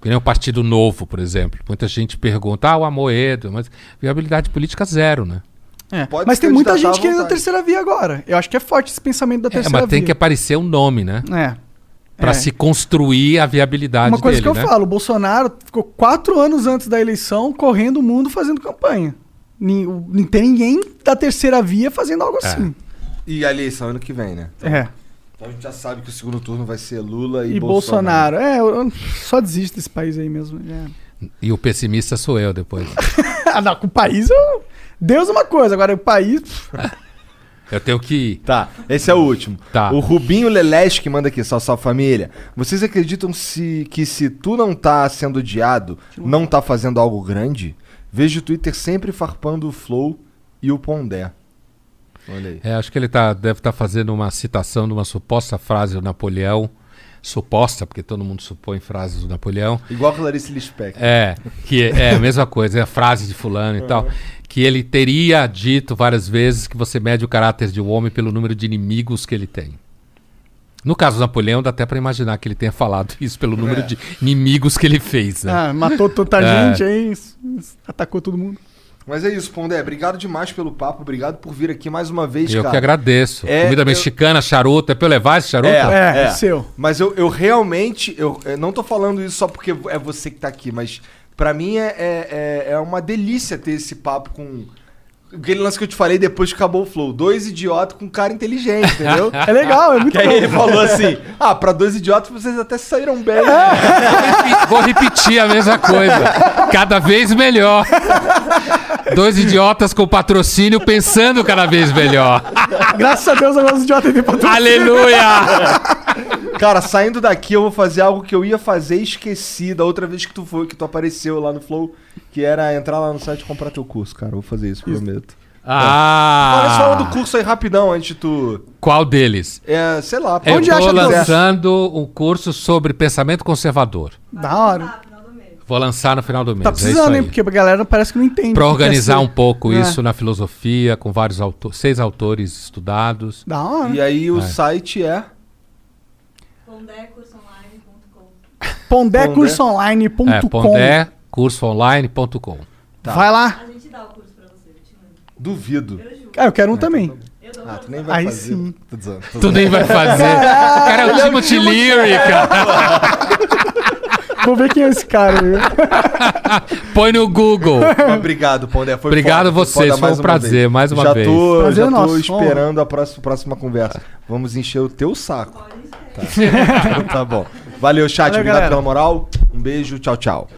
Que nem o Partido Novo, por exemplo. Muita gente pergunta, ah, o Amoedo, mas viabilidade política zero, né? É. Pode Mas tem muita gente querendo a vontade. terceira via agora. Eu acho que é forte esse pensamento da É, terceira mas tem via. que aparecer um nome, né? É. Pra É. se construir a viabilidade Uma coisa dele, que eu né? falo, o Bolsonaro ficou quatro anos antes da eleição correndo o mundo fazendo campanha. Não tem ninguém da terceira via fazendo algo assim. E a eleição ano que vem, né? É. Então a gente já sabe que o segundo turno vai ser Lula e, E, Bolsonaro. É, eu, eu só desisto desse país aí mesmo. É. E o pessimista sou eu depois. ah, não, com o país eu. Deus é uma coisa, agora o país. Eu tenho que. Tá, esse é o último. Tá. O Rubinho Leleche que manda aqui, salve, salve família. Vocês acreditam se, que se tu não tá sendo odiado, não tá fazendo algo grande? Vejo o Twitter sempre farpando o Flow e o Pondé. Olha aí. É, acho que ele tá, deve estar fazendo uma citação de uma suposta frase do Napoleão. Suposta, porque todo mundo supõe frases do Napoleão. Igual a Clarice Lispector. É, que é a mesma coisa, é a frase de fulano e tal. Que ele teria dito várias vezes que você mede o caráter de um homem pelo número de inimigos que ele tem. No caso do Napoleão, dá até pra imaginar que ele tenha falado isso pelo número É. de inimigos que ele fez, né? Ah, matou tanta É. gente aí, atacou todo mundo. Mas é isso, Pondé. Obrigado demais pelo papo. Obrigado por vir aqui mais uma vez, Eu cara. que agradeço. É, Comida eu- mexicana, charuto. É pra eu levar esse charuto? É, é. seu. Mas eu, eu realmente, eu, eu não tô falando isso só porque é você que tá aqui, mas pra mim é, é, é- é uma delícia ter esse papo com. Aquele lance que eu te falei depois que acabou o flow. Dois idiotas com um cara inteligente, entendeu? É legal, é muito Que aí ele falou assim: Ah, pra dois idiotas vocês até saíram bem. Vou repetir a mesma coisa. Cada vez melhor. Dois idiotas com patrocínio pensando cada vez melhor. Graças a Deus agora os idiotas têm patrocínio. Aleluia! Cara, saindo daqui eu vou fazer algo que eu ia fazer e esqueci da outra vez que tu foi, que tu apareceu lá no Flow, que era entrar lá no site e comprar teu curso, cara. Eu vou fazer isso, prometo. Ah! Olha só do curso aí rapidão, antes de tu. Qual deles? É, sei lá, Eu onde acha lançando um curso sobre pensamento conservador. Da hora. Vou lançar no final do mês. Tá é isso precisando, aí. hein? Porque a galera parece que não entende. Que quer organizar um pouco É. isso na filosofia, com vários autores, seis autores estudados. Da hora. E aí o É. site é. Pondécursoonline.com É, pondécursoonline.com. Tá. Vai lá. Duvido. Ah, eu quero um também. Ah, tu nem vai Aí fazer. sim. Tô dizendo, tô Tu dizendo. nem vai fazer. O cara é o Timothy Leary, cara. Vou ver quem é esse cara. viu? Põe no Google. Obrigado, Pondé. Foi Obrigado foda, vocês, foi um prazer, vez. mais uma já vez. Tô, Prazer já é tô nosso, esperando a próxima, próxima conversa. Vamos encher o teu saco. Tá, tá bom. Valeu, chat. Valeu, obrigado galera. pela moral. Um beijo. Tchau, tchau.